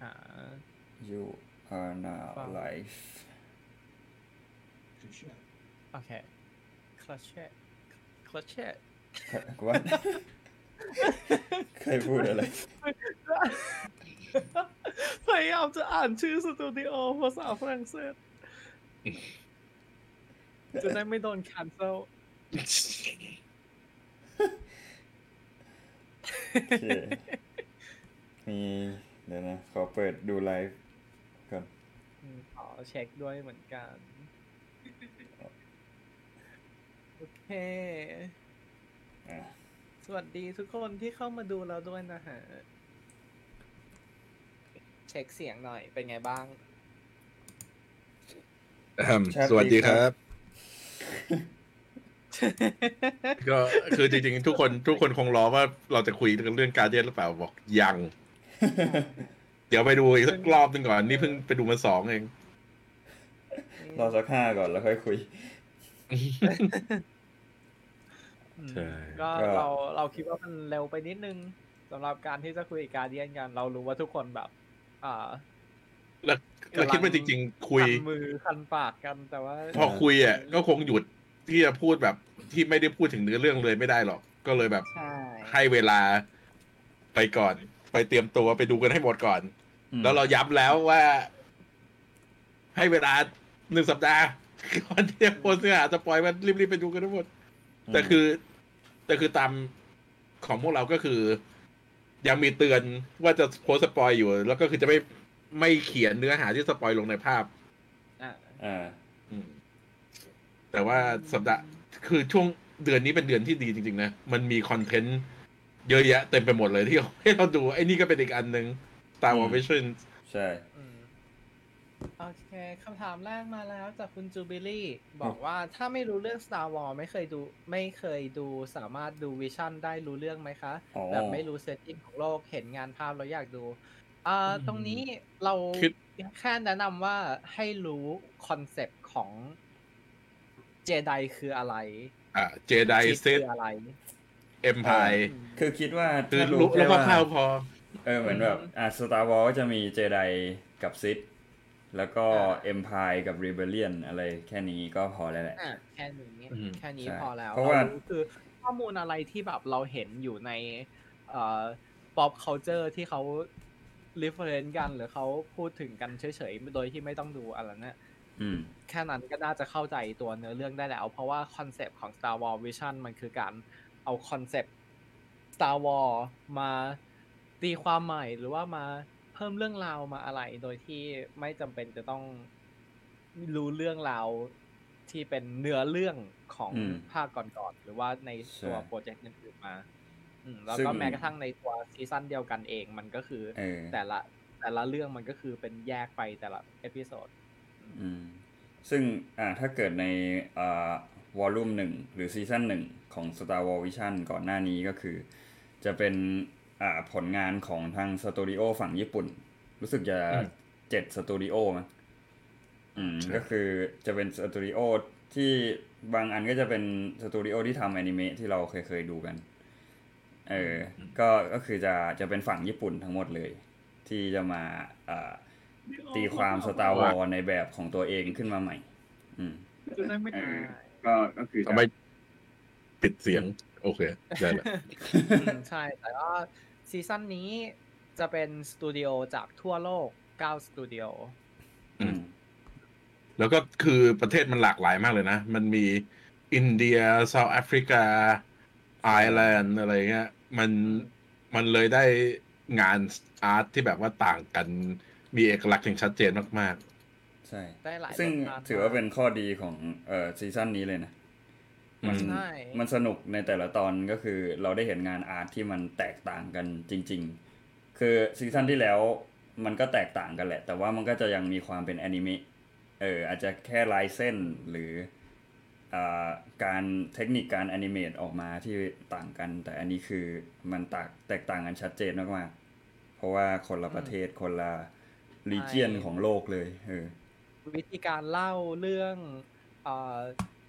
หา you are now ฟัง live โอเคคลัชเช่คลัชเช่ว่าใครพูดอะไร พยายามจะอ่านชื่อสตูดิโอภาษาฝรั่งเศสจะได้ไม่โดน cancel โอเคมี เดี๋ยวนะ ขอเปิดดูไลฟ์ก่อนอืมขอเช็คด้วยเหมือนกัน โอเคอะสวัสดีทุกคนที่เข้ามาดูเราด้วยนะฮะ เช็คเสียงหน่อยเป็นไงบ้างอืมสวัสดีครับ ก็คือจริงๆ ทุกคนทุกคนคงรอว่าเราจะคุยเรื่องการเดียนหรือเปล่าบอกยัง เดี๋ยวไปดูอีกสักรอบหนึงก่อน นี่เพิ่งไปดูมาสองเอง รอสักห้าก่อนแล้วค่อยคุยอืมใช่ก็ก็เราเราคิดว่ามันเร็วไปนิดนึงสำหรับการที่จะคุยการเดียนกัน เรารู้ว่าทุกคนแบบ อ่าแล้วเราคิดว่าจริง ๆ คุยคันมือคันปากกันแต่ว่า พอคุยอะก็คงหยุดที่จะพูดแบบที่ไม่ได้พูดถึงเนื้อเรื่องเลยไม่ได้หรอก ก็เลยแบบใช่ให้เวลาไปก่อน ไปเตรียมตัวไปดูกันให้หมดก่อนอืมแล้วเราย้ำแล้วว่า ให้เวลาหนึ่งสัปดาห์ก่อนที่จะโพสต์เนื้อหาสปอยล์มันรีบๆไปดูกันทั้งหมด แต่คือ แต่คือตามของพวกเราก็คือ ยังมีเตือนว่าจะโพสต์สปอยล์อยู่ แล้วก็คือจะไม่ไม่เขียนเนื้อหาที่สปอยล์ลงในภาพอ่าอ่าอืมแต่ว่าสัปดาห์คือช่วงเดือนนี้เป็นเดือนที่ดีจริง ๆ นะ มันมีคอนเทนต์ เยอะแยะเต็มไปหมดเลยที่ให้เราดูไอ้นี่ก็เป็นอีกอันหนึ่ง Star Wars อืม Vision ใช่อืมโอเคคำถามแรกมาแล้วจากคุณจูบิลี่ บอกว่าถ้าไม่รู้เรื่อง Star Wars ไม่เคยดูไม่เคยดูสามารถดู Vision ได้รู้เรื่องไหมคะ อ๋อ แบบไม่รู้ setting ของโลกเห็นงานภาพแล้วอยากดูอ่าอืมตรงนี้เราคิด แค่แนะนำว่าให้รู้คอนเซปต์ของเจไดคืออะไร อ่า Jedi Sith Sith คืออะไร Empire อืมคือคิดว่าคือถ้ารู้รู้รู้แค่ว่าคร่าวๆพอ เออเหมือนแบบอะสตาร์วอลก็จะมีเจไดกับซิ h แล้วก็อ่า Empire กับ Rebellion อะไรแค่นี้ก็พอแล้วแหละอะแค่นี้อืมแค่นี้ใช่พอแล้วเพราะว่ารู้คือข้อมูลอะไรที่แบบเราเห็นอยู่ในเอ่อ pop culture ที่เขา reference กัน หรือเขาพูดถึงกันเฉยๆ โดยที่ไม่ต้องดูอะไรเนะอืมแค่นั้นก็น่าจะเข้าใจตัวเนื้อเรื่องได้แล้ว เพราะว่าคอนเซปต์ของ Star Wars Vision มันคือการ เอาคอนเซปต์ Star Wars มาตีความใหม่หรือว่ามาเพิ่มเรื่องราวมาอะไร โดยที่ไม่จำเป็นจะต้องรู้เรื่องราวที่เป็นเนื้อเรื่องของอืมภาคก่อนๆหรือว่าในตัวใช่โปรเจกต์อื่นๆมาอืมแล้วซึ่งก็แม้กระทั่งในตัวซีซั่นเดียวกันเองมันก็คือเออแต่ละแต่ละเรื่องมันก็คือเป็นแยกไปแต่ละ episodeอืมซึ่งอ่าถ้าเกิดในอ่า volume หนึ่งหรือซีซั่นหนึ่งของ Star Wars Vision ก่อนหน้านี้ก็คือ จะเป็นอ่าผลงานของทางสตูดิโอฝั่งญี่ปุ่น รู้สึกจะอืมเจ็ดสตูดิโอมั้งอืมใช่ก็คือจะเป็นสตูดิโอที่บางอันก็จะเป็นสตูดิโอที่ทำแอนิเมะที่เราเคยเคยดูกัน เออ ก็ ก็คือจะ จะเป็นฝั่งญี่ปุ่นทั้งหมดเลย ที่จะมาอ่าตีความสตาร์วอลในแบบของตัวเองขึ้นมาใหม่ อืมจะได้ไม่เอตาอย ก็ก็คือทำไมปิดเสียง โอเคได้แล้วอืมใช่ แต่ว่าซีซั่นนี้จะเป็นสตูดิโอจากทั่วโลก9สตูดิโออืมแล้วก็คือประเทศมันหลากหลายมากเลยนะ มันมีอินเดียเซาท์แอฟริกาไอร์แลนด์อะไรเงี้ย มันมันเลยได้งาน art ที่แบบว่าต่างกันมีเอกลักษณ์อย่างชัดเจนมาก ใช่ได้หลายซึ่งรสชาติถือว่าเป็นข้อดีของเอ่อซีซั่นนี้เลยนะ มันใช่มันสนุกในแต่ละตอนก็คือเราได้เห็นงาน art ที่มันแตกต่างกันจริง ๆ คือซีซั่นที่แล้วมันก็แตกต่างกันแหละ แต่ว่ามันก็จะยังมีความเป็นแอนิเมะเอออาจจะแค่ลายเส้นหรืออ่าการเทคนิคการ animate ออกมาที่ต่างกัน แต่อันนี้คือมันแตกแตกต่างกันชัดเจนมากๆเพราะว่าคนละประเทศคนละ region ของโลกเลยเออ วิธีการเล่าเรื่องเอ่อ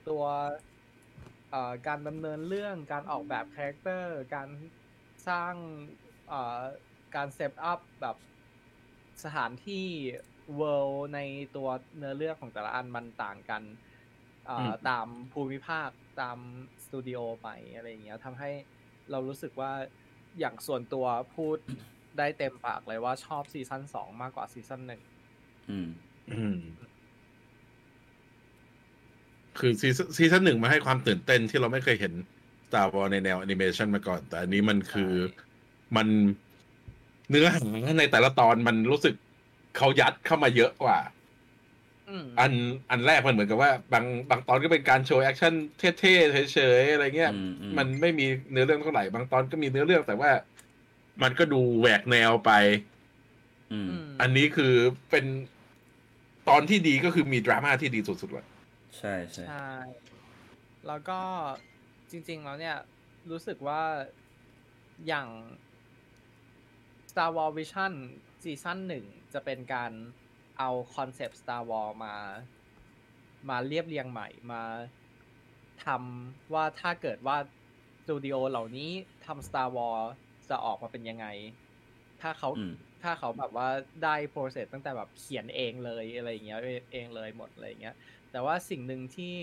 ตัวเอ่อการดำเนินเรื่องการออกแบบ character การสร้างเอ่อการ setup แบบสถานที่ world ในตัวเนื้อเรื่องของแต่ละอันมันต่างกันอ่าอืมตามภูมิภาคตามสตูดิโอไปอะไรอย่างเงี้ยทำให้เรารู้สึกว่าอย่างส่วนตัวพูดได้เต็มปากเลยว่าชอบซีซั่นสองมากกว่าซีซั่นหนึ่งอืมอืม คือซีซั่นซีซั่นหนึ่งมาให้ความตื่นเต้นที่เราไม่เคยเห็น Star Wars ในแนวแอนิเมชันมาก่อน แต่อันนี้มันคือมันเนื้อหาในแต่ละตอนมันรู้สึกเขายัดเข้ามาเยอะกว่าอืมอันอันแรกมันเหมือนกับว่า บางบางตอนก็เป็นการโชว์แอคชั่นเท่ๆเฉยๆอะไรเงี้ยอืมอืมมันไม่มีเนื้อเรื่องเท่าไหร่บางตอนก็มีเนื้อเรื่องแต่ว่า มันก็ดูแหวกแนวไปอืมอืมอันนี้คือเป็นตอนที่ดีก็คือมีดราม่าที่ดีสุดๆเลย ใช่ใช่ใช่แล้วก็จริง ๆ แล้วเนี่ย รู้สึกว่าอย่าง Star Wars Visions ซีซั่นหนึ่งจะเป็นการเอาคอนเซปต์ Star Wars มา มาเรียบเรียงใหม่มาทำว่าถ้าเกิดว่าสตูดิโอเหล่านี้ทำ Star Wars จะออกมาเป็นยังไง ถ้าเขาอืมถ้าเขาแบบว่าได้ process ตั้งแต่แบบเขียนเองเลยอะไรอย่างเงี้ยเองเลยหมดอะไรอย่างเงี้ย แต่ว่าสิ่งหนึ่งที่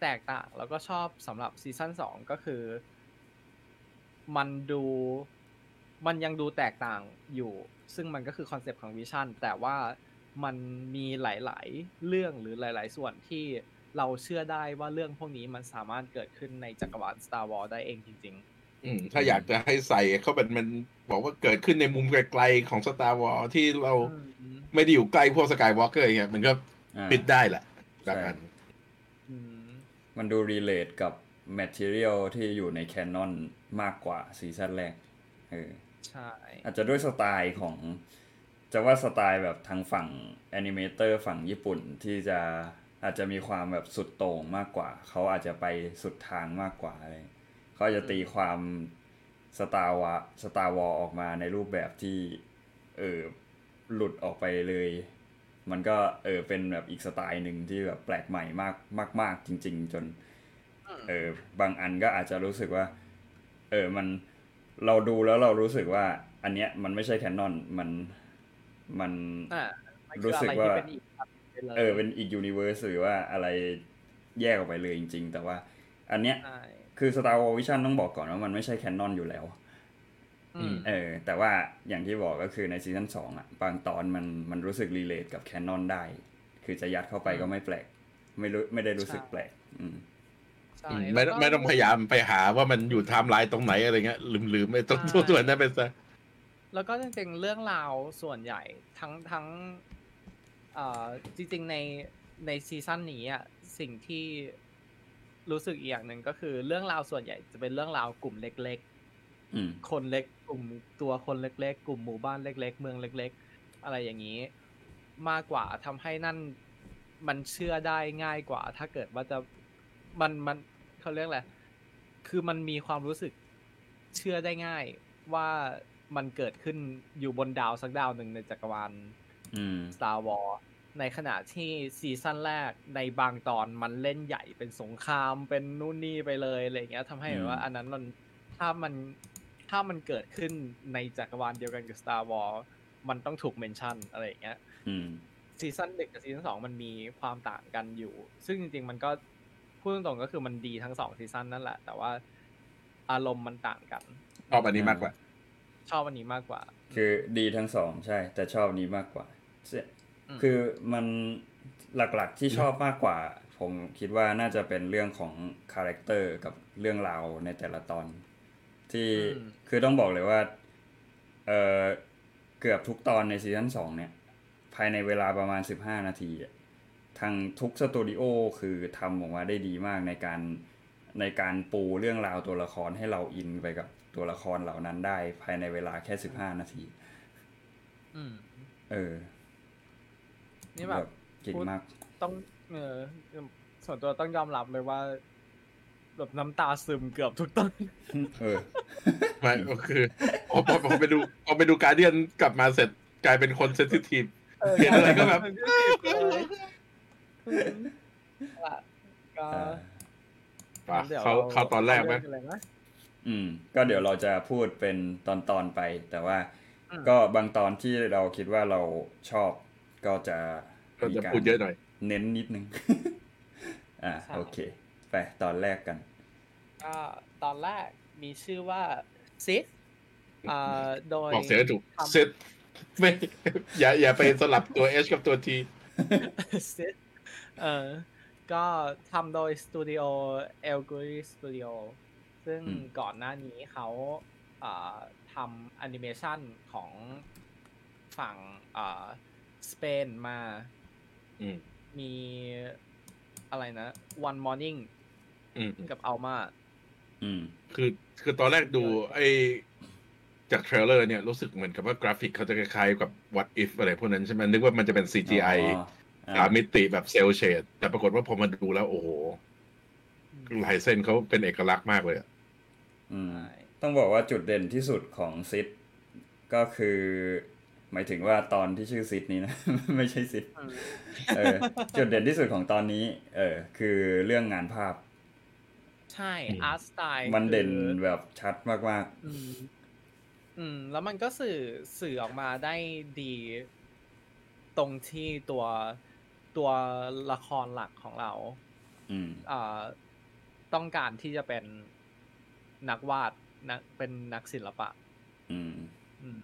แตกต่างแล้วก็ชอบสำหรับซีซั่นสองก็คือ มันดูมันยังดูแตกต่างอยู่ ซึ่งมันก็คือคอนเซปต์ของ Visions แต่ว่ามันมีหลาย ๆ เรื่องหรือหลาย ๆ ส่วนที่เราเชื่อได้ว่าเรื่องพวกนี้มันสามารถเกิดขึ้นในจักรวาล Star Wars ได้เองจริงอืม ถ้าอยากจะให้ใส่เขาเป็นมันบอกว่าเกิดขึ้นในมุมไกล ๆ ของ Star Wars ที่เราๆอืมไม่ได้อยู่ใกล้พวกสกายวอล์กเกอร์อย่างเงี้ยมันก็อ่า ปิดได้แหละแบบใช่นั้นอืมมันดู relate กับ material ที่อยู่ใน canon มากกว่าซีซั่นแรกเออใช่ อาจจะด้วยสไตล์ของ จะว่าสไตล์แบบทางฝั่ง animator ฝั่งญี่ปุ่นที่จะอาจจะมีความแบบสุดโต่งมากกว่า เขาอาจจะไปสุดทางมากกว่าอะไรเขาอาจจะตีความ Star Wa- Star Wars ออกมาในรูปแบบที่ เออหลุดออกไปเลย มันก็เออเป็นแบบอีกสไตล์หนึ่งที่แบบแปลกใหม่มากมากๆจริง ๆ จน เออบางอันก็อาจจะรู้สึกว่า เออมันเราดูแล้วเรารู้สึกว่า อันเนี้ยมันไม่ใช่ canon มันมันอ่ามันคือรู้สึกอะไรว่าที่เป็นอีกแบบไปเลยเออเป็นอีก universe หรือว่าอะไรแยกออกไปเลยจริง ๆ แต่ว่า อันเนี้ยใช่คือ Star Wars Visions ต้องบอกก่อนว่ามันไม่ใช่ canon อยู่แล้วอืม เออแต่ว่าอย่างที่บอกก็คือในซีซั่นสองอะบางตอนมันมันรู้สึก relate กับ canon ได้ คือจะยัดเข้าไปก็ไม่แปลก ไม่รู้ไม่ได้รู้สึกแปลก อืมใช่อืมไม่แล้วก็ไม่ต้องพยายามไปหาว่ามันอยู่ไทม์ไลน์ตรงไหนอะไรเงี้ยลืมๆไม่ต้องใช่ส่วนนั้นเป็นซะแล้วก็จริงๆเรื่องราวส่วนใหญ่ทั้งทั้งเอ่อจริงๆในในซีซั่นนี้อะสิ่งที่รู้สึกอีกอย่างหนึ่งก็คือเรื่องราวส่วนใหญ่จะเป็นเรื่องราวกลุ่มเล็กอืมๆ คนเล็กกลุ่มตัวคนเล็กๆ กลุ่มหมู่บ้านเล็ก ๆ เมืองเล็ก ๆ อะไรอย่างนี้ มากกว่าทำให้นั่นมันเชื่อได้ง่ายกว่า ถ้าเกิดว่าจะมันมันเขาเรียกอะไรคือมันมีความรู้สึกเชื่อได้ง่ายว่ามันเกิดขึ้นอยู่บนดาวสักดาวหนึ่งในจักรวาลอืม Star Wars ในขณะที่ซีซั่นแรกในบางตอนมันเล่นใหญ่เป็นสงครามเป็นนู่นนี่ไปเลยอะไรอย่างเงี้ยทำให้แบบว่าอืมอันนั้นมันถ้ามัน ถ้ามันเกิดขึ้นในจักรวาลเดียวกันกับ Star Wars มันต้องถูก mention อะไรอย่างเงี้ยอืมซีซั่นหนึ่งกับซีซั่นสองมันมีความต่างกันอยู่ ซึ่งจริงๆมันก็พูดตรงๆก็คือมันดีทั้งสองซีซั่นนั่นแหละ แต่ว่าอารมณ์มันต่างกันชอบอันนี้มากกว่า ชอบอันนี้มากกว่า คือดีทั้งสองใช่ แต่ชอบนี้มากกว่าเสียอืมคือมันหลักๆที่ชอบมากกว่า ผมคิดว่าน่าจะเป็นเรื่องของคาแรคเตอร์กับเรื่องราวในแต่ละตอน ที่คือต้องบอกเลยว่าเออเกือบทุกตอนในซีซั่นสองเนี่ย ภายในเวลาประมาณสิบห้านาทีอะทางทุกสตูดิโอคือทำออกมาได้ดีมากในการในการปูเรื่องราวตัวละครให้เราอินไปกับตัวละครเหล่านั้นได้ภายในเวลาแค่สิบห้านาทีอืมเออ นี่แบบเก่งมาก ต้อง เออส่วนตัวต้องยอมรับเลยว่า แบบน้ำตาซึมเกือบทุกตอนเออไม่ก็คือพอพอพอไปดูพอไปดูการเดียนกลับมาเสร็จกลายเป็นคนเซนซิทีฟเออเห็นอะไรก็แบบอืมละก็ป่ะดี๋ยวเขาเขาตอนแรกไหมเาเงอะไรนะอืม ก็เดี๋ยวเราจะพูดเป็นตอนๆไป แต่ว่าอืมก็บางตอนที่เราคิดว่าเราชอบก็จะก็มีจะการพูดเยอะหน่อย เน้นนิดนึง อ่าใช่โอเค ไปตอนแรกกันก็ตอนแรกมีชื่อว่าซิดอ่าโดยบอกเสียงให้ถูกทำเซตไม่อย่าอย่าไปสลับตัว H กับตัว T ซิดเออก็ทำโดยสตูดิโอเอลกุริสตูดิโอซึ่งอืมก่อนหน้านี้เขาอ่าทำแอนิเมชันของฝั่งอ่าสเปนมาอืมมีอะไรนะ One Morning อืม กับ Almaอืมคือคือตอนแรกดูไอ้จาก trailer เนี่ยรู้สึกเหมือนกับว่ากราฟิกเขาจะคล้ายๆกับ What If อะไรพวกนั้นใช่ไหมนึกว่ามันจะเป็น CGI อ๋ออ่าสามมิติแบบ cel shade แต่ปรากฏว่าพอมาดูแล้ว โอ้โหลายเส้นเขาเป็นเอกลักษณ์มากเลยอะอืมใช่ต้องบอกว่าจุดเด่นที่สุดของ Sith ก็คือ หมายถึงว่าตอนที่ชื่อ Sith นี้นะ ไม่ใช่ Sith อืมเออจุดเด่นที่สุดของตอนนี้ เออ คือเรื่องงานภาพ ใช่อาร์ตสไตล์มันเด่นแบบชัดมากอืมอืม แล้วมันก็สื่อสื่อออกมาได้ดี ตรงที่ตัวตัวละครหลักของเราๆอืมอ่าต้องการที่จะเป็นนักวาดนักเป็นนักศิลปะ อืม อืม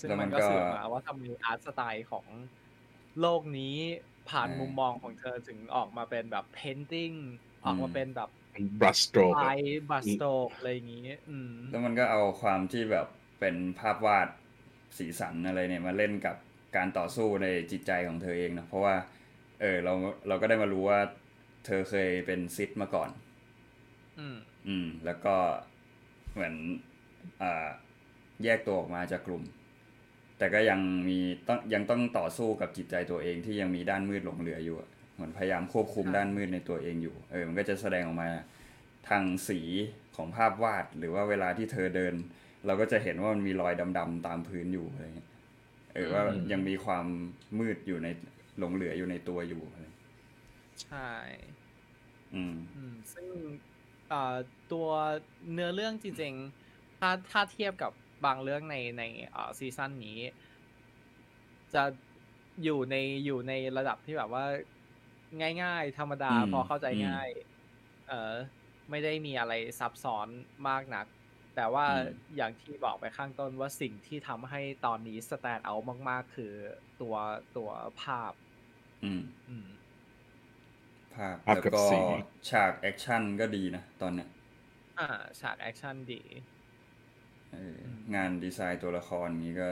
ซึ่งแล้วมัมันนก็ก็สื่อมาว่าทำมีอาร์ตสไตล์ของโลกนี้ผ่านอ่ามุมุมมองของเธอถึงออกมาเป็นแบบ painting ออกมาอืมเป็นแบบ บรัสโตรกลายบัสโตกอะไรอย่างนี้อืมแล้วมันก็เอาความที่แบบเป็นภาพวาดสีสันอะไรเนี่ยมาเล่นกับการต่อสู้ในจิตใจของเธอเองนะเพราะว่า เออเราเราก็ได้มารู้ว่า เธอเคยเป็นซิดมาก่อน อืม อืม แล้วก็เหมือนอ่าแยกตัวออกมาจากกลุ่ม แต่ก็ยังมีต้องยังต้องต่อสู้กับจิตใจตัวเองที่ยังมีด้านมืดหลงเหลืออยู่อะ เหมือนพยายามควบคุมใช่ด้านมืดในตัวเองอยู่ เออ มันก็จะแสดงออกมาทางสีของภาพวาด หรือว่าเวลาที่เธอเดิน เราก็จะเห็นว่ามันมีรอยดำๆตามพื้นอยู่อะไรเงี้ย เออว่ายังมีความมืดอยู่ในหลงเหลืออยู่ในตัวอยู่อะไรใช่ อืมอืมซึ่งอ่าตัวเนื้อเรื่องจริงๆ ถ้าถ้าเทียบกับบางเรื่องในในอ่าซีซั่นนี้ จะอยู่ในอยู่ในระดับที่แบบว่า ง่าย ๆ ธรรมดาอืมพอเข้าใจอืมง่าย เออไม่ได้มีอะไรซับซ้อนมากนัก แต่ว่าอืม อย่างที่บอกไปข้างต้นว่าสิ่งที่ทำให้ตอนนี้สแตนเอามาก ๆ คือตัวตัวภาพ อืมอืม ภาพภาพแล้วกับก็สี ฉากแอคชั่นก็ดีนะตอนเนี้ยอ่าฉากแอคชั่นดี เอออืมงานดีไซน์ตัวละครนี้ก็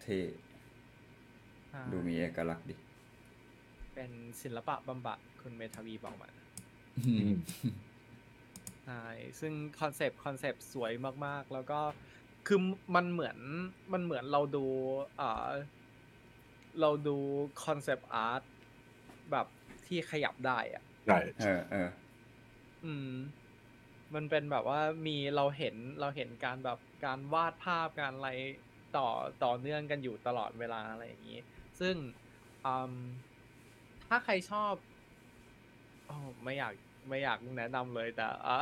เท่ ใช่ดูมีเอกลักษณ์ดี เป็นศิลปะบำบัดคุณเมทาวีบอกมาอืมใช่ซึ่งคอนเซปต์คอนเซปต์สวยมากๆ แล้วก็คือมันเหมือนมันเหมือนเราดูอ่าเราดู concept art แบบที่ขยับได้อะใช่เออเอออืม มันเป็นแบบว่ามีเราเห็นเราเห็นการแบบการวาดภาพการอะไรต่อต่อเนื่องกันอยู่ตลอดเวลาอะไรอย่างนี้ ซึ่งอืม ถ้าใครชอบโอ้ไม่อยากไม่อยากแนะนำเลยแต่อ่า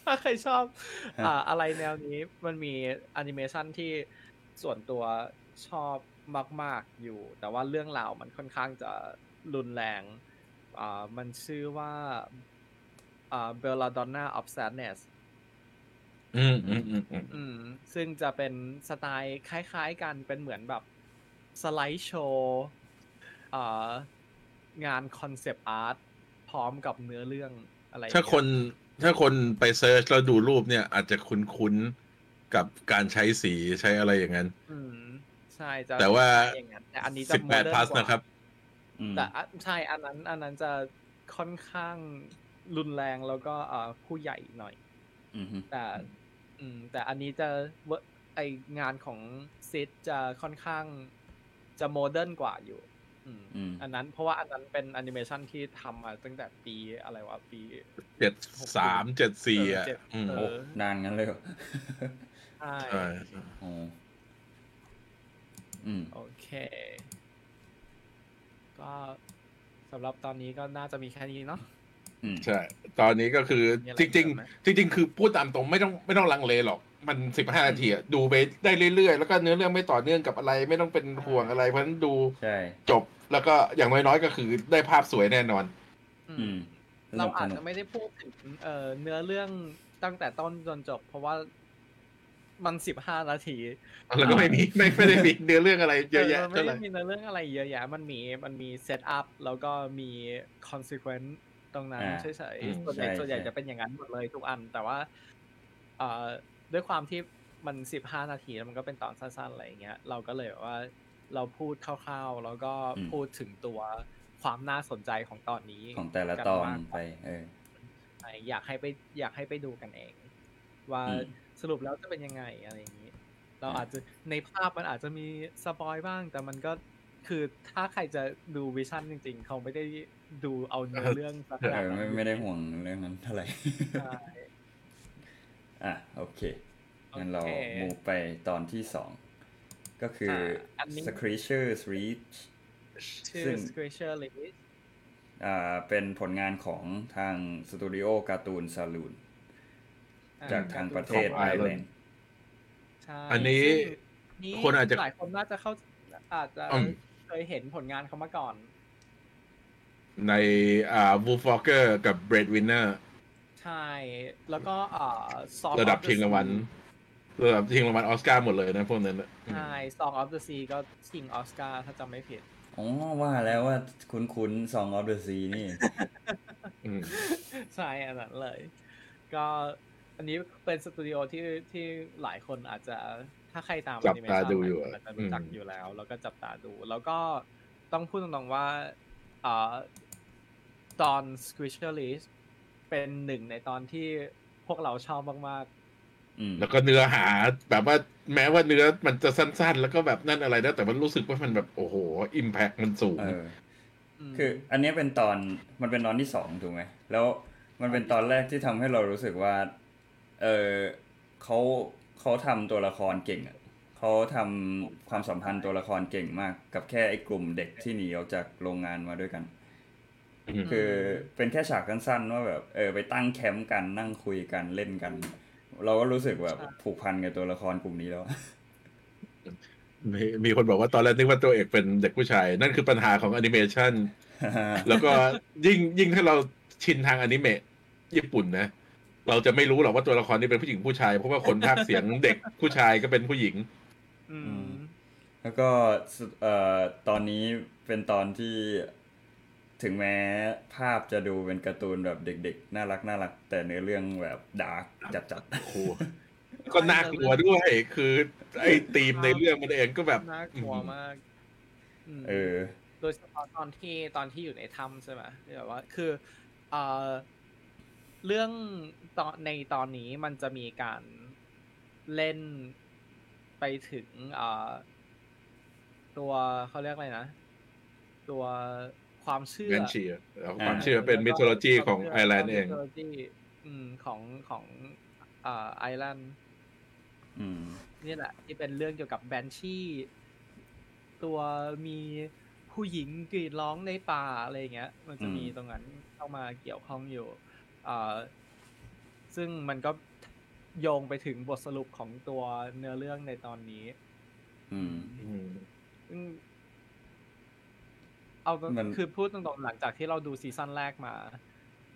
ถ้าใครชอบฮะอ่าอะไรแนวนี้มันมีแอนิเมชันที่ส่วนตัวชอบมาก ๆอยู่ แต่ว่าเรื่องราวมันค่อนข้างจะรุนแรงอ่ามันชื่อว่าอ่า Belladonna of Sadness อืมอืมอืมอืมอืมซึ่งจะเป็นสไตล์คล้าย ๆ กันเป็นเหมือนแบบ slideshow อ่า งาน concept artพร้อมกับเนื้อเรื่องอะไรอย่งถ้าเงี้ยคนถ้าคนไปเซิร์ชแล้วดูรูปเนี่ย อาจจะคุ้นๆกับการใช้สีใช้อะไรอย่างนั้นอืมใช่จะแต่ว่าอย่างนั้นแต่อันนี้จะสิบแปด modern พลัสกว่านะครับอืมแต่อะใช่อันนั้น อันนั้นจะค่อนข้างรุนแรงแล้วก็อ่าผู้ใหญ่หน่อยอืมฮึแต่อืมแต่อันนี้จะเวอร์ไองานของซิดจะค่อนข้างจะโมเดิร์นกว่าอยู่ อืมอืมอันนั้นเพราะว่าอันนั้นเป็นแอนิเมชันที่ทำมาตั้งแต่ปีอะไรวะปีเจ็ดสามเจ็ดสี่อะเจ็ดอืมเอโอ้อนานงั้นเลยเหรอใช่ใช่โอ้อืมโอเค ก็สำหรับตอนนี้ก็น่าจะมีแค่นี้เนาะอืมใช่ ตอนนี้ก็คือมีอะไรจริงเพิ่มไหมๆจริง ๆ คือพูดตามตรงไม่ต้องไม่ต้องลังเลหรอก มันสิบห้านาทีอะดูไปได้เรื่อยๆ แล้วก็เนื้อเรื่องไม่ต่อเนื่องกับอะไร ไม่ต้องเป็นห่วงอะไร เพราะฉะนั้นดูใช่จบ แล้วก็อย่างน้อยๆก็คือได้ภาพสวยแน่นอน อือืมมเราสนุกอาจสนุจะกไม่ได้พูดถึงเอ่อเนื้อเรื่องตั้งแต่ต้นจนจบ เพราะว่ามันสิบห้านาที แล้วก็ไม่มีไม่ไม่ได้มีเนื้อเรื่องอะไรเยอะแยะมันไม่เท่าไหได้ร่มีเนื้อเรื่องอะไรเยอะแยะ มันมีมันมีเซตอัพแล้วก็มี consequence ตรงนั้นอ่าเฉยอืมๆส่วนใหญ่ใช่ส่วนใหญ่ใช่จะเป็นอย่างนั้นหมดเลยทุกอัน แต่ว่าเอ่อด้วยความที่มันสิบห้านาทีแล้วมันก็เป็นตอนสั้นๆอะไรอย่างเงี้ย เราก็เลยแบบว่า เราพูดคร่าวๆ แล้วก็พูดถึงตัวความน่าสนใจของตอนนี้ของแต่ละกันตอนมากไป เออใช่อยากให้ไปอยากให้ไปดูกันเอง ว่าอืมสรุปแล้วจะเป็นยังไงอะไรอย่างนี้ เราอ่าอาจจะในภาพมันอาจจะมีสปอยบ้าง แต่มันก็คือถ้าใครจะดู Visions จริง ๆ เขาไม่ได้ดูเอาเนื้อเรื่องสักเอาขนาดนั้ไม่ ไม่ได้ห่วงเรื่องนั้นเท่าไหร่ใช่อะโอเคงั้นเราโอเค move ไปตอนที่สอง ก็คือออันนี้ Screecher's Reach ชื่อซึ่ง Screecher's Reach อ่าเป็นผลงานของทางสตูดิโอ Cartoon Saloonอ่าจากทางประเทศของไอร์แลน Ireland ด์ใช่อันนี้ซึ่งนี่คนอาจจะหลายคนน่าจะเข้าอาจจะอืมเคยเห็นผลงานเขามาก่อน ในอ่า Wolf Walker กับ Breadwinner ใช่ แล้วก็อ่า Song ระดับ of the ชิงรางวัล Sea ระดับชิงรางวัลออสการ์หมดเลยนะพวกนั้นน่ะใช่ Song of the Sea ก็ชิงออสการ์ถ้าจำไม่ผิดอ๋อว่าแล้วว่าคุ้นคุ้นซองออฟเดอะซีนี่อืมใช่อันนั้นเลย ก็อันนี้เป็นสตูดิโอที่ที่หลายคนอาจจะถ้าใครตามจับ animation ตาดูอยู่หลายคนอาจจะรู้จักอืมอยู่แล้ว แล้วก็จับตาดู แล้วก็ต้องพูดตรงๆว่าอ่าตอน Squisher List เป็นหนึ่งในตอนที่พวกเราชอบมากอืม แล้วก็เนื้อหาแบบว่าแม้ว่าเนื้อมันจะสั้น ๆ แล้วก็แบบนั่นอะไรนะแต่มันรู้สึกว่ามันแบบโอ้โหอิมแพคมันสูงเออๆมคืออันเนี้ยเป็นตอนมันเป็นตอนที่สองถูกไหมแล้วมันเป็นตอนแรกที่ทำให้เรารู้สึกว่า เออเขาเขาทำตัวละครเก่งอะเขาทำความสัมพันธ์ตัวละครเก่งมาก กับแค่ไอ้กลุ่มเด็กที่หนีออกจากโรงงานมาด้วยกันอืมคือเป็นแค่ฉากสั้นๆว่าแบบ เออ ไปตั้งแคมป์กันนั่งคุยกันเล่นกัน เราก็รู้สึกแบบผูกพันกับตัวละครกลุ่มนี้แล้วมีมีคนบอกว่าตอนแรกนึกว่าตัวเอกเป็นเด็กผู้ชาย นั่นคือปัญหาของแอนิเมชันแล้วก็ยิ่งยิ่งถ้าเราชินทางอนิเมะญี่ปุ่นนะ เราจะไม่รู้หรอกว่าตัวละครนี้เป็นผู้หญิงผู้ชาย เพราะว่าคนพากย์เสียงเด็กผู้ชายก็เป็นผู้หญิงอืมแล้วก็สุดเอ่อตอนนี้เป็นตอนที่ ถึงแม้ภาพจะดูเป็นการ์ตูนแบบเด็กๆ น่ารักน่ารัก แต่เนื้อเรื่องแบบ darkจัดโอ้โหก็น่ากลัวด้วยคือ ไอ้ธีมในเรื่องมันเองก็แบบน่ากลัวมากมๆเออ โดยเฉพาะตอนที่ตอนที่อยู่ในถ้ำใช่ไหมที่แบบว่าคือเอ่อเรื่องตอนในตอนนี้มันจะมีการเล่นไปถึงเอ่อตัวเขาเรียกอะไรนะ ตัว ความเชื่อเวนเชียแล้วความอ่าเชื่อเป็น mythology ของไอร์แลนด์เอง mythology อืมของของอ่าไอร์แลนด์อืมนี่แหละ ที่เป็นเรื่องเกี่ยวกับ banshee ตัวมีผู้หญิงกรีดร้องในป่าอะไรอย่างเงี้ย มันจะมีอืมตรงนั้นเข้ามาเกี่ยวข้องอยู่อ่าซึ่งมันก็โยงไปถึงบทสรุปของตัวเนื้อเรื่องในตอนนี้ อืมอืมซึ่ง เอาตรงมัน คือพูดตรงๆหลังจากที่เราดู season แรกมา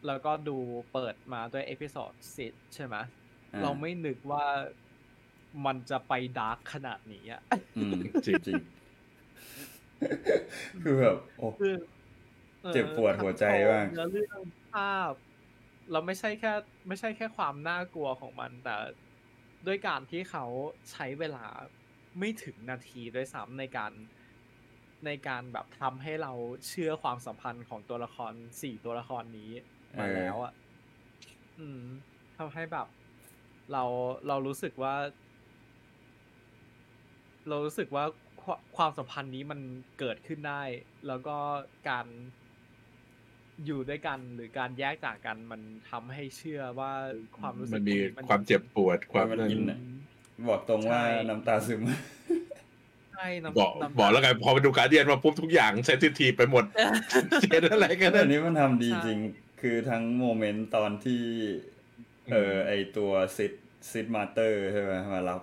แล้วก็ดูเปิดมาด้วย episode Sith ใช่ไหมอ่เราไม่นึกว่ามันจะไป dark ขนาดนี้อะอืมจริงจริงคือแบบโอ้ คือออเจ็บปวดหัวใจมากเนื้อเรื่องภาพ เราไม่ใช่แค่ ไม่ใช่แค่ความน่ากลัวของมัน แต่ด้วยการที่เขาใช้เวลาไม่ถึงนาทีด้วยซ้ำในการ ในการแบบทำให้เราเชื่อความสัมพันธ์ของตัวละครสี่ตัวละครนี้มาแล้วอะอืมทำให้แบบ เราเรารู้สึกว่า เรารู้สึกว่าควความสัมพันธ์นี้มันเกิดขึ้นได้ แล้วก็การอยู่ด้วยกันหรือการแยกจากกันมันทำให้เชื่อว่าความรู้สึกมันมีตรงความเจ็บปวดความมันนั่นอินอะบอกตรงว่าใช่น้ำตาซึม ใช่น้ำบอกน้ำบอกแล้วกันพอไปดูการเดียนมาปุ๊บทุกอย่างเซนซิทีฟไปหมดเจนอะไรกันแต่นั่นนี้มันทำดีใช่จริง คือทั้งโมเมนต์ตอนที่ เอออืมไอตัวซิดซิดมาเตอร์ใช่ไหมมารับ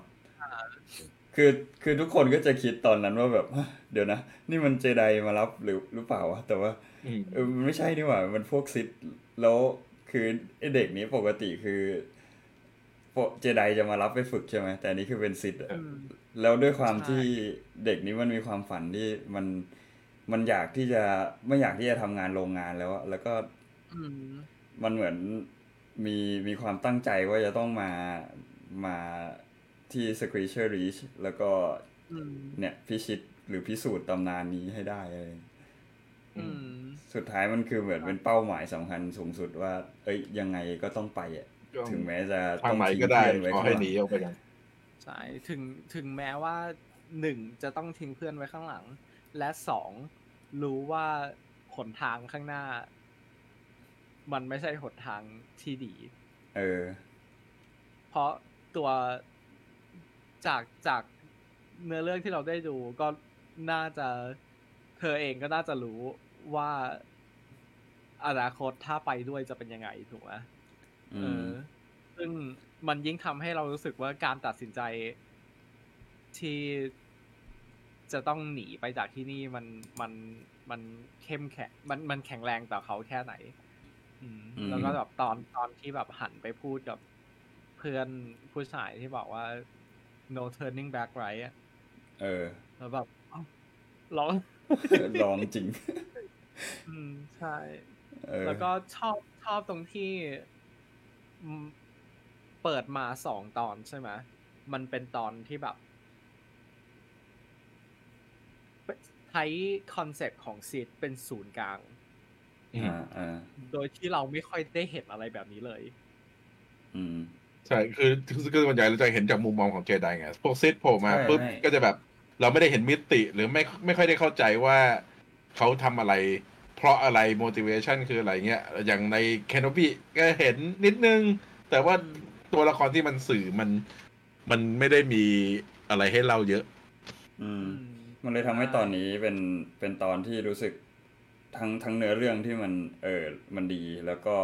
คือคือทุกคนก็จะคิดตอนนั้นว่าแบบฮะเดี๋ยวนะ นี่มันเจไดมารับหรือหรือเปล่าวะแต่ว่าอืมเออมันไม่ใช่นี่หว่า มันพวกซิดแล้วคือไอเด็กนี้ปกติคือพวก เจไดจะมารับไปฝึกใช่ไหมแต่อันนี้คือเป็นซิดอะอืมแล้วด้วยความใช่ที่เด็กนี้มันมีความฝันที่มันมันอยากที่จะไม่อยากที่จะทำงานโรงงานแล้วอะแล้วก็อืมมันเหมือนมีมีความตั้งใจว่าจะต้องมามาที่ Screecher Reach แล้วก็อืมเนี่ยพิชิตหรือพิสูจน์ตำนานนี้ให้ได้อะไรอย่างเงี้ยอืมสุดท้ายมันคือเหมือนเป็นเป้าหมายสำคัญสูงสุดว่า เอ้ยยังไงก็ต้องไปอะ ถึงแม้จะทางต้องไหนทิ้งก็ได้เพื่อนไว้ขอข้างให้หลัหนีงออกไปกันใช่ถึงถึงแม้ว่าหนึ่งจะต้องทิ้งเพื่อนไว้ข้างหลัง และสองรู้ว่าหนทางข้างหน้า มันไม่ใช่หนทางที่ดี เออ เพราะตัวจากจากเนื้อเรื่องที่เราได้ดูก็น่าจะเธอเองก็น่าจะรู้ว่าอนาคตถ้าไปด้วยจะเป็นยังไงถูกไหมอื เอมอซึ่งมันยิ่งทำให้เรารู้สึกว่าการตัดสินใจที่จะต้องหนีไปจากที่นี่มันมันมันเข้มแข็งมันมันแข็งแรงต่อเขาแค่ไหนอืมอืมแล้วก็แบบตอนตอนที่แบบหันไปพูดกับเพื่อนผู้ชายที่บอกว่า no turning back right อะเออ แล้วแบบเอ้าร้องลองจริง อืมใช่เออแล้วก็ชอบชอบตรงที่อืม เปิดมาสองตอนใช่ไหมมันเป็นตอนที่แบบใช้ concept ของ Sith เป็นศูนย์กลางอ่าอ่าโดยที่เราไม่ค่อยได้เห็นอะไรแบบนี้เลย อืมใช่คือคือคือส่วนใหญ่เราจะเห็นจากมุมมองของเจไดไง พวก Sith โผล่มาใช่ปุ๊บใช่ก็จะแบบ เราไม่ได้เห็นมิติ หรือไม่ไม่ค่อยได้เข้าใจว่าเขาทำอะไร เพราะอะไร motivation คืออะไรเงี้ย อย่างใน Kenobi ก็เห็นนิดนึง แต่ว่าตัวละครที่มันสื่อมันมันไม่ได้มีอะไรให้เล่าเยอะอืมอืม มันเลยทำให้ตอนนี้เป็นเป็นตอนที่รู้สึกทั้งทั้งเนื้อเรื่องที่มันเออมันดี แล้วก็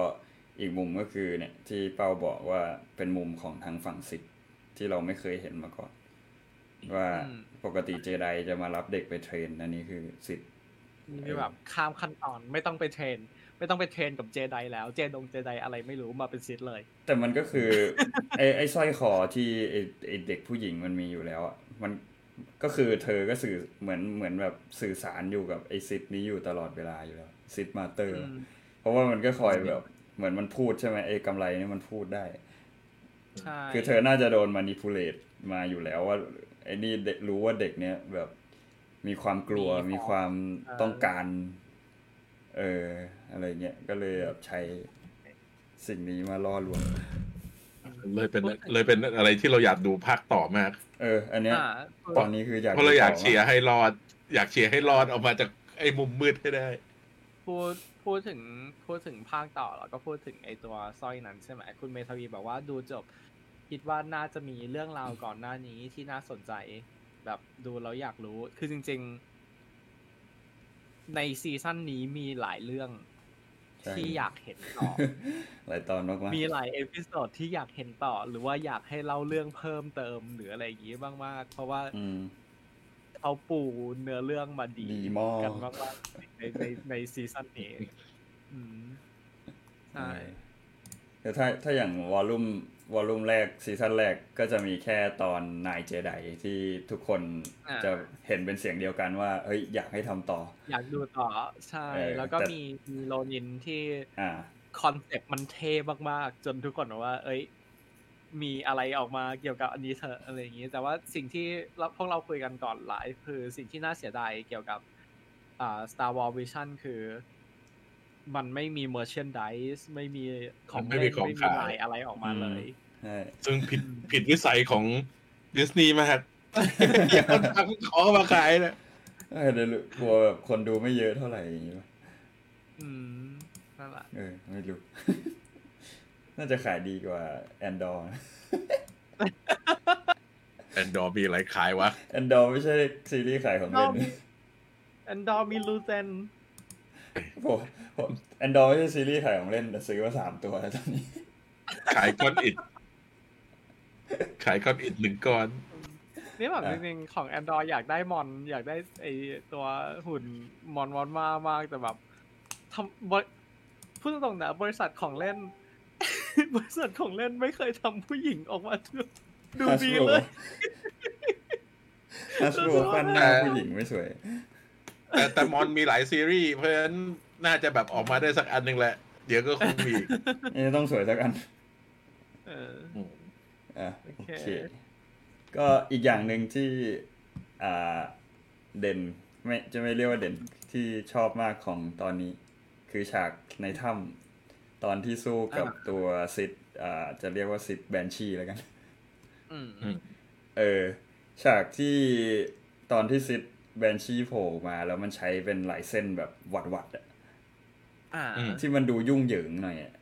อีกมุมก็คือเนี่ย ที่เปาบอกว่าเป็นมุมของทางฝั่งสิทธิ์ที่เราไม่เคยเห็นมาก่อน ว่าอืมปกติเจไดจะมารับเด็กไปเทรนอันนี้คือสิทธิ์ มีแบบข้ามขั้นตอนไม่ต้องไปเทรน ไม่ต้องไปเทรนกับเจไดแล้วเจดงเจไดอะไรไม่รู้มาเป็นซิดเลย แต่มันก็คือ ไอ้ไอ้สร้อยคอที่ไอ้ไอ้เด็กผู้หญิงมันมีอยู่แล้วอะมันก็คือเธอก็สื่อเหมือนเหมือนแบบสื่อสารอยู่กับไอ้ Sith นี้อยู่ตลอดเวลาอยู่แล้ว Sith Master อืมเพราะว่ามันก็คอยแบบเหมือนมันพูดใช่ไหมไอ้กำไลนี่มันพูดได้ใช่คือเธอน่าจะโดน manipulate มาอยู่แล้วว่าไอ้นี่เด็กรู้ว่าเด็กเนี้ยแบบ มีความกลัวมีความต้องการ เอออะไรเงี้ยก็เลยแบบใช้สิ่งนี้มาล่อลวงเลยเป็นเลยเป็นอะไรที่เราอยากดูภาคต่อมาก เออ อันเนี้ยอ่าตอนนี้คืออยากเพราะเราอยากดูต่เชียร์ให้รอด อยากเชียร์ให้รอดออกมาจากไอ้มุมมืดให้ได้พูดพูดถึงพูดถึงภาคต่อแล้วก็พูดถึงไอตัวสร้อยนั้นใช่ไหมคุณเมทาวีบอกว่าดูจบ คิดว่าน่าจะมีเรื่องราวก่อนหน้านี้ที่น่าสนใจ แบบดูแล้วอยากรู้ คือจริง ๆ ใน season นี้มีหลายเรื่องใช่ที่อยากเห็นต่อ หลายตอนมากๆมีหลาย episode ที่อยากเห็นต่อ หรือว่าอยากให้เล่าเรื่องเพิ่มเติมหรืออะไรอย่างงี้บ้างมาก เพราะว่าอืมเขาปูเนื้อเรื่องมาดีดีมากกันมากๆในในใน season นี้อืมใช่แต่ถ้าถ้าอย่าง volume volume แรก season แรกก็จะมีแค่ตอน Ninth Jedi ที่ทุกคนอ่าจะเห็นเป็นเสียงเดียวกันว่าเฮ้ยอยากให้ทำต่อ อยากดูต่อใช่เออแล้วก็แต่มีมี Ronin ที่อ่า concept มันเท่มากๆ จนทุกคนบอกว่า เอ้ย มีอะไรออกมาเกี่ยวกับอันนี้เถอะอะไรอย่างนี้ แต่ว่าสิ่งที่เราพวกเราคุยกันก่อนหลายคือสิ่งที่น่าเสียดายเกี่ยวกับอ่า Star Wars Visions คือ มันไม่มี merchandise ไม่มีของไม่มีเล่นของไม่มีขายลายอะไรออกมาเลยใช่ซึ่งผิดผิดวิสัยของดิสนีย์มากคนทำของมาขายนะเออเดี๋ยวกลัวแบบคนดูไม่เยอะเท่าไหร่อย่างงี้ป่ะอืมนั่นแหละเออไม่รู้ น่าจะขายดีกว่า Andor Andor มีอะไรขายวะ Andor ไม่ใช่ซีรีส์ขายของเล่นAndor มี Luthen ผมผม Andor ไม่ใช่ซีรีส์ขายของเล่นแต่ซื้อมาสามตัวแล้วตอนนี้ ขายก้อนอิฐขายก้อนอิฐหนึ่งก้อน นี่แบบอะจริงๆของ Andor อยากได้ Mon อยากได้ไอตัวหุ่น Mon Mothma มากแต่แบบทำบริพูดตรงๆนะบริษัทของเล่น บริษัทของเล่นไม่เคยทำผู้หญิงออกมาดูดูดีเลยฮัสโบปั้นหน้าผู้หญิงไม่สวย แต่แต่มอนมีหลายซีรีส์เพราะฉะนั้นน่าจะแบบออกมาได้สักอันหนึ่งแหละ เดี๋ยวก็คงมีอีกนี่ต้องสวยสักอันเอออืมอะโอโอเคเคก็อีกอย่างหนึ่งที่อ่าเด่นไม่จะไม่เรียกว่าเด่นที่ชอบมากของตอนนี้ คือฉากในถ้ำตอนที่สู้กับตัวซิดอ่าจะเรียกว่าซิดแบนชีแล้วกันอืมอืมเออ ฉากที่ตอนที่ซิด แบนชีโผล่มา แล้วมันใช้เป็นลายเส้นแบบวัดวัดๆอะอ่าอืมที่มันดูยุ่งเหยิงหน่อยอะ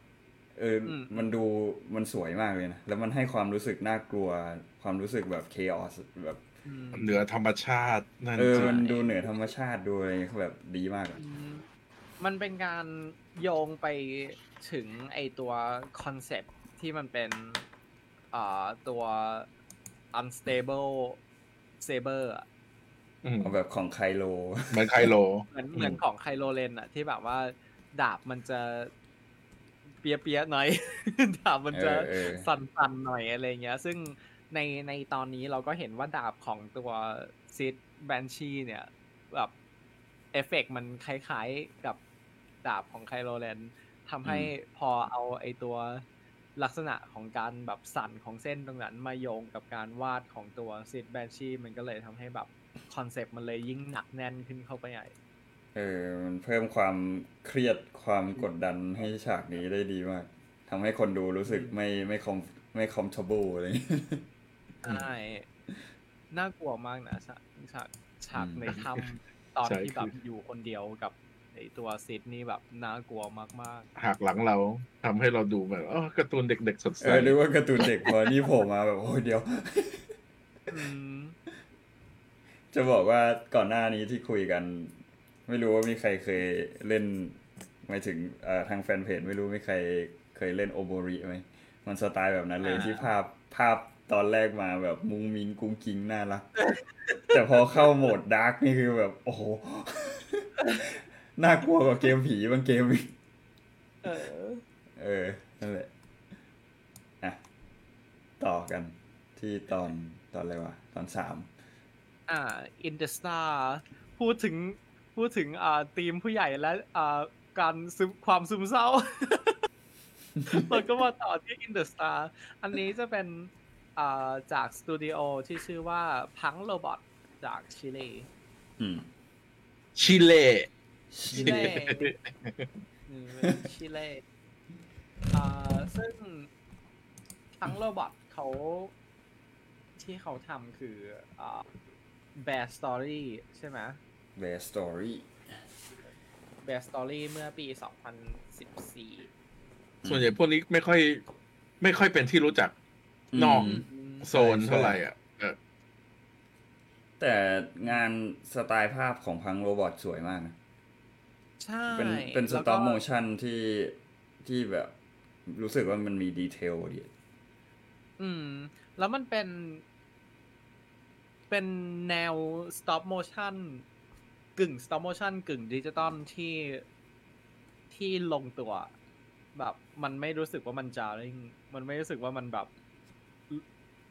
เอออมมันดูมันสวยมากเลยนะ แล้วมันให้ความรู้สึกน่ากลัว ความรู้สึกแบบเคออสแบบอืมเหนือธรรมชาตินั่นเออจริงมันดูเหนือธรรมชาติดูอะไรแบบดีมากอะอืมมันเป็นการโยงไปถึงไอตัวคอนเซปต์ที่มันเป็นอ่าตัว unstable saber อะอืม เอาแบบของไคโลเหมือนไคโลเหมือนเหมือนของไคโลเลนอะที่แบบว่าดาบมันจะเปียเปียๆหน่อยดาบมันจะเออเออสั่นๆหน่อยอะไรเงี้ย ซึ่งในในตอนนี้เราก็เห็นว่าดาบของตัวซิดแบนชีเนี่ยแบบเอฟเฟกต์มันคล้ายๆกับดาบของ Kylo Ren ทำให้พอเอาไอตัวลักษณะของการแบบสั่นของเส้นตรงนั้นมาโยงกับการวาดของตัว Sith Banshee มันก็เลยทำให้แบบ คอนเซปต์มันเลยยิ่งหนักแน่นขึ้นเข้าไปใหญ่เออมันเพิ่มความเครียดความกดดันให้ฉากนี้ได้ดีมากทำให้คนดูรู้สึกไม่ไม่คอมไม่คอมท b l e อะไรอย่างเงี้ยใช่น่ากลัวมากนะฉากฉากฉากอืมในถ้ำตอนใช่ที่แบบคืออยู่คนเดียวกับไอตัวซิดนี่แบบน่ากลัวมากหักหลังเราทำให้เราดูแบบอ๋อการ์ตูนเด็กๆสดใสเออนึกว่าการ์ตูนเด็กพอนี่โผล่มาแบบโอ้ยเดียวๆอืม จะบอกว่าก่อนหน้านี้ที่คุยกัน ไม่รู้ว่ามีใครเคยเล่นหมายถึงเอ่อทางแฟนเพจไม่รู้มีใครเคยเล่นโอโบริไหมมันสไตล์แบบนั้นเลยอ่าที่ภาพภาพตอนแรกมาแบบมุงมิงกุ้งกิ้งน่ารัก แต่พอเข้าโหมด dark นี่คือแบบ โอ้โห น่ากลัวกว่าเกมผีบางเกมอีกเออ เออ นั่นแหละ อะ ต่อกันที่ตอนตอนอะไรวะ ตอนสาม อ่า In the Stars พูดถึงพูดถึงอ่าทีมผู้ใหญ่และอ่าการซึมความซึมเศร้าเราก็มาต่อที่ In the Stars อันนี้จะเป็นอ่าจากสตูดิโอที่ชื่อว่า Punkrobot จากชิลีอืมชิเล่ชิเล่อืมชิเล่อ่าซึ่ง Punkrobot เขาที่เขาทำคือ อ่า Bear Story ใช่ไหม Bear Story Bear Story เมื่อปี 2014 ส่วนใหญ่พวกนี้ไม่ค่อย ไม่ค่อยเป็นที่รู้จักนอกอืมโซนเท่าไหร่อะเออแต่งานสไตล์ภาพของพังโรบอทสวยมากนะ ใช่เป็นเป็นสแล้วต็ก็อปโมชั่นที่ที่แบบ รู้สึกว่ามันมีดีเทลดีอืม แล้วมันเป็น เป็นแนว stop motion กึ่ง stop motion กึ่งดิจิตอลที่ที่ลงตัว แบบมันไม่รู้สึกว่ามันจาริงมันไม่รู้สึกว่ามันแบบ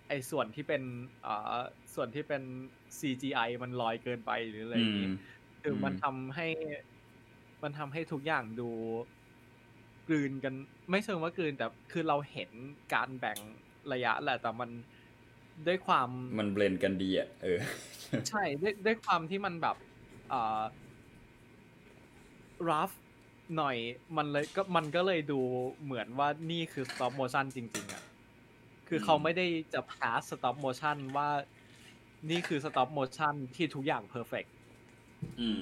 ไอ้ส่วนที่เป็นอ่าส่วนที่เป็น CGI มันลอยเกินไปหรืออะไรอย่างนี้คือมันอืมทำให้ มันทำให้ทุกอย่างดูกลืนกัน ไม่เชิงว่ากลืนแต่คือเราเห็นการแบ่งระยะแหละแต่มัน ด้วยความมันเบลนกันดีอะเออ ใช่ด้วยด้วยความที่มันแบบอ่า rough หน่อยมันเลยก็มันก็เลยดูเหมือนว่านี่คือ stop motion จริง ๆอะคือเขาอืมไม่ได้จะ pass stop motion ว่านี่คือ stop motion ที่ทุกอย่าง perfect อืม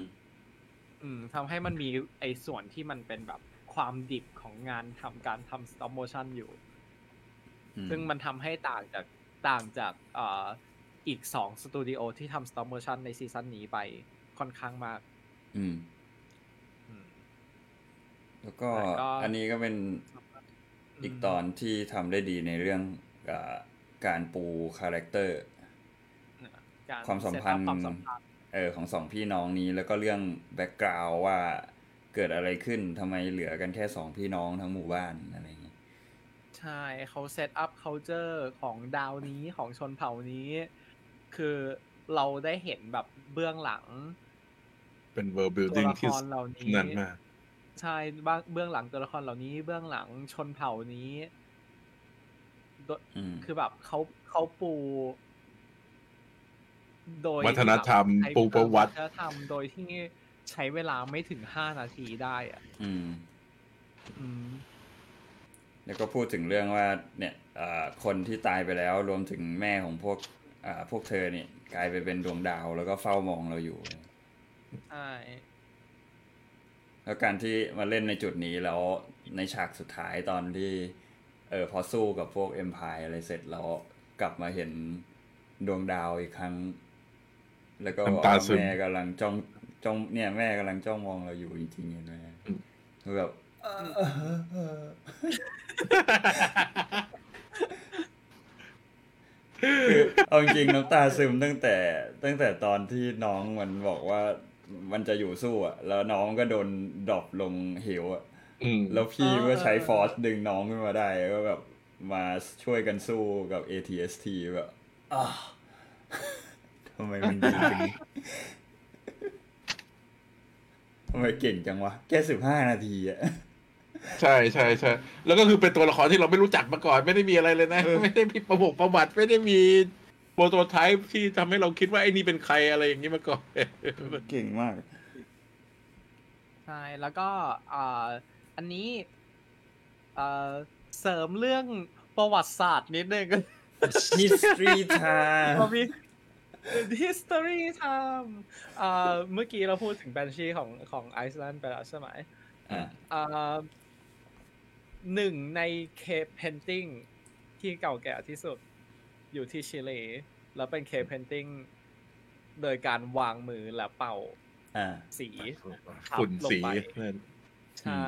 อืมทำให้มันมีไอ้ส่วนที่มันเป็นแบบความดิบของงานทำการทำ stop motion อยู่ ซึ่งมันทำให้ต่างจาก ต่างจากเอ่ออีกสองสตูดิโอที่ทำ stop motion ในซีซั่นนี้ไปค่อนข้างมาก อืมอืมแล้วก็แต่ก็อันนี้ก็เป็นอีกตอนที่ทำได้ดีในเรื่องอการปูคาแรคเตอร์การความสัมพันธ์ setup ความสัมพันธ์เออของสองพี่น้องนี้แล้วก็เรื่อง background ว่าเกิดอะไรขึ้นทำไมเหลือกันแค่สองพี่น้องทั้งหมู่บ้านอะไรอย่างเงี้ย ใช่เขา setup culture ของดาวนี้ของชนเผ่านี้ คือเราได้เห็นแบบเบื้องหลัง เป็น world building ที่นั่นมาก ตัวละครเหล่านี้ใช่บ้างเบื้องหลังตัวละครเหล่านี้ เบื้องหลังชนเผ่านี้โดยอืมคือแบบเขาเขาปู โดยวัฒนธรรมแบบใช้ปูประวัติฒนธรรมโดยที่ใช้เวลาไม่ถึงห้านาทีได้อะ อืมอืม แล้วก็พูดถึงเรื่องว่าเนี่ยเอ่อคนที่ตายไปแล้วรวมถึงแม่ของพวกอ่าพวกเธอเนี่ยกลายไปเป็นดวงดาวแล้วก็เฝ้ามองเราอยู่ใช่แล้วการที่มาเล่นในจุดนี้แล้วในฉากสุดท้ายตอนที่เออพอสู้กับพวกเอ็มพายอะไรเสร็จแล้วกลับมาเห็นดวงดาวอีกครั้ง แล้วก็บอกน้ำตาว่าซึมแม่กำลังจ้องจ้องเนี่ยแม่กำลังจ้องมองเราอยู่จริงๆเห็นไหมคือแบบ คือเอาจริงๆน้ำตาซึมตั้งแต่ ตั้งแต่ตอนที่น้องมันบอกว่ามันจะอยู่สู้อะ แล้วน้องก็โดนดรอปลงเหวอะอืมแล้วพี่ก็ใช้ฟอร์สดึงน้องขึ้นมาได้ก็แบบมาช่วยกันสู้กับ ATST แบบอ้าวทำไมมันดีจังทำไมเก่งจังวะ แค่สิบห้านาทีอะ ใช่ใช่ใช่แล้วก็คือเป็นตัวละครที่เราไม่รู้จักมาก่อน ไม่ได้มีอะไรเลยนะ ไม่ได้มีประบกประวัติไม่ได้มีโปรโตไทป์ที่ทำให้เราคิดว่าไอ้นี่เป็นใครอะไรอย่างนี้มาก่อนเก่งมากใช่แล้วก็อ่าอันนี้อ่าเสริมเรื่องประวัติศาสตร์นิดนึง History time เรามี history time อ่าเมื่อกี้เราพูดถึงแบนชีของของไอซ์แลนด์ไปแล้วใช่ไหมอะอ่า หนึ่งในเคปเพนติ n งที่เก่าแก่ที่สุด อยู่ที่ชิลีแล้วเป็นเคปเพนติ n งโดยการวางมือและเป่าอ่าสีฝุ่นสีลงไปนั่นใช่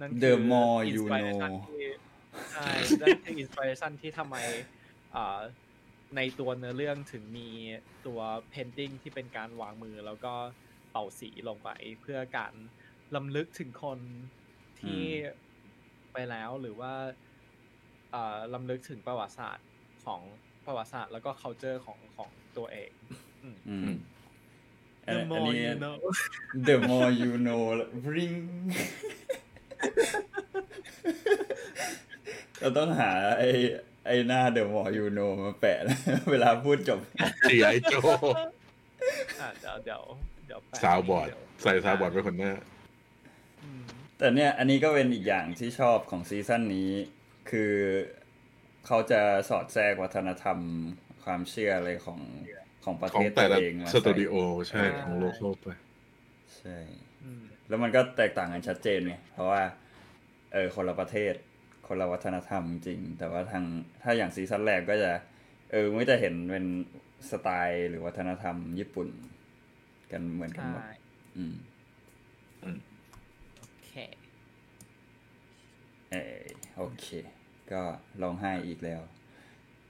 นั่น The คือ more you inspiration know ที่ใช่นั่นคืออินสปิเรชันที่ทำไมอ่าในตัวเนื้อเรื่องถึงมีตัวเพนติ n งที่เป็นการวางมือแล้วก็เป่าสีลงไป เพื่อการลำลึกถึงคน ที่ไปแล้วหรือว่าอ่าลำลึกถึงประวัติศาสตร์ของประวัติศาสตร์แล้วก็ culture ของของตัวเองอืมอืมอัน The อัน more นี้ you know The more you know bring เราต้องหาไอ้ไอ้หน้า The more you know มาแปะแล้วเวลาพูดจบสีไอโจอะเดี๋ยวเดี๋ยวเดี๋ยวแปะซาวบอร์ดเยวใส่ซาวบอร์ดไว้คนหน้าอืม แต่เนี่ยอันนี้ก็เป็นอีกอย่างที่ชอบของซีซั่นนี้ คือเขาจะสอดแทรกวัฒนธรรมความเชื่ออะไรของของประขเทองศแต่ตัวละเองมาสตูใส่ดิโอใช่ของโลโก้ไปใช่อืมแล้วมันก็แตกต่างกันชัดเจนไงเพราะว่า เออคนละประเทศ คนละวัฒนธรรมจริง แต่ว่าทางถ้าอย่างซีซั่นแรกก็จะ เออไม่จะเห็นเป็นสไตล์หรือวัฒนธรรมญี่ปุ่น กันเหมือนกันใช่หมดอืม โอเค เออโอเค ก็ร้องไห้อีกแล้ว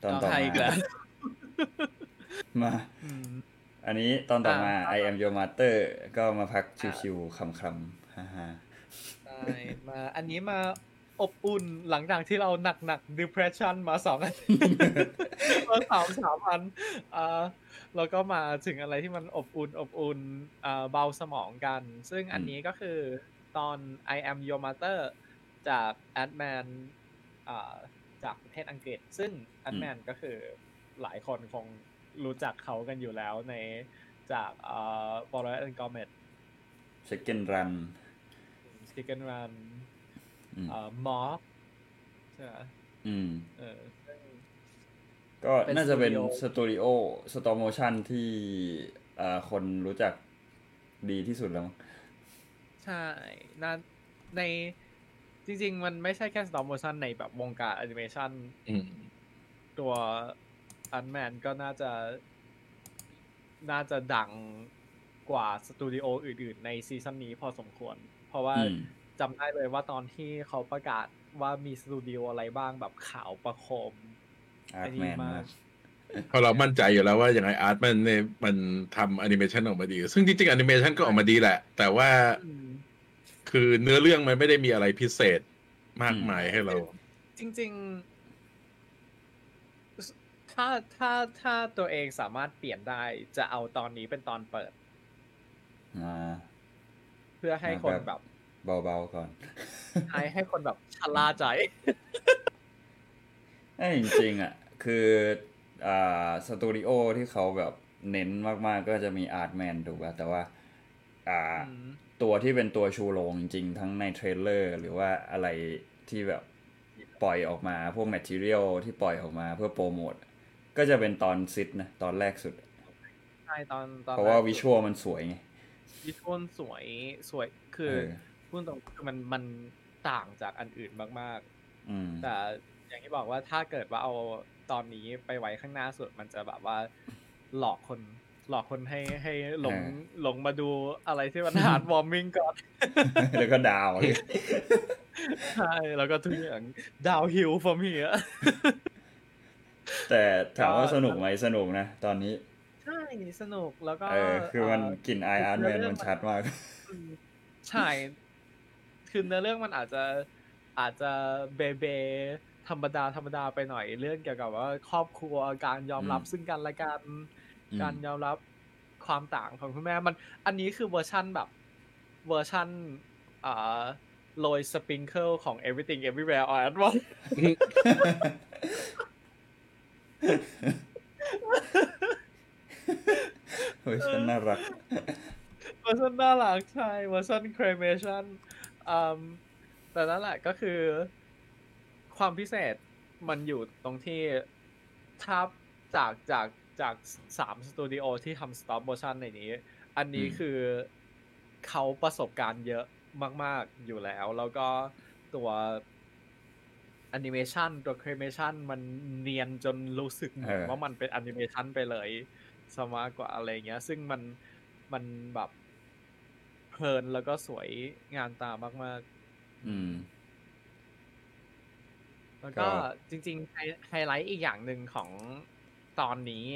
ตอนเราต่อไทยมาอีกแล้วมาอืมอันนี้ตอนต่อมาอ่า I am your master ก็มาพักชิวๆคำๆฮ่าฮ่าใช่มาอันนี้มาอบอุ่นหลังจากที่เราหนักหนัก depression มาสองอาทิตย์มาสามสามอันอ่าแล้วก็มาถึงอะไรที่มันอบอุ่นอบอุ่นอ่าเบาสมองกัน ซึ่งอันนี้ก็คือตอน I am your mother จาก Adman อ่าจากประเทศอังกฤษ ซึ่ง Adman ก็คือหลายคนคงรู้จักเขากันอยู่แล้วในจากอ่า f o r e s t and Gourmet Chicken Run Chicken Run อืมอ่า Morph ใช่ไหมอืมเออซึ่งก็เป็นน่าจะเป็นสตูดิโอสตูดิโอสตอ m โมชันที่เอ่อคนรู้จักดีที่สุดแล้วมั้งใช่น่าใน จริง ๆ มันไม่ใช่แค่ stop motion ในแบบวงการแอนิเมชันอืมตัว Aardman ก็น่าจะ น่าจะดังกว่าสตูดิโออื่น ๆ ในซีซั่นนี้พอสมควร เพราะว่าอืมจำได้เลยว่าตอนที่เขาประกาศว่ามีสตูดิโออะไรบ้างแบบข่าวประโคมอาร์ตไอ้นี่แมนมามากกเพราะเรามั่นใจอยู่แล้วว่าอย่างไร Aardman เนี่ยมันทำแอนิเมชันออกมาดี ซึ่งจริงๆแอนิเมชันก็ออกมาดีแหละ แต่ว่าอืม คือเนื้อเรื่องมันไม่ได้มีอะไรพิเศษมากมายให้เรา จริง ๆ ถ้าถ้าถ้าตัวเองสามารถเปลี่ยนได้จะเอาตอนนี้เป็นตอนเปิดอ่าเพื่อให้คนแบบแบบ เบาๆก่อนให้ให้คนแบบชะล่าใจไอ้จริงๆอะ คืออ่าสตูดิโอที่เขาแบบเน้นมากๆ ก็จะมีอาร์ตแมนถูกป่ะแต่ว่า อ่าอืม ตัวที่เป็นตัวชูโรงจริง ๆ ทั้งใน trailer หรือว่าอะไรที่แบบปล่อยออกมาพวก material ที่ปล่อยออกมาเพื่อโปรโมทก็จะเป็นตอน Sith นะ ตอนแรกสุดใช่ตอนตอนเพราะว่าแก visual มันสวยไง visual สวยสวยคือเออพูดตรงคือมันมันต่างจากอันอื่นมากอืมๆแต่อย่างที่บอกว่าถ้าเกิดว่าเอาตอนนี้ไปไว้ข้างหน้าสุดมันจะแบบว่าหลอกคน หลอกคนให้ให้หลงเออหลงมาดูอะไรที่มัน heartwarming ก่อน แล้วก็ down เลยใช่แล้วก็ทุกอย่าง downhill from here อะแต่ถามว่าก็สนุกไหมสนุกนะตอนนี้ ใช่สนุกแล้วก็เออคือมันกลิ่นไอ Aardman มันชัดมากอืมใช่ คือเนื้อเรื่องมันอาจจะอาจจะเบเบธรรมดาธรรมดาไปหน่อยเรื่องเกี่ยวกับว่าครอบครัวการยอมรับอืมซึ่งกันและกันอืม การยอมรับความต่างของคุณแม่มัน อันนี้คือเวอร์ชั่นแบบเวอร์ชั่นอ่าโรย sprinkle ของ everything everywhere all at once เฮ้ยฉันน่ารักเวอร์ชันน่ารักใช่เวอร์ชัน claymation อืมแต่นั่นแหละก็คือ ความพิเศษมันอยู่ตรงที่ถ้าจากจาก จากสามสตูดิโอที่ทำ stop motion ในนี้ อันนี้อืมคือเขาประสบการณ์เยอะมาก ๆ อยู่แล้ว แล้วก็ตัวแอนิเมชันตัว cremation มันเนียนจนรู้สึกเหมือนเออว่ามันเป็นแอนิเมชันไปเลยสมากกว่าอะไรเงี้ย ซึ่งมันมันแบบเพลินแล้วก็สวยงานตามากอืมๆแล้วก็ก็จริงๆไฮไฮไลท์อีกอย่างหนึ่งของ ตอนนี้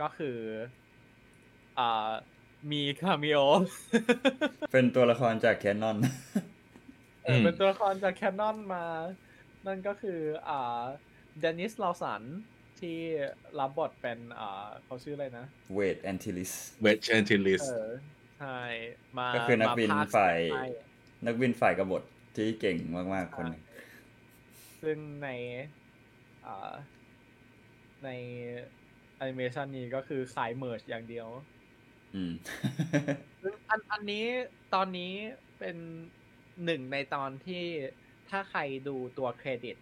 ก็คืออ่ามี cameoเป็นตัวละครจาก canon เออเป็นตัวละครจาก canon มา นั่นก็คืออ่า Denis Lawsonที่รับบทเป็นอ่าเขาชื่ออะไรนะ Wedge Antilles Wedge Antilles เออใช่ มา ก็คือนักบินมพกฝ่ายใช่นักบินฝ่ายกบฏที่เก่งมาก ๆ คนหนึ่งซึ่งในอ่า ในแอนิเมชันนี้ก็คือขาย merch อย่างเดียว อืมซึ่งอันอันนี้ตอนนี้เป็นหนึ่งในตอนที่ถ้าใครดูตัวเครดิต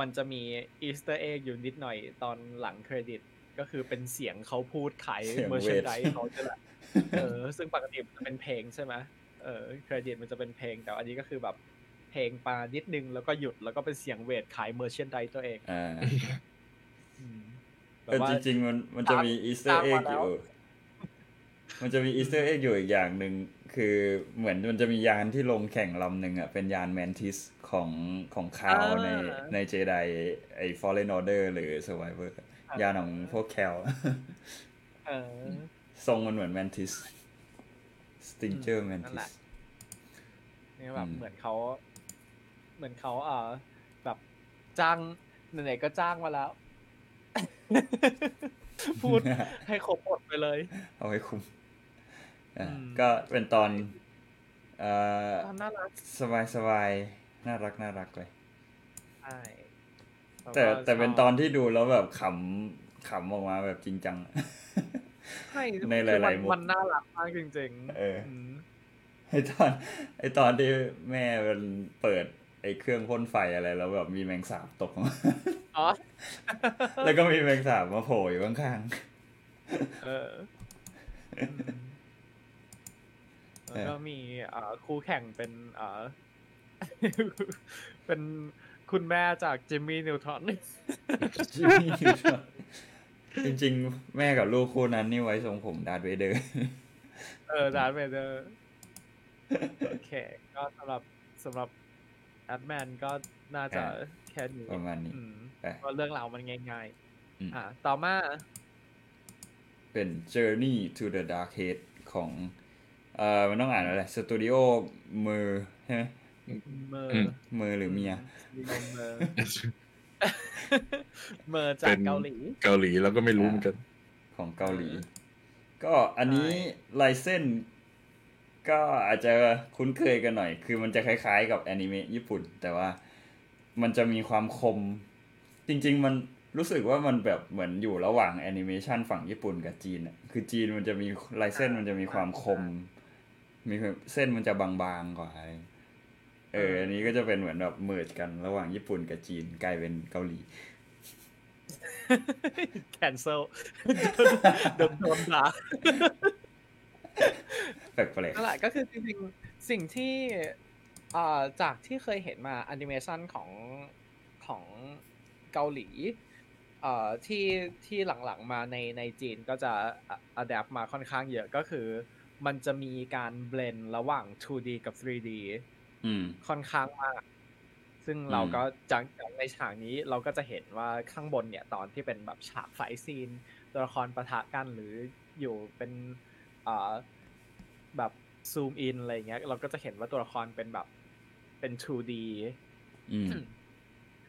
มันจะมี Easter egg อยู่นิดหน่อยตอนหลังเครดิต ก็คือเป็นเสียงเขาพูดขายเสียง merchandise เขาจะแหละเออ ซึ่งปกติมันจะเป็นเพลงใช่ไหมเออเครดิตมันจะเป็นเพลง แต่อันนี้ก็คือแบบเพลงปานิดนึงแล้วก็หยุดแล้วก็เป็นเสียงเวทขาย merchandise ตัวเองอ่าอืม แบบแต่บว่าจริงๆมันมันจะมีอีสเตอร์ตามเอ็กมาอยู่แล้ว มันจะมี Easter egg อยู่อีกอย่างหนึ่งคือเหมือนมันจะมียานที่ลงแข่งลำหนึ่งอะ เป็นยาน Mantis ของของ Cal ในใน Jedi Fallen Order หรือ Survivor ยานของพวก Cal เออทรงมันเหมือน Mantis Stinger Mantis นั่นแหละเนี่ยแบบอืมเหมือนเขาเหมือนเขาเอ่อแบบจ้างไหนๆก็จ้างมาแล้ว พูดให้ครบบทไปเลย เอาให้คุ้มอะอืมก็เป็นตอนเอ่อตอนน่ารักสบายสบายๆน่ารักน่ารักเลยใช่ล้วแต่ก็แต่เป็นชบตอนที่ดูแล้วแบบขำขำออกมาแบบจริงจังใช่ในหคือลายๆมุมัมมันน่ารักมากจริงๆ เอออืมไอตอนไอตอนที่แม่มันเปิด ไอเครื่องพ่นไฟอะไรแล้วแบบมีแมงสาบตกมาอ๋อ แล้วก็มีแมงสาบมาโผล่อยู่ข้างเอออืมแล้วก็มีอ่าคู่แข่งเป็นอ่าเป็นคุณแม่จาก Jimmy Neutron ๆ Jimmy Neutronจริงๆ แม่กับลูกคู่นั้นนี่ไว้ทรงผม Darth Vader เออ Darth Vader โอเค ก็สำหรับสำหรับ Aardman ก็น่าจะอ่าแค่นี้ประมาณนี้อืมไปเพราะเรื่องราวมันง่ายอืมๆอ่าต่อมา เป็น Journey to the Dark Head ของเอ่อมันต้องอ่านอะไรสตูดิโอ Mir ใช่ไหม Mirอืม Mir หรือเมีย Mir Mir จากเป็นเกาหลี เกาหลีแล้วก็ไม่รู้เหมือนกัน ของเกาหลีอ่าก็อันนี้ใช่ลายเส้น ก็อาจจะคุ้นเคยกันหน่อย คือมันจะคล้ายๆ กับแอนิเมะญี่ปุ่น แต่ว่ามันจะมีความคม จริง ๆ มันรู้สึกว่ามันแบบเหมือนอยู่ระหว่างแอนิเมชันฝั่งญี่ปุ่นกับจีนอะคือจีนมันจะมีลายเส้นมันจะมีความคม มีเส้นมันจะบางๆกว่าอะไรเออ อันนี้ก็จะเป็นเหมือนแบบ merge กันระหว่างญี่ปุ่นกับจีนกลายเป็นเกาหลี cancelโดนโดน ด่าแปลกนั่นแหละก็คือจริงๆสิ่งที่เอ่อจากที่เคยเห็นมาแอนิเมชันของของเกาหลีเอ่อที่ที่หลังๆมาในในจีนก็จะ adapt มาค่อนข้างเยอะก็คือ มันจะมีการ blend ระหว่าง 2D กับ 3D ๆอืมค่อนข้างมาก ซึ่งเราอืมก็จากจากในฉากนี้เราก็จะเห็นว่าข้างบนเนี่ย ตอนที่เป็นแบบฉาก fight scene ตัวละครปะทะกันหรืออยู่เป็นอ่า แบบ zoom in อะไรเงี้ย เราก็จะเห็นว่าตัวละครเป็นแบบเป็น 2D อืม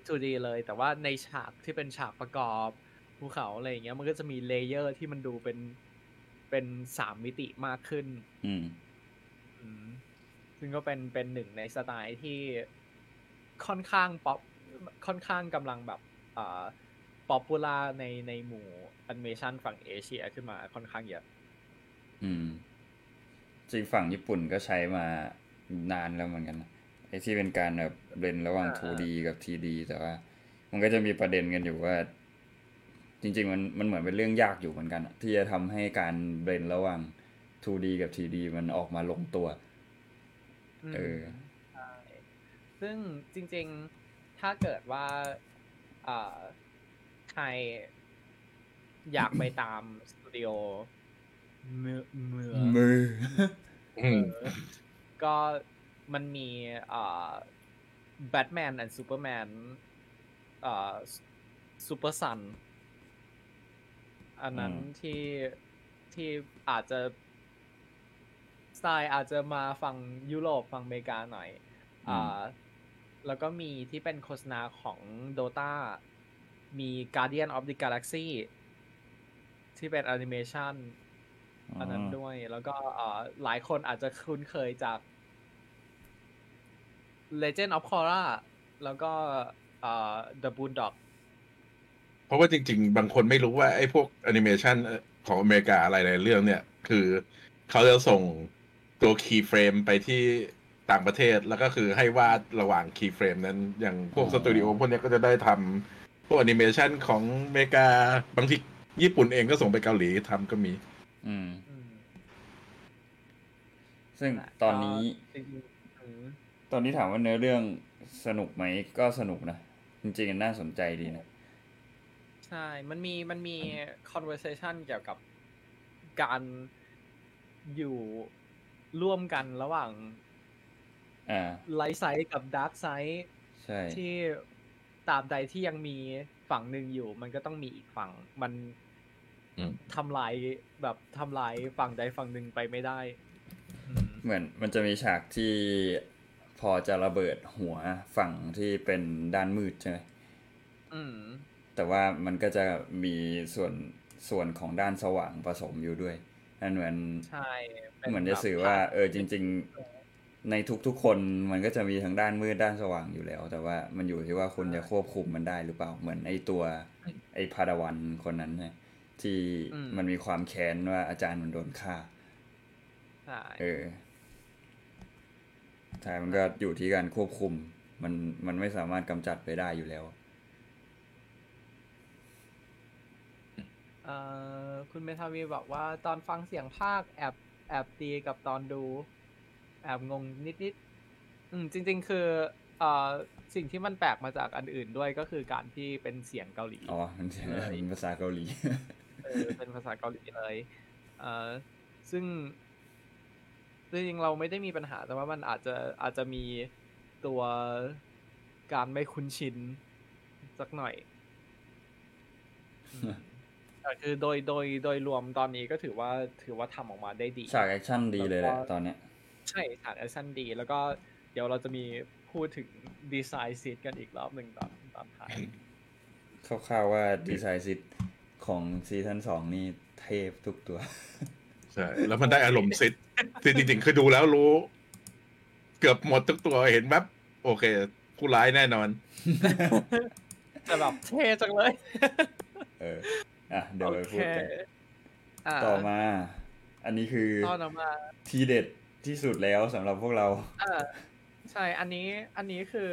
2D เลยแต่ว่าในฉากที่เป็นฉากประกอบภูเขาอะไรอย่างเงี้ย มันก็จะมี layer ที่มันดูเป็นเป็นสามมิติมากขึ้นอืมอืมซึ่งก็เป็นเป็นหนึ่งในสไตล์ที่ค่อนข้างป๊อปค่อนข้างกำลังแบบอ่า popular ในในหมู่แอนิเมชันฝั่งเอเชียขึ้นมาค่อนข้างเยอะ อืม จริงฝั่งญี่ปุ่นก็ใช้มานานแล้วเหมือนกันนะไอ้ที่เป็นการแบบ blend ระหว่างอ่า 2D กับ 3D แต่ว่า มันก็จะมีประเด็นกันอยู่ว่า จริง ๆ มันมันเหมือนเป็นเรื่องยากอยู่เหมือนกันอะที่จะทำให้การ blend ระหว่าง 2D กับ 3D มันออกมาลงตัวมเออใช่ซึ่งจริง ๆถ้าเกิดว่าอ่าใครอยากไปตามสตูดิโอเมือเมือมืออืมเออก็มันมีอ่าแบทแมน and ซูเปอร์แมนอ่าซูเปอร์ซันอันนั้นอืมที่ที่อาจจะสไตล์อาจจะมาฝั่งยุโรปฝั่งอเมริกาหน่อย อ่า แล้วก็มีที่เป็นโฆษณาของ Dota มี Guardian of the Galaxy ที่เป็นแอนิเมชัน อันนั้นด้วย แล้วก็เอ่อหลายคนอาจจะคุ้นเคยจาก Legend of Korra แล้วก็เอ่อ The Boondock เพราะว่าจริง ๆ บางคนไม่รู้ว่าไอ้พวกแอนิเมชันของอเมริกาอะไรหลายเรื่องเนี่ย คือเขาจะส่งตัว keyframe ไปที่ต่างประเทศแล้วก็คือให้วาดระหว่าง keyframe นั้น อย่างพวกอ๋อสตูดิโอพวกเนี้ยก็จะได้ทำพวกแอนิเมชันของอเมริกาบางทีญี่ปุ่นเองก็ส่งไปเกาหลีทำก็มี อืมอืม ซึ่งตอนนี้จริงๆอืมตอนนี้ถามว่าเนื้อเรื่องสนุกไหมก็สนุกนะ จริงๆน่าสนใจดีนะ ใช่ มันมีมันมี conversation เกี่ยวกับการอยู่ร่วมกันระหว่างอ่า light side กับ dark side ใช่ที่ตราบใดที่ยังมีฝั่งหนึ่งอยู่ มันก็ต้องมีอีกฝั่งมันอืม ทำลายแบบทำลายฝั่งใดฝั่งหนึ่งไปไม่ได้อืมเหมือนมันจะมีฉากที่พอจะระเบิดหัวฝั่งที่เป็นด้านมืดใช่ไหมอืมแต่ว่ามันก็จะมีส่วนส่วนของด้านสว่างผสมอยู่ด้วยนั่นเหมือนใช่ป็เหมือนจะสื่อว่า เออจริง ๆ ในทุกๆคนมันก็จะมีทั้งด้านมืดด้านสว่างอยู่แล้ว แต่ว่ามันอยู่ที่ว่าคุณจะควบคุมมันได้หรือเปล่า เหมือนไอตัว ไอพาดาวันคนนั้นไง ที่มันมีความแค้นว่าอาจารย์มันโดนฆ่าใช่เออใช่มันก็อยู่ที่การควบคุม มันมันไม่สามารถกำจัดไปได้อยู่แล้วเอ่อคุณเมทาวีบอกว่าตอนฟังเสียงภาคแอบแอบตีกับตอนดู แอบงงนิดๆอืมจริง ๆ คือเอ่อสิ่งที่มันแปลกมาจากอันอื่นด้วยก็คือการที่เป็นเสียงเกาหลี อ๋อมันเป็นภาษาเกาหลี เออเป็นภาษาเกาหลีเลยเอ่อซึ่งจริงๆเราไม่ได้มีปัญหาแต่ว่ามันอาจจะอาจจะมีตัวการไม่คุ้นชินสักหน่อยแต่คือโดยโดยโดยรวมตอนนี้ก็ถือว่าถือว่าทำออกมาได้ดีฉากแอคชั่นดีเลยแหละแล้วก็ตอนเนี้ย ใช่ฉากแอคชั่นดี แล้วก็เดี๋ยวเราจะมีพูดถึงดีไซน์ซีดกันอีกรอบหนึ่งตอนตอนท้ายคร่าวๆว่าดีไซน์ซิต ของซีซั่นสองนี่เทพทุกตัว ใช่ แล้วมันได้อารมณ์ซิดซิดจริงๆคือดูแล้วรู้ เกือบหมดทุกตัวเห็นแบบโอเคผู้ร้ายแน่นอนจะแบบเท่จังเลย เออ อะ เดี๋ยวไปพูดกันอ่าต่อมา อันนี้คือต่อมาทีเด็ดที่สุดแล้วสำหรับพวกเราอ่าใช่ อันนี้ อันนี้คือ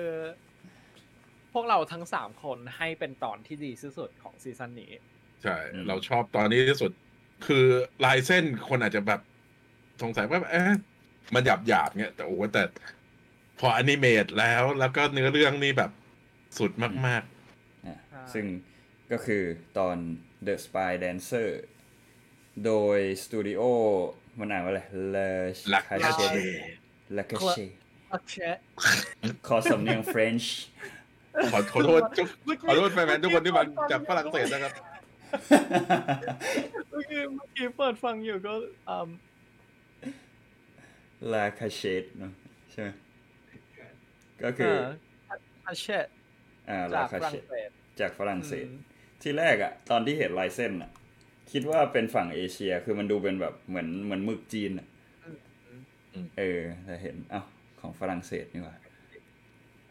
พวกเราทั้งสามคนให้เป็นตอนที่ดีที่สุดของซีซั่นนี้ ใช่อืมเราชอบตอนนี้ที่สุด คือลายเส้นคนอาจจะแบบสงสัยว่าเอ๊ะมันหยาบหยาบๆเงี้ยแต่โอ้โหแต่ พออนิเมตแล้วแล้วก็เนื้อเรื่องนี่แบบสุดมากอะใช่ซึ่งก็คือตอน The Spy Dancer โดยสตูดิโอมันอ่านว่าอะไร Le ๆลัก Cache คาเช Le Cache โอเคขอสำเนียง French ขอขอโทษทุกขอโทษแฟนๆทุกคนที่มาจากฝรั่งเศสนะครับ เมื่อกี้เมื่อกี้เปิดฟังอยู่ก็อืม La Cachette เนอะใช่ไหมก็คืออาเชตอ่าจา La กฝรั่ง Cachette เศสจากฝรั่งเศสอืมที่แรกอะตอนที่เห็นลายเส้นอะคิดว่าเป็นฝั่งเอเชีย คือมันดูเป็นแบบเหมือนเหมือนหมึกจีนอะอืมเออแต่เห็นเอ้าของฝรั่งเศสนี่หว่า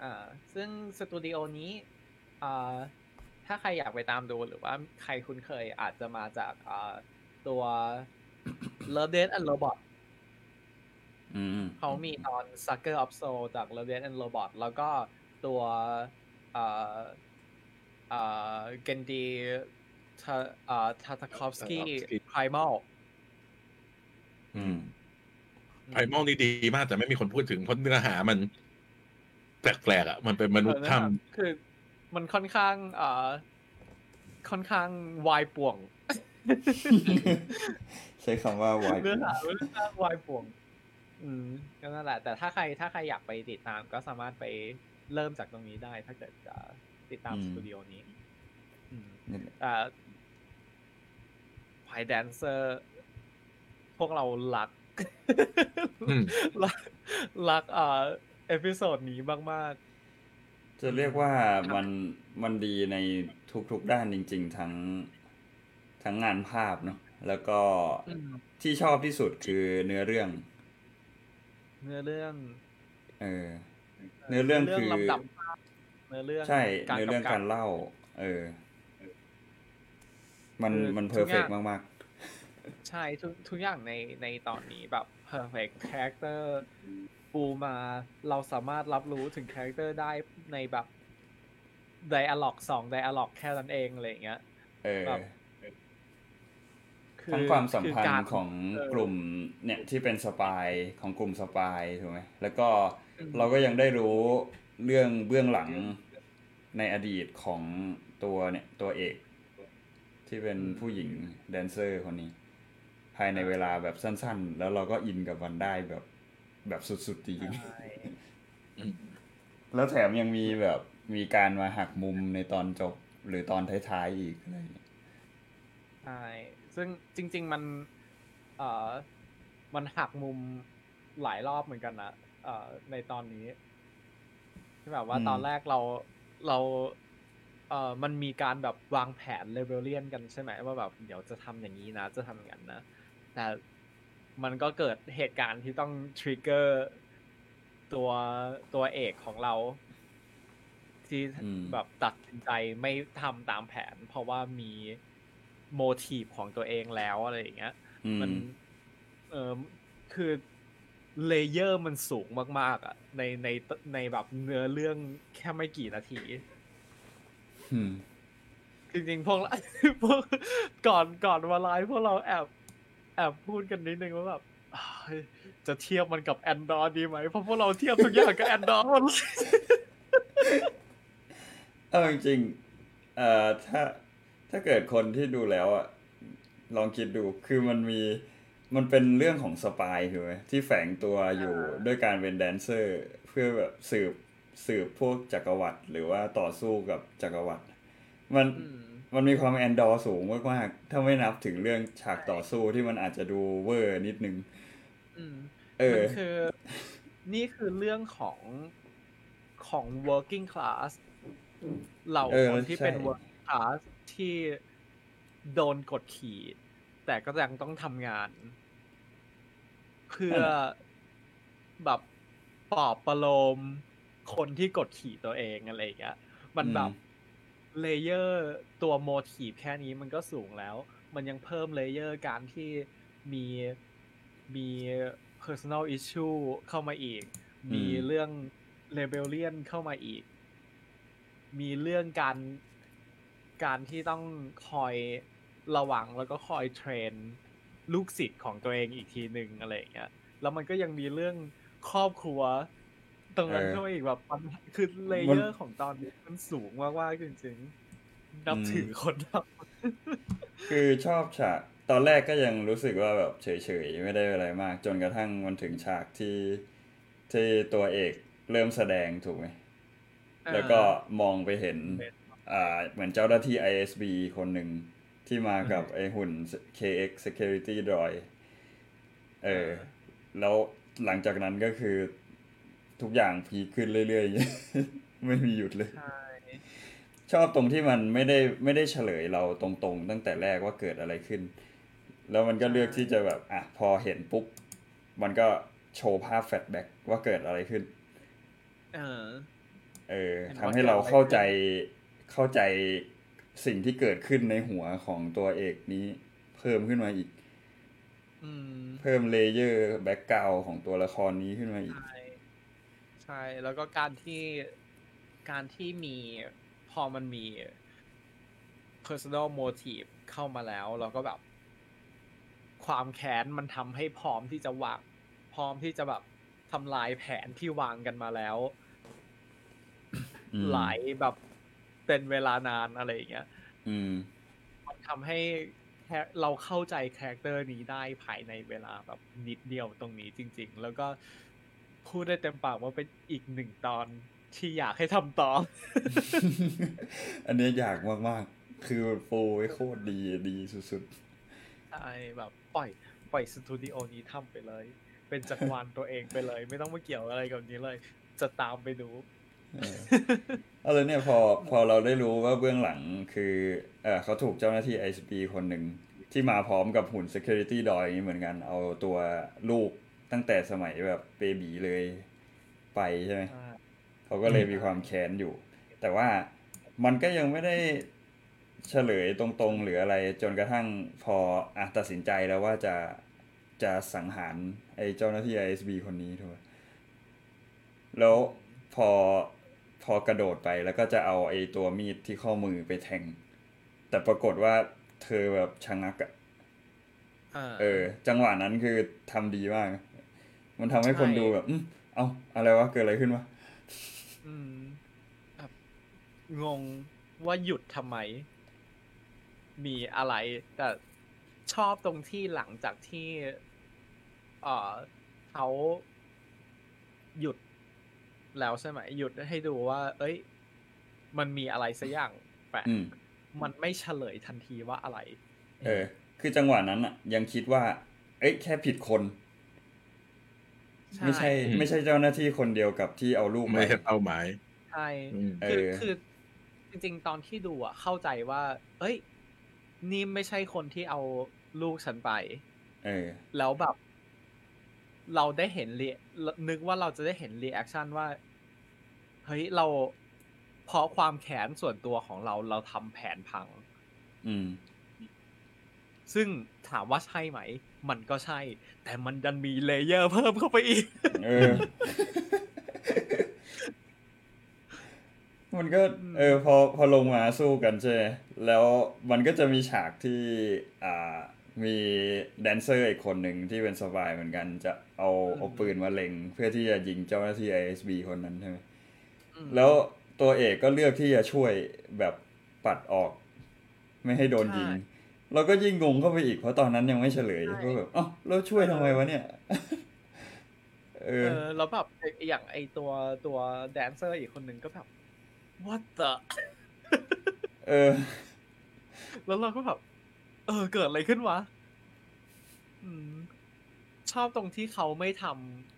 อ่าซึ่งสตูดิโอนี้อ่า ถ้าใครอยากไปตามดูหรือว่าใครคุ้นเคยอาจจะมาจากอ่าตัว Love Death and Robot อืมเขามีตอน Sucker of Soul จาก Love Death and Robot แล้วก็ตัวอ่าอ่า Gendy ทาอ่า Tartakovsky Tartakovsky Primal อืมไพมอลนี่ดีมากแต่ไม่มีคนพูดถึงเพราะเนื้อหามันแปลกๆอะ มันเป็นมนุษย์เออถ้นะครับคือ มันค่อนข้างอ่าค่อนข้างวายป่วง ใช้คำว่า white เนื้อหาค่อนข้างวายป่วง อืมก็นั่นแหละ แต่ถ้าใครถ้าใครอยากไปติดตามก็สามารถไปเริ่มจากตรงนี้ได้ ถ้าเกิดจะติดตามอืมสตูดิโอนี้อืมนี่แหละแต่ Spy Dancer พวกเรารักอืมรักรักอ่า episode นี้มาก จะเรียกว่ามันมันดีในทุกๆด้านจริง ๆ ทั้งทั้งงานภาพเนาะแล้วก็ๆอืมที่ชอบที่สุดคือเนื้อเรื่อง เนื้อเรื่อง เออ เนื้อเรื่องคือลำดับภาพเนื้อเรื่องใช่การเนื้อเรื่องกำกับการเล่า เออ มันคือมันเพทุอร์กเฟอกย่างมากใช่ทุกทุกอย่างในในตอนนี้แบบ perfect character ปูมาเราสามารถรับรู้ถึง character ได้ในแบบ dialogue สอง dialogue แค่นั้นเองอะไรอย่างเงี้ยๆเออแบบคือทั้งความสัมพันคืกาธ์รของเออกลุ่มเนี่ยที่เป็นสปายของกลุ่มสปายถูกไหมแล้วก็อืมเราก็ยังได้รู้เรื่องเบื้องหลังในอดีตของตัวเนี่ยตัวเอก ที่เป็นผู้หญิงแดนเซอร์คนนี้ ภายในเวลาแบบสั้น ๆ แล้วเราก็อินกับมันได้แบบ แบบสุดๆจริงใช่ๆแล้วแถมยังมีแบบมีการมาหักมุมในตอนจบหรือตอนท้ายๆอีกอะไรอย่างเงี้ยใช่ซึ่งจริง ๆมันเอ่อมันหักมุมหลายรอบเหมือนกันนะเอ่อในตอนนี้ที่แบบว่าอืมตอนแรกเราเราเอ่อมันมีการแบบวางแผนเลเวลเลียนกันใช่ไหมว่าแบบเดี๋ยวจะทำอย่างนี้นะ จะทำอย่างนั้นนะ แต่ มันก็เกิดเหตุการณ์ที่ต้อง trigger ตัวตัวเอกของเรา ที่อืมแบบตัดสินใจไม่ทำตามแผน เพราะว่ามี motive ของตัวเองแล้วอะไรอย่างเงี้ยอืมมันเออคือ layer มันสูงมาก ๆ อะ ในในในแบบเนื้อเรื่องแค่ไม่กี่นาทีอืมจริงๆพวกเราพวกก่อนก่อนมาไลฟ์พวกเราแอบ แอบพูดกันนิดนึงว่าแบบเฮ้ยจะเทียบมันกับ Andor ดีไหม เพราะพวกเราเทียบทุกอย่างกับ Andor หมดเลยเออจริงๆเอ่อถ้าถ้าเกิดคนที่ดูแล้วอะลองคิดดูคือมันมีมันเป็นเรื่องของ spy ถูกไหมที่แฝงตัวอยู่ด้วยการเป็น dancer เพื่อแบบสืบสืบพวกจักรวรรดิหรือว่าต่อสู้กับจักรวรรดิมันอื มมันมีความ Andor สูงมากๆ ถ้าไม่นับถึงเรื่องฉากต่อสู้ที่มันอาจจะดูเวอร์นิดนึงอืมเออมันคือ นี่คือเรื่องของของ working class เหล่าเออคนที่เป็นใช่ working class ที่โดนกดขี่แต่ก็ยังต้องทำงาน เพื่อแบบปลอบประโลมคนที่กดขี่ตัวเองอะไรอย่างเงี้ยมันแบบอืม layer ตัว motive แค่นี้มันก็สูงแล้ว มันยังเพิ่ม layer การที่มีมี personal issue เข้ามาอีกอืมมีเรื่อง rebellion เข้ามาอีก มีเรื่องการการที่ต้องคอยระวังแล้วก็คอย train ลูกศิษย์ของตัวเองอีกทีหนึ่งอะไรอย่างเงี้ย แล้วมันก็ยังมีเรื่องครอบครัว ตรงนั้นเออเข้ามาอีกแบบมันคือเลมันเยอร์ของตอนนี้มันสูงมากๆจริงๆนับอืมถือคนทำคือชอบฉากตอนแรกก็ยังรู้สึกว่าแบบเฉยๆไม่ได้อะไรมาก จนกระทั่งมันถึงฉากที่ที่ตัวเอกเริ่มแสดงถูกไหมแล้วก็มองไปเห็นเป็น อ่า เหมือนเจ้าหน้าที่ ISB คนหนึ่งที่มากับไอหุ่น KX Security Droid เออ แล้วหลังจากนั้นก็คือ ทุกอย่างพีคขึ้นเรื่อยๆ ไม่มีหยุดเลยใช่ชอบตรงที่มันไม่ได้ไม่ได้เฉลยเราตรงๆ ตั้งแต่แรกว่าเกิดอะไรขึ้น แล้วมันก็เลือกที่จะแบบ อะ พอเห็นปุ๊บ มันก็โชว์ภาพแฟลชแบ็กว่าเกิดอะไรขึ้น เออ เออเห็นทำว่าให้เราเกิดอะไรเข้าใจเข้าใจสิ่งที่เกิดขึ้นในหัวของตัวเอกนี้ เพิ่มขึ้นมาอีกอืมเพิ่ม layer background ของตัวละครนี้ขึ้นมาอีกใช่ ใช่ แล้วก็การที่การที่มีพอมันมี personal motive เข้ามาแล้วเราก็แบบ ความแค้นมันทำให้พร้อมที่จะวางพร้อมที่จะแบบทำลายแผนที่วางกันมาแล้วอืมหลายแบบเป็นเวลานานอะไรอย่างเงี้ยอืมมันทำให้แค่เราเข้าใจ character นี้ได้ภายในเวลาแบบนิดเดียวตรงนี้จริง ๆ แล้วก็ พูดได้เต็มปากว่าเป็นอีกหนึ่งตอนที่อยากให้ทำต่อ อันเนี้ยอยากมากๆ คือปูไว้โคตรดีดีสุดใช่แบบปล่อยปล่อยสตูดิโอนี้ทำไปเลย เป็นจักรวาลตัวเองไปเลย ไม่ต้องมาเกี่ยวอะไรกับนี้เลย จะตามไปดูๆเออเอาเลยเนี่ยพอพอเราได้รู้ว่าเบื้องหลังคือเออเขาถูกเจ้าหน้าที่ ISP คนหนึ่งที่มาพร้อมกับหุ่น Security d o อย่างนี้เหมือนกันเอาตัวลูก ตั้งแต่สมัยแบบเบบีเลยไปใช่ไหมเขาก็เลยมีความแค้นอยู่ แต่ว่ามันก็ยังไม่ได้เฉลยตรงๆ หรืออะไร จนกระทั่งพออะตัดสินใจแล้วว่าจะจะสังหารไอ้เจ้าหน้าที่ ISB คนนี้ถูกไหมแล้วพอพอกระโดดไปแล้วก็จะเอาไอ้ตัวมีดที่ข้อมือไปแทง แต่ปรากฏว่าเธอแบบชะงักอะอ่าเออ จังหวะนั้นคือทำดีมาก มันทำให้คนใช่ดูแบบอืมเอาอะไรวะเกิดอะไรขึ้นวะอืมแบบงงว่าหยุดทำไม มีอะไร แต่ชอบตรงที่หลังจากที่เออเขาหยุดแล้วใช่ไหมหยุดให้ดูว่า เอ้ย มันมีอะไรสักอย่างแปลกอืมมันไม่เฉลยทันทีว่าอะไร เออ คือจังหวะนั้นอะยังคิดว่า เอ้ยแค้นผิดคน ไม่ใช่อืมไม่ใช่เจ้าหน้าที่คนเดียวกับที่เอาลูกไม่ไปใช่เป้าหมายใช่อืมเออคือคือ จริง ๆ ตอนที่ดูอะเข้าใจว่า เอ้ย นี่ไม่ใช่คนที่เอาลูกฉันไป เออ แล้วแบบ เราได้เห็นเรานึกว่าเราจะได้เห็น reaction ว่า เฮ้ยเราเพราะความแค้นส่วนตัวของเราเราทำแผนพัง อืม ซึ่งถามว่าใช่ไหม มันก็ใช่ แต่มันดันมี layer เพิ่มเข้าไปอีกเออมันก็เออพอพอลงมาสู้กันใช่ไหมแล้วมันก็จะมีฉากที่อ่ามี dancer อีกคนหนึ่งที่เป็น spy เหมือนกันจะเอาอืมเอาปืนมาเล็ง เพื่อที่จะยิงเจ้าหน้าที่ ISB คนนั้นใช่ไหมอืมแล้วตัวเอกก็เลือกที่จะช่วยแบบปัดออก ไม่ให้โดนยิงใช่ เราก็ยิ่งงงเข้าไปอีกเพราะตอนนั้นยังไม่เฉลยใช่ก็แบบเอ้าแล้วช่วยทำไมวะเนี่ย เอเอออแล้วแบบไอ้อย่างไอตัวตัวแดนเซอร์อีกคนหนึ่งก็แบบ what the เออ แล้วเราก็แบบ เออ เกิดอะไรขึ้นวะอืมชอบตรงที่เขาไม่ท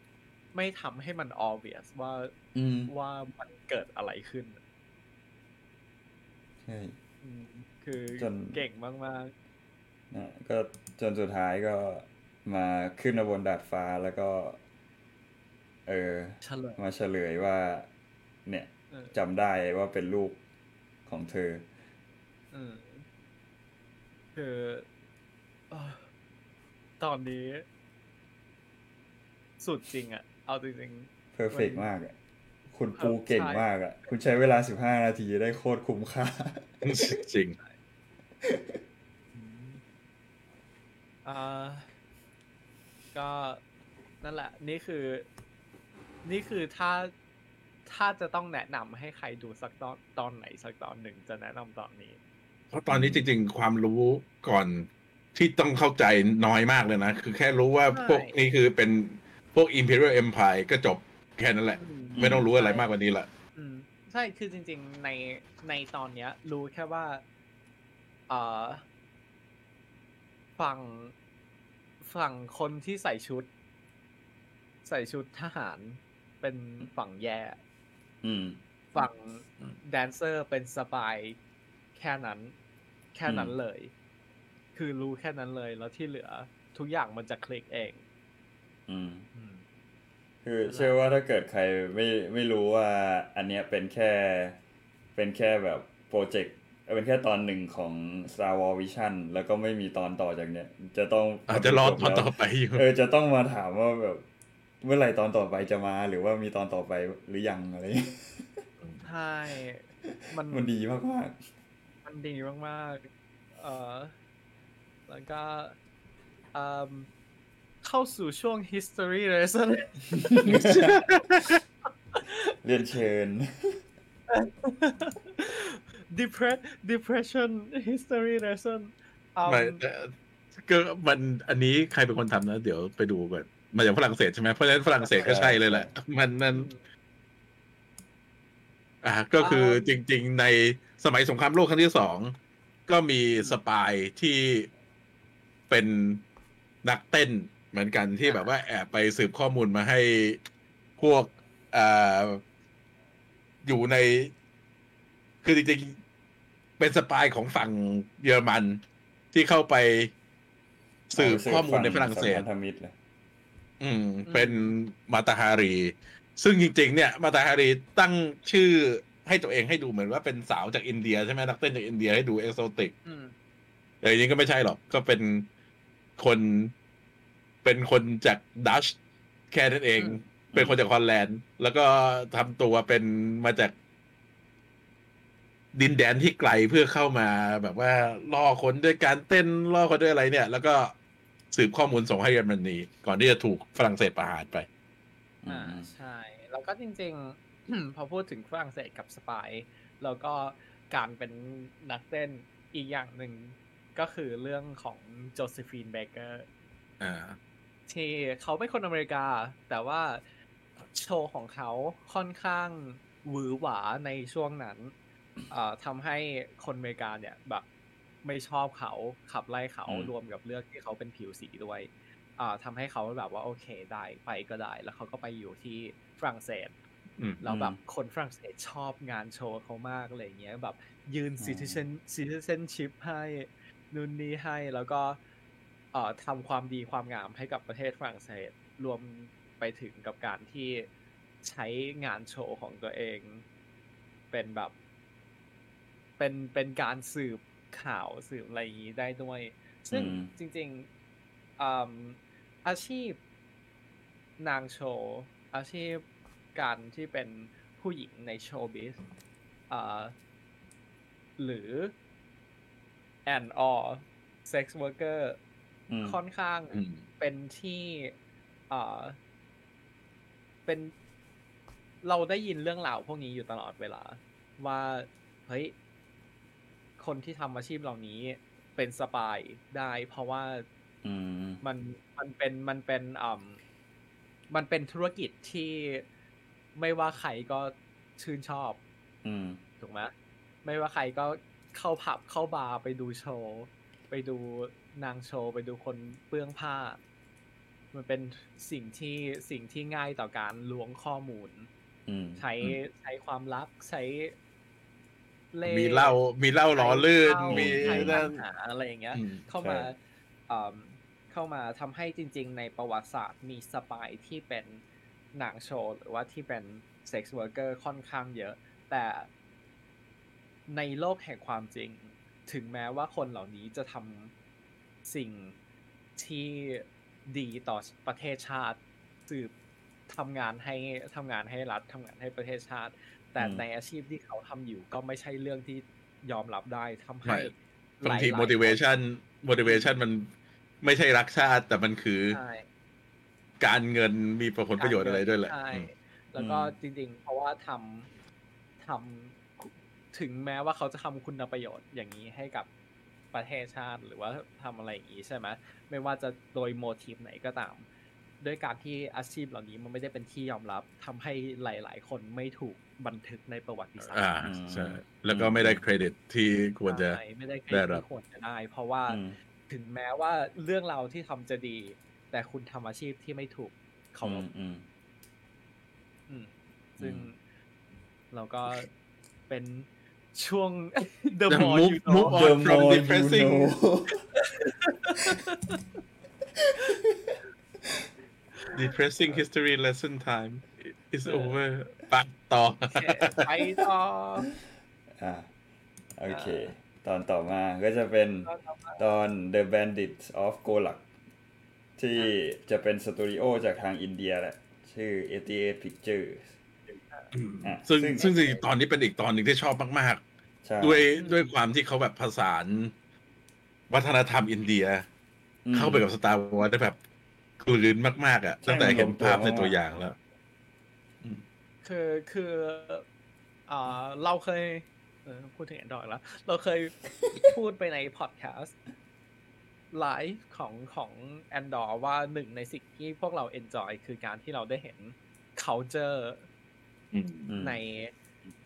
ำไม่ทำให้มัน obvious ว่าอืมว่ามันเกิดอะไรขึ้นใช่อืม คือจนเก่งมากนะก็จนสุดท้ายก็มาขึ้นมาบนดาดฟ้าแล้วก็ เออๆเฉลยมาเฉลยว่า เนี่ยเออจำได้ว่าเป็นลูกของเธออืมคือเอ่อตอนนี้ สุดจริงอะเอาจริงเพอร์เฟกมันมากอะคุณปูครับเก่งใช่มากอะคุณใช้เวลาสิบห้านาทีได้โคตรคุ้มค่าจริงๆ อืมอ่าก็นั่นแหละ นี่คือ นี่คือถ้าถ้าจะต้องแนะนำให้ใครดูสักตอนตอนไหนสักตอนหนึ่งจะแนะนำตอนนี้ เพราะตอนนี้จริง ๆ ความรู้ก่อนที่ต้องเข้าใจน้อยมากเลยนะ คือแค่รู้ว่าใช่พวกนี้คือเป็นพวก Imperial Empire ก็จบแค่นั้นแหละอืมไม่ต้องรู้อะไรมากกว่านี้ละอืมใช่คือจริง ๆ ในในตอนเนี้ย รู้แค่ว่าเอ่อ ฝั่งฝั่งคนที่ใส่ชุด ใส่ชุดทหารเป็นฝั่งแย่อืมฝั่ง dancer เป็น spy แค่นั้น แค่นั้นอืมเลย คือรู้แค่นั้นเลยแล้วที่เหลือทุกอย่างมันจะคลิกเองอืมอืมคือเชื่อว่าถ้าเกิดใครไม่ไม่รู้ว่า อันเนี้ยเป็นแค่เป็นแค่แบบ project เป็นแค่ตอนหนึ่งของ Star Wars Visions แล้วก็ไม่มีตอนต่อจากเนี้ย จะต้องอาจจะรอตอนแล้วต่อไปอยู่เออจะต้องมาถามว่าแบบ เมื่อไหร่ตอนต่อไปจะมา หรือว่ามีตอนต่อไปหรือยังอะไรอย่างเงี้ยใช่มันมันดีมากมากมันดีมากๆเอ่อแล้วก็เอิ่มเข้าสู่ช่วง history lesson ๆเรียนเชิญ Depre- depression history lesson อืมไม่แต่ก็มันอันนี้ใครเป็นคนทำนะ เดี๋ยวไปดูก่อนมาจากฝรั่งเศสใช่ไหมเพราะฉะนั้นฝรั่งเศสก็ใช่เลยแหละ มันนั่นอ่าก็คือจริง ๆ ในสมัยสงครามโลกครั้งที่สอง ก็มีสปายที่เป็นนักเต้นเหมือนกันที่แบบว่าแอบไปสืบข้อมูลมาให้พวกอ่าอยู่ใน คือจริงๆ เป็น spy ของฝั่งเยอรมันที่เข้าไปสืบข้อมูลในฝรั่งเศสสัมพันธมิตรเลยอืม เป็นมาตาฮารี ซึ่งจริง ๆ เนี่ย มาตาฮารีตั้งชื่อให้ตัวเองให้ดูเหมือนว่าเป็นสาวจากอินเดียใช่ไหมนักเต้นจากอินเดียให้ดู exotic อืมแต่จริงๆก็ไม่ใช่หรอก ก็เป็นคนเป็นคนจากดัชแค่นั้นเองอืมเป็นคนจากฮอลแลนด์ แล้วก็ทำตัวเป็นมาจาก ดินแดนที่ไกลเพื่อเข้ามาแบบว่าล่อคนด้วยการเต้นล่อคนด้วยอะไรเนี่ย แล้วก็สืบข้อมูลส่งให้เยอรมนีก่อนที่จะถูกฝรั่งเศสประหารไปอืมอ่าใช่ แล้วก็จริง ๆ พอพูดถึงฝรั่งเศสกับ spy แล้วก็การเป็นนักเต้นอีกอย่างหนึ่งก็คือเรื่องของโจเซฟีนเบเกอร์อ่าที่เขาเป็นคนอเมริกา แต่ว่าโชว์ของเขาค่อนข้างหวือหวาในช่วงนั้นเอ่อ ทำให้คนอเมริกาเนี่ยแบบไม่ชอบเขาขับไล่เขาอืมรวมกับเรื่องที่เขาเป็นผิวสีด้วยอ่าทำให้เขาแบบว่าโอเคได้ไปก็ได้ แล้วเขาก็ไปอยู่ที่ฝรั่งเศสอืมแล้วแบบคนฝรั่งเศสชอบงานโชว์เขามากอะไรเงี้ยแบบยืนอืม citizen citizenship ให้นู่นนี่ให้แล้วก็เอ่อทำความดีความงามให้กับประเทศฝรั่งเศสรวมไปถึงกับการที่ใช้งานโชว์ของตัวเอง เป็นแบบ เป็นเป็นการสืบข่าวสืบอะไรอย่างนี้ได้ด้วย ซึ่งอืมจริงๆอืมอาชีพนางโชว์อาชีพการที่เป็นผู้หญิงในโชว์บิสอ่าหรือ and or sex worker อืมค่อนข้างอืมเป็นที่อ่าเป็นเราได้ยินเรื่องราวพวกนี้อยู่ตลอดเวลา ว่า เฮ้ย คนที่ทำอาชีพเหล่านี้เป็นสปายได้ เพราะว่าอืมมันมันเป็นมันเป็นอ่ามันเป็นธุรกิจที่ไม่ว่าใครก็ชื่นชอบ อืมถูกไหมไม่ว่าใครก็เข้าผับเข้าบาร์ไปดูโชว์ไปดูนางโชว์ไปดูคนเปลื้องผ้า มันเป็นสิ่งที่สิ่งที่ง่ายต่อการล้วงข้อมูลอืมใช้ใช้ความลับใช้เล่ มีเหล้ามีเหล้าหล่อลื่นมีใช้ปันั่ญนหาอะไรอย่างเงี้ยอืมเข้ามาใช่เอิ่มเข้ามาทำให้จริง ๆ ในประวัติศาสตร์มีสปายที่เป็นหนังโชว์หรือว่าที่เป็น sex worker ค่อนข้างเยอะ แต่ในโลกแห่งความจริง ถึงแม้ว่าคนเหล่านี้จะทำสิ่งที่ดีต่อประเทศชาติสืบทำงานให้ทำงานให้รัฐทำงานให้ประเทศชาติ แต่อืมในอาชีพที่เขาทำอยู่ก็ไม่ใช่เรื่องที่ยอมรับได้ทำให้ไม่บางทีหลายๆ motivation motivation มันไม่ใช่รักชาติ แต่มันคือใช่การเงินมีผลประโยชน์อะไรด้วยแหละใช่อืมแล้วก็จริง ๆ เพราะว่าทำทำถึงแม้ว่าเขาจะทำคุณประโยชน์อย่างนี้ให้กับประเทศชาติหรือว่าทำอะไรอย่างนี้ใช่ไหมไม่ว่าจะโดยโมทีฟไหนก็ตาม ด้วยการที่อาชีพเหล่านี้มันไม่ได้เป็นที่ยอมรับทำให้หลาย ๆ คนไม่ถูกบันทึกในประวัติศาสตอ่าร์ใช่แล้วก็ไม่ได้เครดิตที่ควรจะใช่ไม่ได้เครได้ดิตรับที่ควรจะได้ เพราะว่าอืมถึงแม้ว่าเรื่องราวที่ทำจะดี แต่คุณทำอาชีพที่ไม่ถูกเคารพอืมอืมซึ่งอืมเราก็เป็นช่วง The The more move- you know move on. The from more you depressing- know depressing history lesson time is เออ over ปักต่อโอเคไปต่ออ่าโอเค ตอนต่อมาก็จะเป็นตอน The Bandits of Golak ที่จะเป็นสตูดิโอจากทางอินเดียแหละ ชื่อ88 Pictures อะซึ่งซึ่ซึ่งงจริงๆตอนนี้เป็นอีกตอนหนึ่งที่ชอบมากใช่ๆด้วยด้วยความที่เขาแบบผสานวัฒนธรรมอินเดียอืมเข้าไปกับสตาร์วอร์ได้แบบ กลืนมากๆอะใช่ตั้งแต่เห็นภาพมันลงตัวในตัวอย่างแล้ว คือคืออ่าเราเคยเออพูดถึง Andor แล้ว เราเคยพูดไปใน podcast live ของของ Andor ว่าหนึ่งในสิ่งที่พวกเรา enjoy คือการที่เราได้เห็น culture อืมอืมใน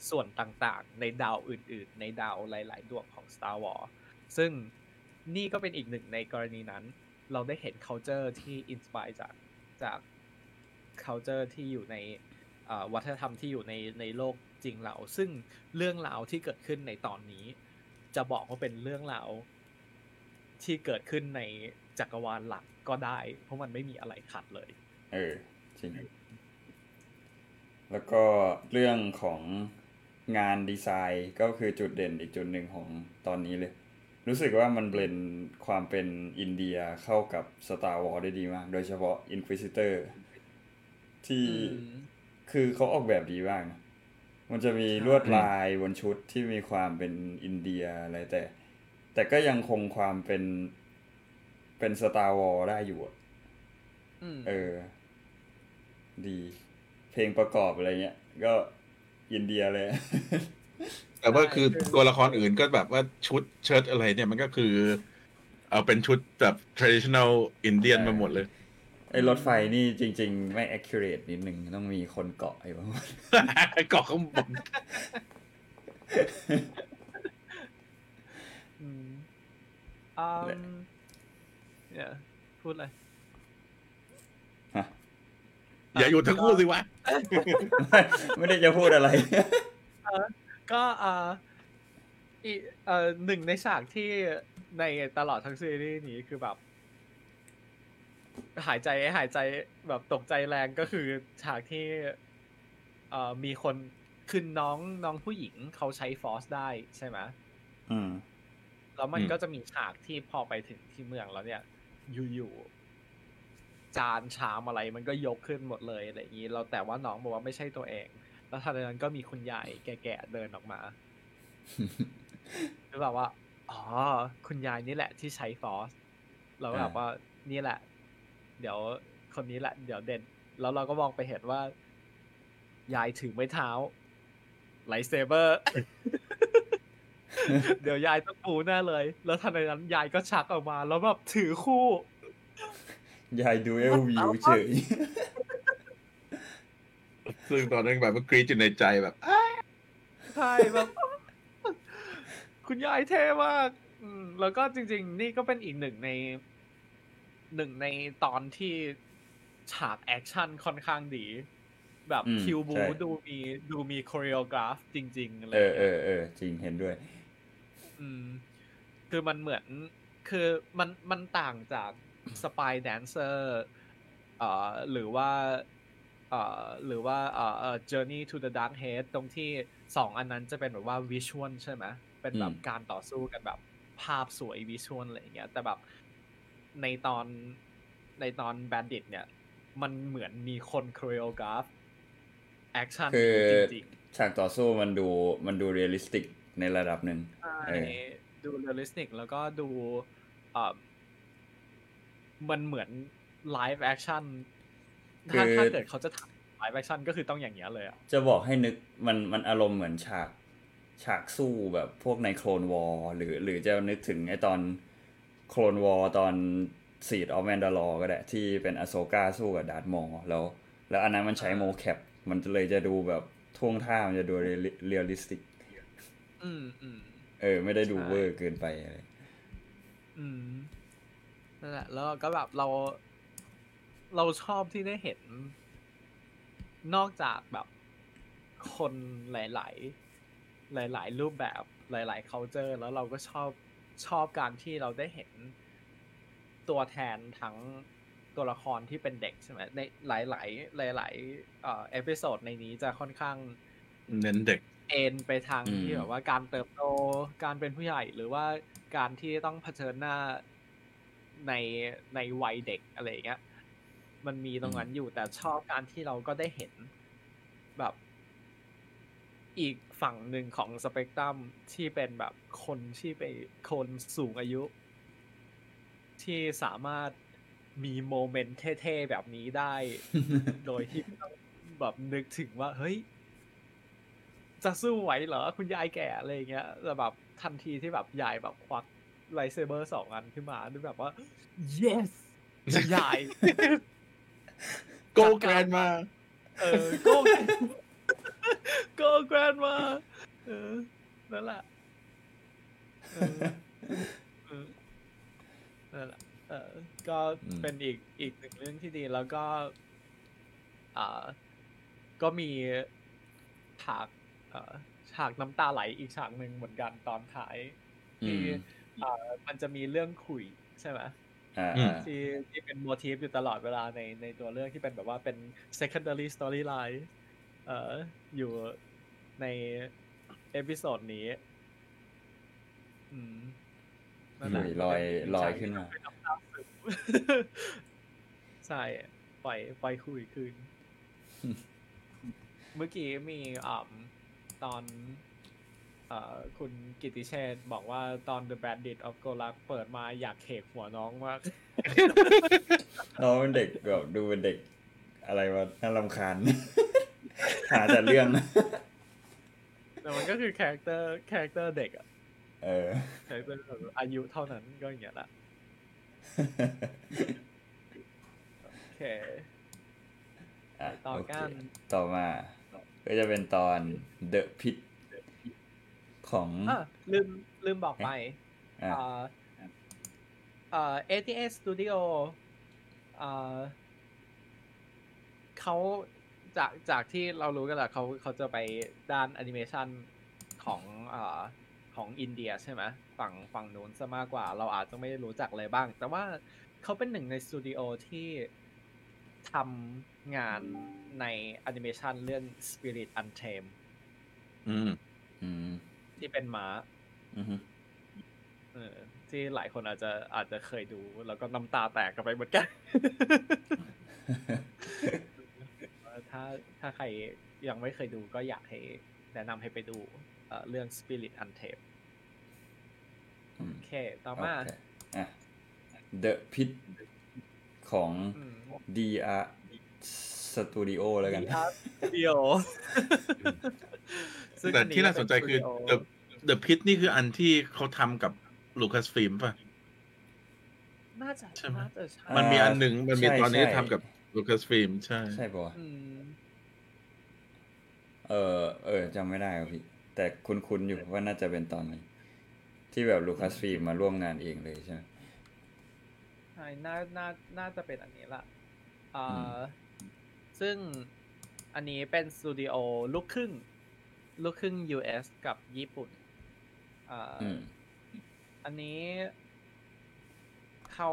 ส่วนต่างๆ ในดาวอื่น ๆ ในดาวหลาย ๆ ดวงของ Star Wars ซึ่งนี่ก็เป็นอีกหนึ่งในกรณีนั้น เราได้เห็น culture ที่อินสปายจากจาก culture ที่อยู่ในวัฒนธรรมที่อยู่ในในโลกจริงเรา ซึ่งเรื่องราวที่เกิดขึ้นในตอนนี้ จะบอกว่าเป็นเรื่องราวที่เกิดขึ้นในจักรวาลหลักก็ได้ เพราะมันไม่มีอะไรขัดเลย เออจริงแล้วก็เรื่องของงานดีไซน์ก็คือจุดเด่นอีกจุดหนึ่งของตอนนี้เลย รู้สึกว่ามัน blend ความเป็นอินเดียเข้ากับ Star Wars ได้ดีมาก โดยเฉพาะ Inquisitor ที่อืมคือเขาออกแบบดีมากนะมันจะมีลวดลายบนชุดที่มีความเป็นอินเดียอะไรแต่ แต่ก็ยังคงความเป็นเป็น Star Wars ได้อยู่อะอืมเออ ดี เพลงประกอบอะไรเงี้ย ก็อินเดียเลย แต่ว่าคือใช่คือตัวละครอื่นก็แบบว่าชุดเชิ้ตอะไรเนี่ยมันก็คือ เอาเป็นชุดแบบ traditional Indian มาหมดเลยไอ้รถไฟนี่จริง ๆ ไม่ accurate นิดนึงต้องมีคนเกาะไอ้บ้างเกาะข้างบนอืมอืมและเนี่ยพูดเลยฮะอย่าอยู่ทั้งคู่สิวะ ไม่ได้จะพูดอะไร ก็อ่าอีเอ่อหนึ่งในฉากที่ในตลอดทั้งซีรีส์นี้คือแบบ หายใจหายใจแบบตกใจแรงก็คือฉากที่เอ่อมีคนคือน้องน้องผู้หญิงเขาใช้ฟอสได้ใช่ไหมอืมแล้วมันอืมก็จะมีฉากที่พอไปถึงที่เมืองแล้วเนี่ย อยู่ๆจานชามอะไรมันก็ยกขึ้นหมดเลยอะไรอย่างนี้แล้วแต่ว่าน้องบอกว่าไม่ใช่ตัวเอง แล้วทันใดนั้นก็มีคุณยายแก่ๆเดินออกมาคือแบบว่า อ๋อ คุณยายนี่แหละที่ใช้ฟอสเราก็แบบอ่าว่านี่แหละ เดี๋ยวคนนี้แหละ เดี๋ยวเด่น แล้วเราก็มองไปเห็นว่า ยายถือไม้เท้าไลท์เซเบอร์ เดี๋ยวยายต้องปูแน่เลย แล้วทันใดนั้นยายก็ชักออกมา แล้วแบบถือคู่ ยายดูเอลวิวเฉย ซึ่งตอนนั้นแบบว่ากรีดอยู่ในใจแบบใช่แบบคุณคุณยายเท่มากอืมแล้วก็จริง ๆ นี่ก็เป็นอีกหนึ่งในหนึ่งในตอนที่ฉากแอคชั่นค่อนข้างดี แบบอืมคิวบูใช่ดูมีดูมี choreograph จริงๆอะไรเอออย่างเอเงี้ยอเออจริงเห็นด้วย อืม คือมันเหมือนคือมันมันต่างจาก Spy Dancer เอ่อหรือว่าเอ่อ หรือว่าเอ่อเอ่อ Journey to the Dark Head ตรงที่สองอันนั้นจะเป็นแบบว่า visual ใช่ไหมเป็นแบบอืมการต่อสู้กันแบบภาพสวย visual อะไรอย่างเงี้ย แต่แบบในตอนในตอน Bandit เนี่ย มันเหมือนมีคนค o ร e โอกราฟแอคชั่นคือจริงๆฉากต่อสู้มันดูมันดู realistic ในระดับหนึ่งใช่เออดู realistic แล้วก็ดูเอ่อมันเหมือน live action ถ้าถ้าเกิดเขาจะถ่าย live action ก็คือต้องอย่างเงี้ยเลยอะจะบอกให้นึกมันมันอารมณ์เหมือนฉากฉากสู้แบบพวกใน Clone Wars หรือหรือจะนึกถึงไอตอน Clone Wars ตอน Siege of Mandalore ก็ได้ที่เป็น Ahsoka สู้กับ Darth Maul แล้ว แล้วอันนั้นมันใช้ mocap มันเลยจะดูแบบท่วงท่ามันจะดู realistic อืมอืมเออ ไม่ได้ดูใช่เวอร์เกินไปอะไรอืมนั่นแหละแล้วก็แบบเรา เราชอบที่ได้เห็น นอกจากแบบคนหลาย ๆ หลาย ๆ รูปแบบหลาย ๆ culture แล้วเราก็ชอบชอบการที่เราได้เห็นตัวแทนทั้งตัวละครที่เป็นเด็กใช่ไหมในหลายๆหลายๆเอ่อ episode ในนี้จะค่อนข้างเน้นเด็ก เอ็นไปทางอืมที่แบบว่าการเติบโตการเป็นผู้ใหญ่ หรือว่าการที่ต้องเผชิญหน้าในในวัยเด็กอะไรอย่างเงี้ย มันมีตรงนั้นอยู่แต่ชอบการที่เราก็ได้เห็นแบบ อีกฝั่งหนึ่งของสเปกตรัมที่เป็นแบบคนที่ไปคนสูงอายุ ที่สามารถมีโมเมนต์เท่ๆแบบนี้ได้ โดยที่ไม่ต้องแบบนึกถึงว่า เฮ้ย จะสู้ไหวเหรอ คุณยายแก่อะไรอย่างเงี้ยแต่แบบทันทีที่แบบยายแบบควัก lightsaber สองอันขึ้นมาด้วยแบบว่า yes ยาย go grandma เออ go go grandma เออนั่นแหละเออเออนั่นแหละเออก็อืมเป็นอีกอีกหนึ่งเรื่องที่ดีแล้วก็ อ่า ก็มีฉากเอ่อฉากน้ำตาไหลอีกฉากหนึ่งเหมือนกันตอนท้ายอืที่มอ่ามันจะมีเรื่องคุยใช่ไหมอ่าอืมอ่า ที่ที่เป็น motif อยู่ตลอดเวลาในในตัวเรื่องที่เป็นแบบว่าเป็น secondary storyline เอ่ออยู่ใน episode นี้อืมนั่นแหละลอยลอยขึ้นมาเป็นน้ำตาซึมใช่ปล่อยปล่อยคุยคืน เมื่อกี้มีอ่าตอนเอ่อ คุณกิติเชษฐ์บอกว่าตอน The Bandit of g o l a k เปิดมาอยากเขกหัวน้องมากเราเป็นเด็กแบบดูเป็นเด็ก อะไรวะน่ารำคาญหาแต่เรื่อง แต่มันก็คือคาแรคเตอร์คาแรคเตอร์เด็กอะเออคาแรคเตอร์แบบอายุเท่านั้นก็อย่างเงี้ยแหละโอเคอะต่อโอเคกันต่อมา ก็จะเป็นตอน The Pit ของอะลืมลืมบอกไปอะอ่าอ่า ATS Studio อ่าเขาจากจากที่เรารู้กันแหละเขาเขาจะไปด้านแอนิเมชันของอ่าของอินเดียใช่ไหมฝั่งฝั่งนู้นซะมากกว่า เราอาจจะไม่รู้จักเลยบ้าง แต่ว่าเขาเป็นหนึ่งในสตูดิโอที่ทำงานในแอนิเมชันเรื่อง Spirit Untamed อืม อืม ที่เป็นม้าอือฮึเออที่หลายคนอาจจะอาจจะเคยดู แล้วก็น้ำตาแตกกันไปเหมือนกันเออถ้าถ้าใครยังไม่เคยดูก็อยากให้แนะนำให้ไปดูเอ่อเรื่อง Spirit Untamed อืมโอเค ต่อมาโอเคอะ The Pit ของอืม DR Studio แล้วกัน VR Studio ซึ่งแต่อัที่น่าสนใจคือก็ The เป็น The Pit นี่คืออันที่เขาทำกับ Lucas Film ป่ะ น่าจะใช่ไหม น่าจะใช่มันมีอันหนึ่งมันมีใช่ตอนนี้ใช่ ทำกับ Lucas Film ใช่ ใช่ปะวะอืมเออ เออจำไม่ได้ครับพี่ แต่คุ้นๆอยู่ว่าน่าจะเป็นตอนนี้ที่แบบลูคัสฟิล์มมาร่วมงานเองเลยใช่ไหม ใช่น่าน่าน่าจะเป็นอันนี้ละเอ่อืออซึ่งอันนี้เป็นสตูดิโอลูกครึ่ง ลูกครึ่ง US กับญี่ปุ่นเอ่อออืมอันนี้เขา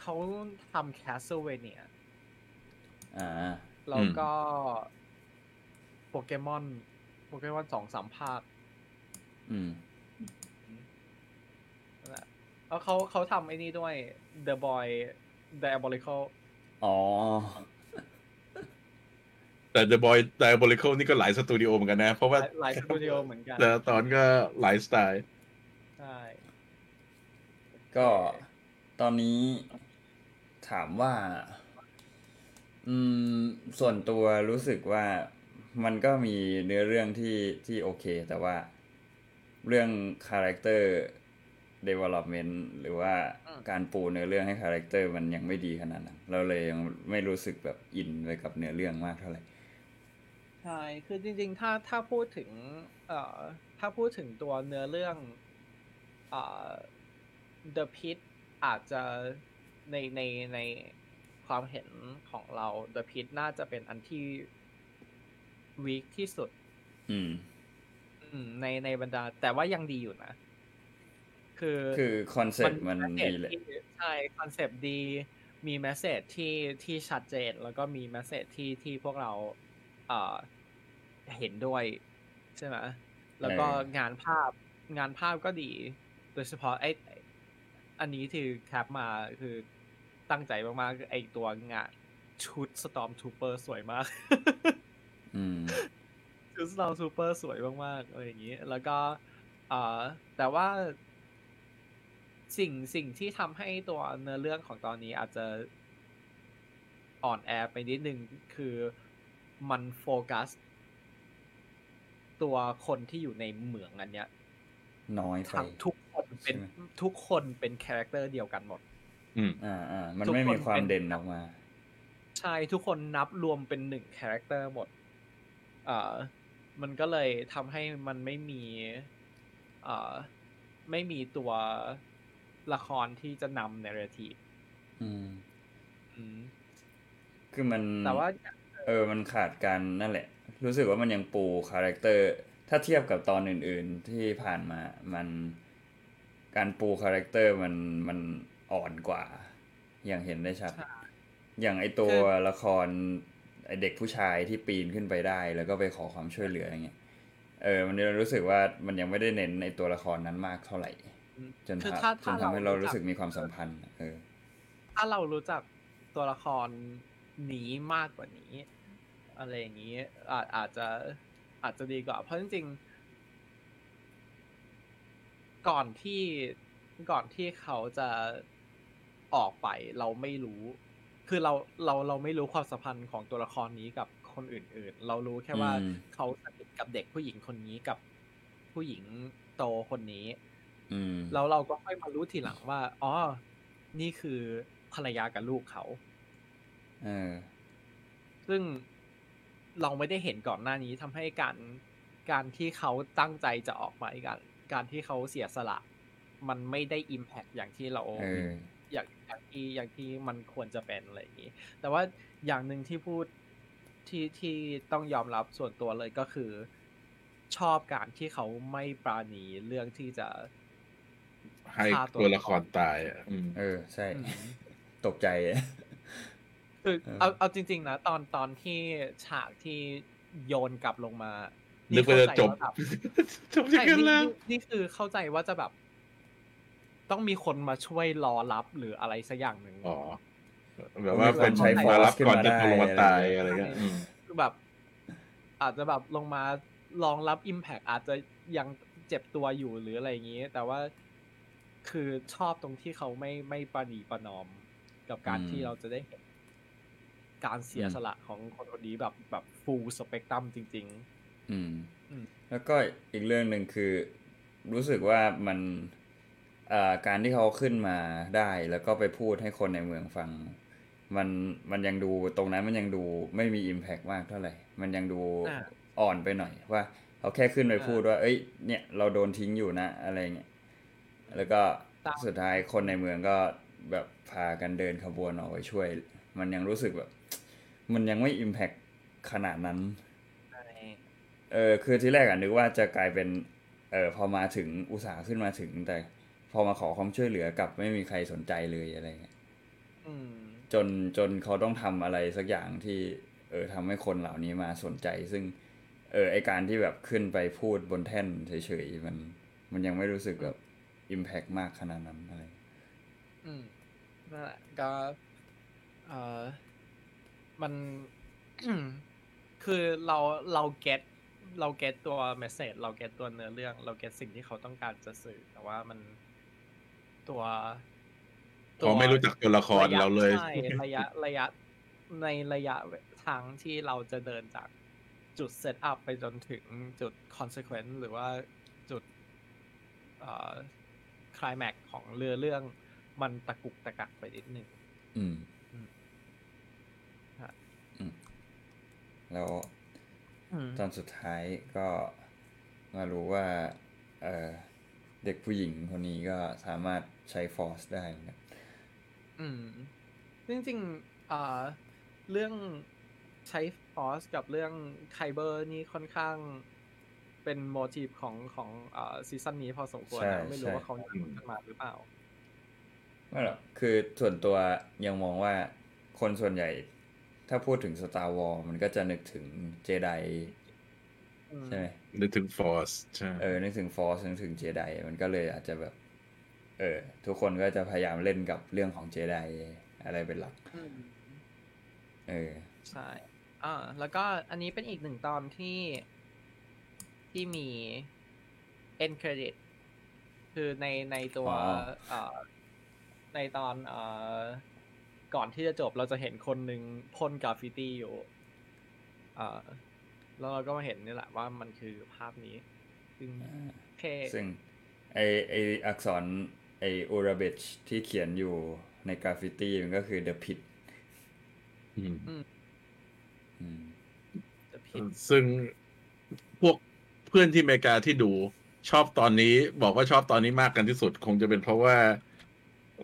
เขาทำ Castlevania อ่าแล้วก็โปเกมอนโปเกมอนสองสามภาคอืมนั่นแหละแล้วเขาเขาทำไอ้นี่ด้วย The Boy Diabolical อ๋อ แต่ The Boy Diabolical นี่ก็หลายสตูดิโอเหมือนกันนะ เพราะว่าหลายสตูดิโอเหมือนกันแต่ละตอนก็หลายสไตล์ใช่ก็ตอนนี้ถามว่า อืม ส่วนตัวรู้สึกว่ามันก็มีเนื้อเรื่องที่ที่โอเค แต่ว่าเรื่องคาแรคเตอร์ development หรือว่าการปูเนื้อเรื่องให้คาแรคเตอร์มันยังไม่ดีขนาดนั้น เราเลยยังไม่รู้สึกแบบอินไปกับเนื้อเรื่องมากเท่าไหร่ ใช่ คือจริง ๆ ถ้าถ้าพูดถึง เอ่อ ถ้าพูดถึงตัวเนื้อเรื่องเอ่อ The Pit อาจจะในในในความเห็นของเรา The Pit น่าจะเป็นอันที่ weak ที่สุด อืม อืม ในในบรรดา แต่ว่ายังดีอยู่นะ คือคือคอนเซ็ปต์มันแสดีแหละที่ใช่คอนเซปต์ดี มี message ที่ที่ชัดเจน แล้วก็มี message ที่ที่พวกเรา เอ่อเห็นด้วยใช่ไหมแล้วก็เอองานภาพงานภาพก็ดี โดยเฉพาะไอ้ไอ้อันนี้ที่แคปมาคือตั้งใจมากๆไอ้ตัวงานชุด Storm Trooper สวยมากอืมชุด Storm Trooper สวยมากๆอะไรอย่างนี้ แล้วก็เอ่อแต่ว่าสิ่งสิ่งที่ทำให้ตัวเนื้อเรื่องของตอนนี้อาจจะอ่อนแอไปนิดนึงคือ มันโฟกัส ตัวคนที่อยู่ในเหมืองอันเนี้ย น้อยไปทั้งทุกคนเป็นใช่ไหมทุกคนเป็นคาแรคเตอร์เดียวกันหมด อืมอ่าอ่ามันทุกไม่มีคนความเป็นเด่นออกมา ใช่ทุกคนนับรวมเป็นหนึ่งคาแรคเตอร์หมดเอ่อมันก็เลยทำให้มันไม่มีเอ่อไม่มีตัวละครที่จะนำ narrativeอืม อืม คือมันแต่ว่า เออมันขาดการนั่นแหละ รู้สึกว่ามันยังปูคาแรคเตอร์ถ้าเทียบกับตอนอื่น ๆที่ผ่านมามันการปูคาแรคเตอร์มันมันอ่อนกว่า อย่างเห็นได้ชัดใช่อย่างไอตัวคือละครไอเด็กผู้ชายที่ปีนขึ้นไปได้ แล้วก็ไปขอความช่วยเหลืออย่างเงี้ยเออ มันรู้สึกว่ามันยังไม่ได้เน้นในตัวละครนั้นมากเท่าไหร่ จนคือทำถ้าจนถ้าทำให้เราเรารู้รู้จักสึกมีความสัมพันธ์ เออ ถ้าเรารู้จักตัวละคร นี้มากกว่านี้ อะไรอย่างนี้อาจอาจจะอาจจะดีกว่า เพราะจริงๆก่อนที่ก่อนที่เขาจะออกไปเราไม่รู้ คือเราเราเราไม่รู้ความสัมพันธ์ของตัวละครนี้กับคนอื่น ๆ เรารู้แค่ว่าอืมเขาสนิทกับเด็กผู้หญิงคนนี้กับผู้หญิงโตคนนี้อืมแล้วเราก็ค่อยมารู้ทีหลังว่า อ๋อ นี่คือภรรยากับลูกเขาเออ ซึ่งเราไม่ได้เห็นก่อนหน้านี้ทำให้การการที่เขาตั้งใจจะออกมาการการที่เขาเสียสละ มันไม่ได้อิมแพ t อย่างที่เราเอออย่างอย่างที่อย่างที่มันควรจะเป็นอะไรอย่างนี้ แต่ว่าอย่างหนึ่งที่พูดที่ที่ต้องยอมรับส่วนตัวเลยก็คือ ชอบการที่เขาไม่ปราณีเรื่องที่จะ ให้ฆ่าตัวละครตายอะอืมเออ ใช่อืมตกใจ คือเออเอาเอาจริง ๆ นะ ตอนตอนที่ฉากที่โยนกลับลงมานึนึกว่าจะจบจบอย่างใช่นั้นนี่แล้วนี่นี่คือเข้าใจว่าจะแบบ ต้องมีคนมาช่วยรอรับหรืออะไรสักอย่างหนึ่งอ๋อแบบว่าเป็นใช้มารับ force ก่อนจะขึ้นมาได้ลงมาตายอะไรเงี้ยอืมคือแบบ อาจจะแบบลงมารองรับ Impact อาจจะยังเจ็บตัวอยู่หรืออะไรอย่างนี้ แต่ว่าคือชอบตรงที่เขาไม่ไม่ประนีประนอม กับการอืมที่เราจะได้เห็น การเสียอืมสละของคนคนนี้แบบแบบ full spectrum จริงอืมอืมแล้วก็อีกเรื่องหนึ่งคือ รู้สึกว่ามันอ่าการที่เขาขึ้นมาได้ แล้วก็ไปพูดให้คนในเมืองฟัง มันมันยังดูตรงนั้นมันยังดูไม่มีอิมแพกมากเท่าไหร่ มันยังดูอ่าอ่อนไปหน่อยว่าเขาแค่ขึ้นไปพูดว่า เอ้ย เนี่ยเราโดนทิ้งอยู่นะ อะไรเงี้ยแล้วก็ตามสุดท้ายคนในเมืองก็แบบพากันเดินขบวนออกไปช่วย มันยังรู้สึกแบบ มันยังไม่อิมแพคขนาดนั้นใช่เออคือที่แรกอะนึกว่าจะกลายเป็น เออพอมาถึงอุตสาห์ขึ้นมาถึง แต่พอมาขอความช่วยเหลือกลับไม่มีใครสนใจเลยอะไรเงี้ยอืมจนจนเขาต้องทำอะไรสักอย่างที่ เออทำให้คนเหล่านี้มาสนใจ ซึ่ง เออไอการที่แบบขึ้นไปพูดบนแท่นเฉยๆมัน มันยังไม่รู้สึกแบบอิมแพกมากขนาดนั้นอะไร อืมนั่นแหละก็เออ มันคือเราเรา get เรา get ตัว message เรา get ตัวเนื้อเรื่อง เรา get สิ่งที่เขาต้องการจะสื่อ แต่ว่ามันตัวเขาไม่รู้จักตัวละคระยะเราเลยใช่ระยะระยะในระยะทางที่เราจะเดินจากจุด setup ไปจนถึงจุดคอนเ e เควนต์หรือว่าจุดคลายแม็กของเรือเรื่องมันตะกุกตะกักไปนิดหนึ่ง อืม อืมฮะ อืม แล้วอืมตอนสุดท้ายก็มารู้ว่า เออเด็กผู้หญิงคนนี้ก็สามารถใช้ฟอร์สได้เหมือนกันอืมจริงๆอ่าเรื่องใช้Force กับเรื่อง Kyber นี่ค่อนข้างเป็น motif ของของอ่าซีซั่นนี้พอสมควรใช่นะไม่รู้ใช่ว่าเขาหยิบกันมาหรือเปล่าไม่หรอกคือส่วนตัวยังมองว่าคนส่วนใหญ่ ถ้าพูดถึง Star Wars มันก็จะนึกถึงเจไดอืมใช่ไหมนึกถึง Force ใช่เออนึกถึง Force นึกถึงเจไดมันก็เลยอาจจะแบบ เออ ทุกคนก็จะพยายามเล่นกับเรื่องของเจไดอะไรเป็นหลักอืมเออใช่อ่าแล้วก็อันนี้เป็นอีกหนึ่งตอนที่ที่มี end credit คือในในตัวอ๋อเอ่อในตอนเอ่อ ก่อนที่จะจบเราจะเห็นคนหนึ่งพ่นกราฟฟิตี้อยู่เอ่อแล้วเราก็มาเห็นนี่แหละว่ามันคือภาพนี้ ซึ่งเท่ซึ่งไอไออักษรไออูราเบชที่เขียนอยู่ในกราฟฟิตี้มันก็คือ The Pit อืมอืมจะผิดซึ่งพวกเพื่อนที่อเมริกาที่ดูชอบตอนนี้ บอกว่าชอบตอนนี้มากกันที่สุด คงจะเป็นเพราะว่า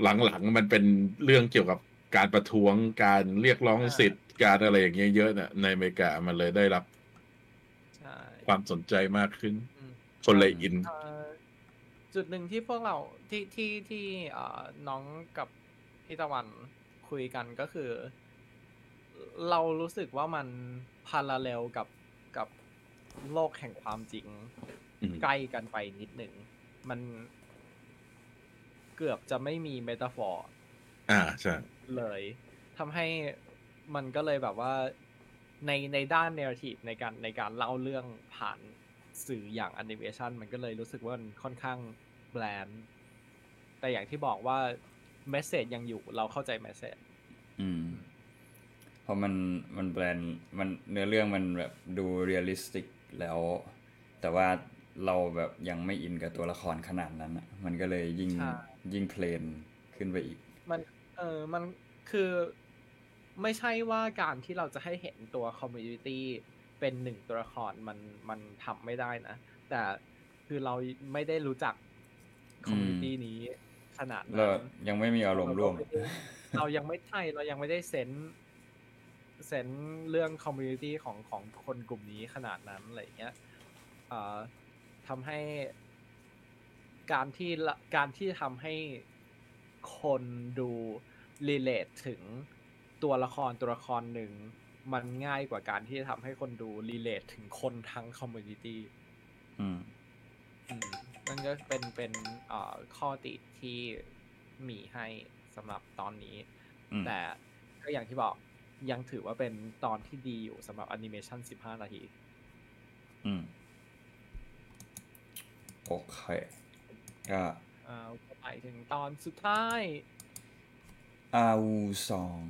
หลังๆมันเป็นเรื่องเกี่ยวกับ การประท้วงการเรียกร้องสิทธิ์การอะไรอย่างเงี้ยเยอะน่ะในอเมริกามันเลยได้รับใช่ความสนใจมากขึ้นอืมคนเลยอินเอ่อจุดหนึ่งที่พวกเราที่ที่ที่เอ่อน้องกับพี่ตะวันคุยกันก็คือ เรารู้สึกว่ามันพาราเลลกับกับโลกแห่งความจริงอืมใกล้กันไปนิดหนึ่ง มันเกือบจะไม่มีเมตาฟอร์ อ่าใช่เลยทำให้มันก็เลยแบบว่าในในด้าน narrative ในการในการเล่าเรื่องผ่านสื่ออย่างแอนิเมชันมันก็เลยรู้สึกว่ามันค่อนข้าง bland แต่อย่างที่บอกว่า message ยังอยู่เราเข้าใจ messageอืมเพราะมันมัน bland มันเนื้อเรื่องมันแบบดู realistic แล้ว แต่ว่าเราแบบยังไม่อินกับตัวละครขนาดนั้นอะมันก็เลยยิ่งยิ่ง plainขึ้นไปอีก มัน เออมันคือไม่ใช่ว่าการที่เราจะให้เห็นตัว community เป็นหนึ่งตัวละครมันมันทำไม่ได้นะ แต่คือเราไม่ได้รู้จัก community นี้ขนาดนั้นยังไม่มีอารมณ์ร่วม เรายังไม่ใช่เรายังไม่ได้ sense sense เรื่อง community ของของคนกลุ่มนี้ขนาดนั้นอะไรอย่างเงี้ยเอ่อทำให้ การที่ละการที่ทำให้ คนดู relate ถึงตัวละครตัวละครหนึ่ง มันง่ายกว่าการที่จะทำให้คนดู relate ถึงคนทั้ง community อืมอืมนั่นก็เป็นเป็นเอ่อข้อติที่มีให้สำหรับตอนนี้อืมแต่ก็อย่างที่บอกยังถือว่าเป็นตอนที่ดีอยู่สำหรับแอนิเมชัน15 นาทีอืมโอเคก็ อ่าไปถึงตอนสุดท้ายอาวูซอง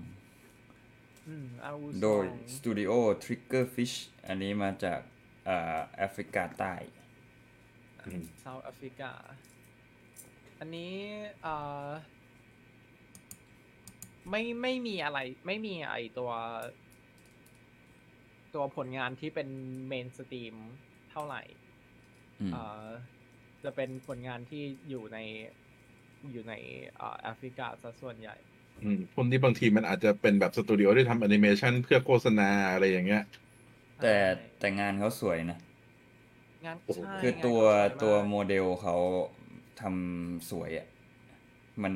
อืมอาวุโดยสตูดิโอ Triggerfish อันนี้มาจากอ่าแอฟริกาใต้อืมเซาท์แอฟริกา อันนี้อ่าไม่ไม่มีอะไร ไม่มีไอตัว ตัวผลงานที่เป็น mainstream เท่าไหร่อืมเอ่อ จะเป็นผลงานที่อยู่ในอยู่ในเอ่อแอฟริกาซะส่วนใหญ่อืมพวกนี้บางทีมันอาจจะเป็นแบบสตูดิโอที่ทำแอนิเมชันเพื่อโฆษณาอะไรอย่างเงี้ย แต่ใช่แต่งานเขาสวยนะงานโอ้โหใช่คืองานตัวเขาสวยยมากตัวโมเดลเขาทำสวยอะมัน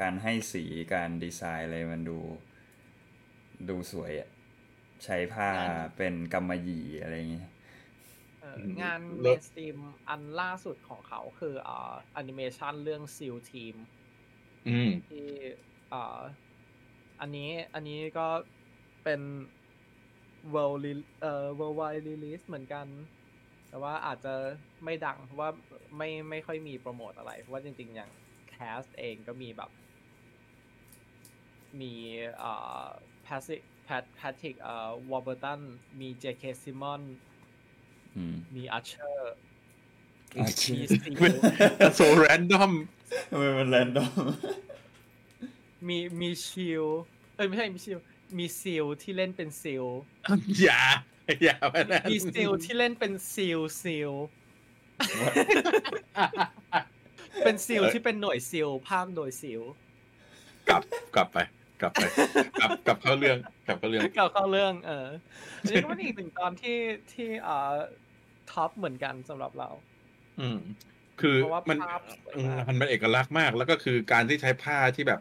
การให้สีการดีไซน์อะไรมันดู ดูสวยอะใช้ผ้าเป็นกำมะหยี่อะไรอย่างเงี้ยเอ่ออืม งานแล้เมวนสตรีมอันล่าสุดของเขาคือเอ่อแอนิเมชันเรื่อง Seal Team อืมที่เอ่ออันนี้อันนี้ก็เป็น world re- เอ่อ worldwide release เหมือนกัน แต่ว่าอาจจะไม่ดัง เพราะว่าไม่ไม่ค่อยมีโปรโมทอะไร เพราะว่าจริง ๆ อย่างแคสเองก็มีแบบ มีเอ่อแพทริกแพทแพทริกเอ่อวอร์เบอร์ตันมีเจเคซิมอนอื มมีอาร์เชอร์อะมีซีโซแรนดอมทำไมมันแรนดอมมีมีชิลเอ้ยไม่ใช่มีชิลมีซิลที่เล่นเป็นซิลอย่าอย่าไปนะมีซิลที่เล่นเป็นซิลซิลเป็น seal ที่เป็นหน่วย SEAL พากย์โดย Sealกลับกลับไป กลับไปกลับกลับเข้าเรื่องกลับเข้าเรื่องเก่เข้าเรื่อง เอออันนี้ก็เป็นอีกหนึ่งตอนที่ที่เอ่อ top เหมือนกันสำหรับเรา อืม คือเพราะว่ามันภาพสวยอืมมากมันเป็นเอกลักษณ์มาก แล้วก็คือการที่ใช้ผ้าที่แบบ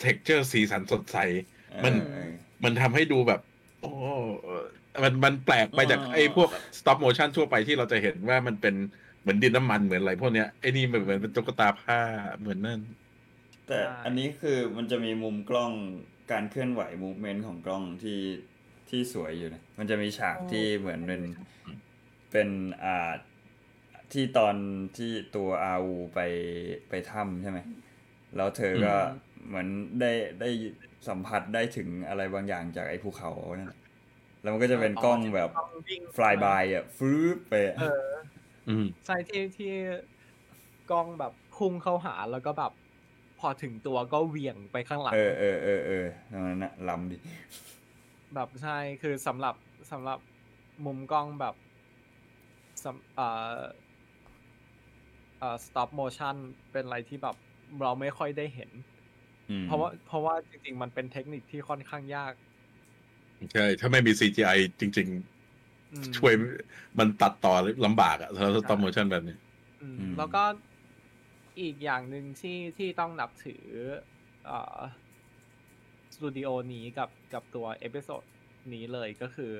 texture สีสันสดใส มันเออมันทำให้ดูแบบ โอ้เออมันมันแปลกไปจากอ๋อไอ้พวก stop motion ทั่วไปที่เราจะเห็นว่ามันเป็นเหมือนดินน้ำมันเหมือนอะไรพวกเนี้ยไอ้นี่มันเหมือนเป็นตุ๊กตาผ้าเหมือนนั่น แต่ใช่อันนี้คือมันจะมีมุมกล้องการเคลื่อนไหวมูเมนต์ของกล้องที่ที่สวยอยู่นะมันจะมีฉากที่เหมือนเป็นเป็นอ่าที่ตอนที่ตัวอาวูไปไปถ้ำใช่ไหมแล้วเธอก็อืมเหมือนได้ได้สัมผัสได้ถึงอะไรบางอย่างจากไอ้ภูเขานั่นแหละแล้วมันก็จะเป็นกล้องแบบกล้องวิ่ง fly by อะฟื้บไปอะเอออืมใช่ที่ที่กล้องแบบพุ่งเข้าหาแล้วก็แบบพ อถึงตัวก็เหวี่ยงไปข้างหลัง เออเออเออเออตรงนั้นนะล้ำดิ แบบใช่คือสำหรับสำหรับมุมกล้องแบบสำเอ่อเอ่อ stop motion เป็นอะไรที่แบบเราไม่ค่อยได้เห็นอืมเพราะว่าเพราะว่าจริง ๆ มันเป็นเทคนิคที่ค่อนข้างยาก ใช่ ถ้าไม่มี CGI จริงอืมๆช่วยมันตัดต่อลำบากอะสำหรับ stop motion แบบนี้อืมอืมแล้วก็ อีกอย่างหนึ่งที่ที่ต้องนับถือเอ่อสตูดิโอนี้กับกับตัว episode นี้เลยก็คือ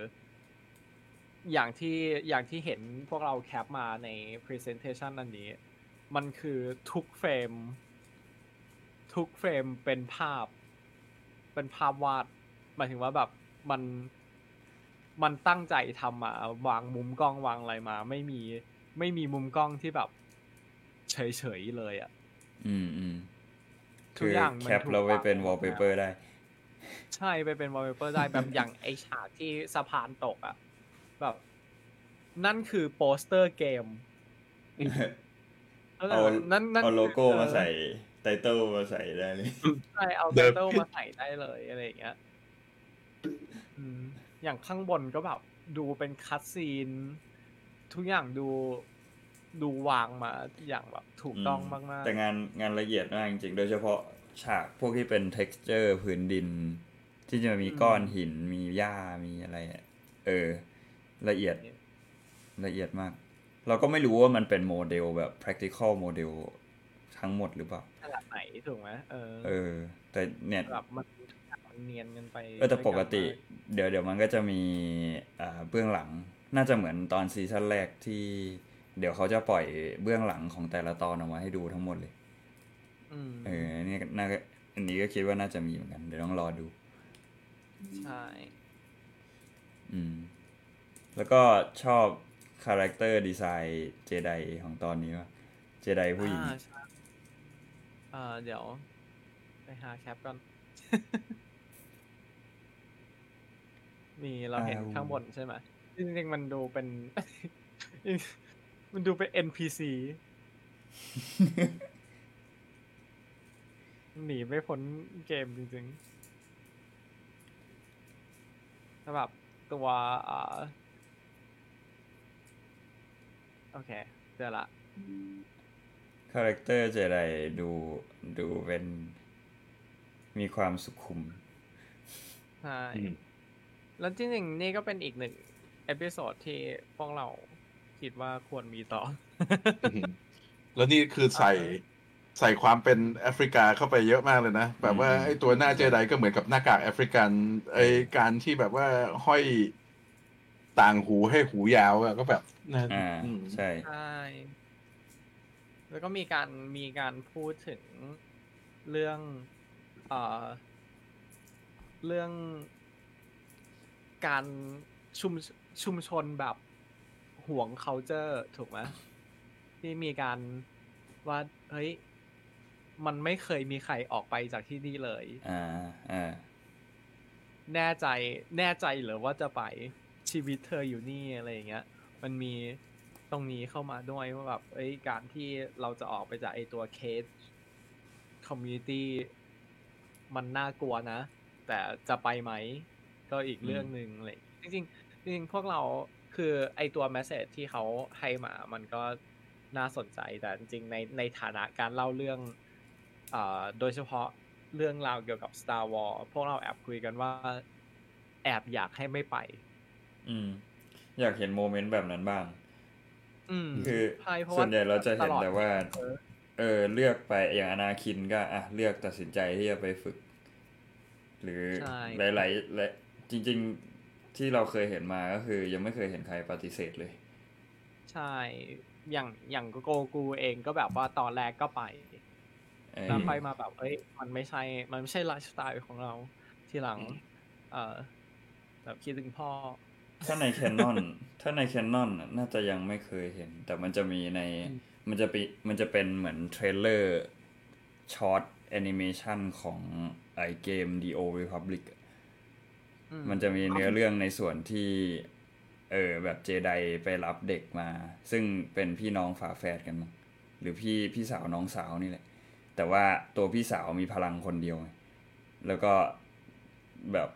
อย่างที่อย่างที่เห็นพวกเราแคปมาใน Presentation อันนี้ มันคือทุกเฟรม ทุกเฟรมเป็นภาพ เป็นภาพวาดหมายถึงว่าแบบมันมันตั้งใจทำมาวางมุมกล้องวางอะไรมา ไม่มีไม่มีมุมกล้องที่แบบ เฉยๆเลยอะ่ะ อืมอืมทุคืกออย่างมันแคปถูกเราไปวางเป็นหมดวอลเปเปอร์ได้ ใช่ไปเป็นวอลเปเปอร์ได้แบบอย่างไอฉากที่สะพานตกอะ่ะ แบบ นั่นคือโปสเตอร์เกมเอานั่นนั่นเอาโลโก้คือมาใส่ไตเติลมาใส่ได้เลยใช่เอาเดิไตมเติลมาใส่ได้เลยอะไรอย่างเงี้ยอืมอย่างข้างบนก็แบบ ดูเป็นคัตซีน ทุกอย่างดู ดูวางมาอย่างแบบถูกต้องมากๆ แต่งานงานละเอียดมากจริงๆ โดยเฉพาะฉากพวกที่เป็น t e x t อร์พื้นดิน ที่จะมีก้อนหินมีหญ้ามีอะไรอะเออ ละเอียดละเอียดมาก เราก็ไม่รู้ว่ามันเป็นโมเดลแบบ practical โมเดลทั้งหมดหรือเปล่าขนาดไหนถูกไหมเออ เออ แต่เนี่ยแบบมันมันเนียนกันไปเออแต่ปกติด้วยเดี๋ยวเดี๋ยวมันก็จะมีอ่าเบื้องหลังน่าจะเหมือนตอนซีซั่นแรกที่ เดี๋ยวเขาจะปล่อยเบื้องหลังของแต่ละตอนออกมาให้ดูทั้งหมดเลยอืมเออนี่น่าอันนี้ก็คิดว่าน่าจะมีเหมือนกัน เดี๋ยวต้องรอดู ใช่ อืม แล้วก็ชอบ character design เจไดของตอนนี้ว่าเจไดผู้หญิงอ่าใช่อ่าเดี๋ยว ไปหาแคปก่อนมีเราเห็นอ้าวข้างบนใช่ไหมจริงๆมันดูเป็น มันดูเป็น NPC หนีไม่พ้นเกมจริงๆสำหรับตัวอ่าโอเค เจอละคาแรคเตอร์เจไดดูดูเป็น มีความสุขุมใช่อืมแล้วจริงๆนี่ก็เป็นอีกหนึ่ง episode ที่พวกเรา คิดว่าควรมีต่ออืมแล้วนี่คือใส่ใส่ความเป็นแอฟริกาเข้าไปเยอะมากเลยนะ แบบว่าอืมไอ้ตัวหน้าเจไดก็เหมือนกับหน้ากากแอฟริกันไอ้การที่แบบว่าห้อยต่างหูให้หูยาวอะก็แบบะอ่าอืมใช่ใใช่แล้วก็มีการมีการพูดถึงเรื่องเอ่อเรื่องการชุมชุมชนแบบ ห่วง culture ถูกไหมที่มีการว่าเฮ้ยมันไม่เคยมีใครออกไปจากที่นี่เลย อ่าอ่าแน่ใจแน่ใจเหรือว่าจะไปชีวิตเธออยู่นี่อะไรอย่างเงี้ย มันมีตรงนี้เข้ามาด้วยว่าแบบเอ้ยการที่เราจะออกไปจากไอตัว safe community มันน่ากลัวนะ แต่จะไปไหม ก็อีกเรื่องหนึ่งอะไรจริงๆจริงๆพวกเรา คือไอตัว message ที่เขาให้มามันก็น่าสนใจแต่จริงๆในในฐานะการเล่าเรื่องอ่าโดยเฉพาะเรื่องราวเกี่ยวกับ Star Wars พวกเราแอบคุยกันว่า แอบอยากให้ไม่ไป อืม อยากเห็น moment แบบนั้นบ้าง อืมคือใช่เพราะส่วนใหญ่เราจะเห็นตลอดแต่ว่าเออเออ เลือกไปอย่างอนาคินก็อะเลือกตัดสินใจที่จะไปฝึก หรือใช่หลายๆและจริง ๆ ที่เราเคยเห็นมาก็คือ ยังไม่เคยเห็นใครปฏิเสธเลย ใช่ อย่างอย่างโกรกูเองก็แบบว่าตอนแรกก็ไปเออแล้วค่อยมาแบบเอ้ย มันไม่ใช่ มันไม่ใช่ไลฟ์สไตล์ของเรา ทีหลัง เอ่อแบบคิดถึงพ่อ ถ้าใน canonถ้าใน canon น่าจะยังไม่เคยเห็น แต่มันจะมีในอืมมันจะปีมันจะเป็นเหมือน trailer short แอนิเมชันของไอเกม The Old Republic อะอื มันจะมีเนื้อเรื่องในส่วนที่ เออแบบเจไดไปรับเด็กมา ซึ่งเป็นพี่น้องฝาแฝดกันมั้งหรือพี่พี่สาวน้องสาวนี่แหละ แต่ว่าตัวพี่สาวมีพลังคนเดียวไงแล้วก็แบบ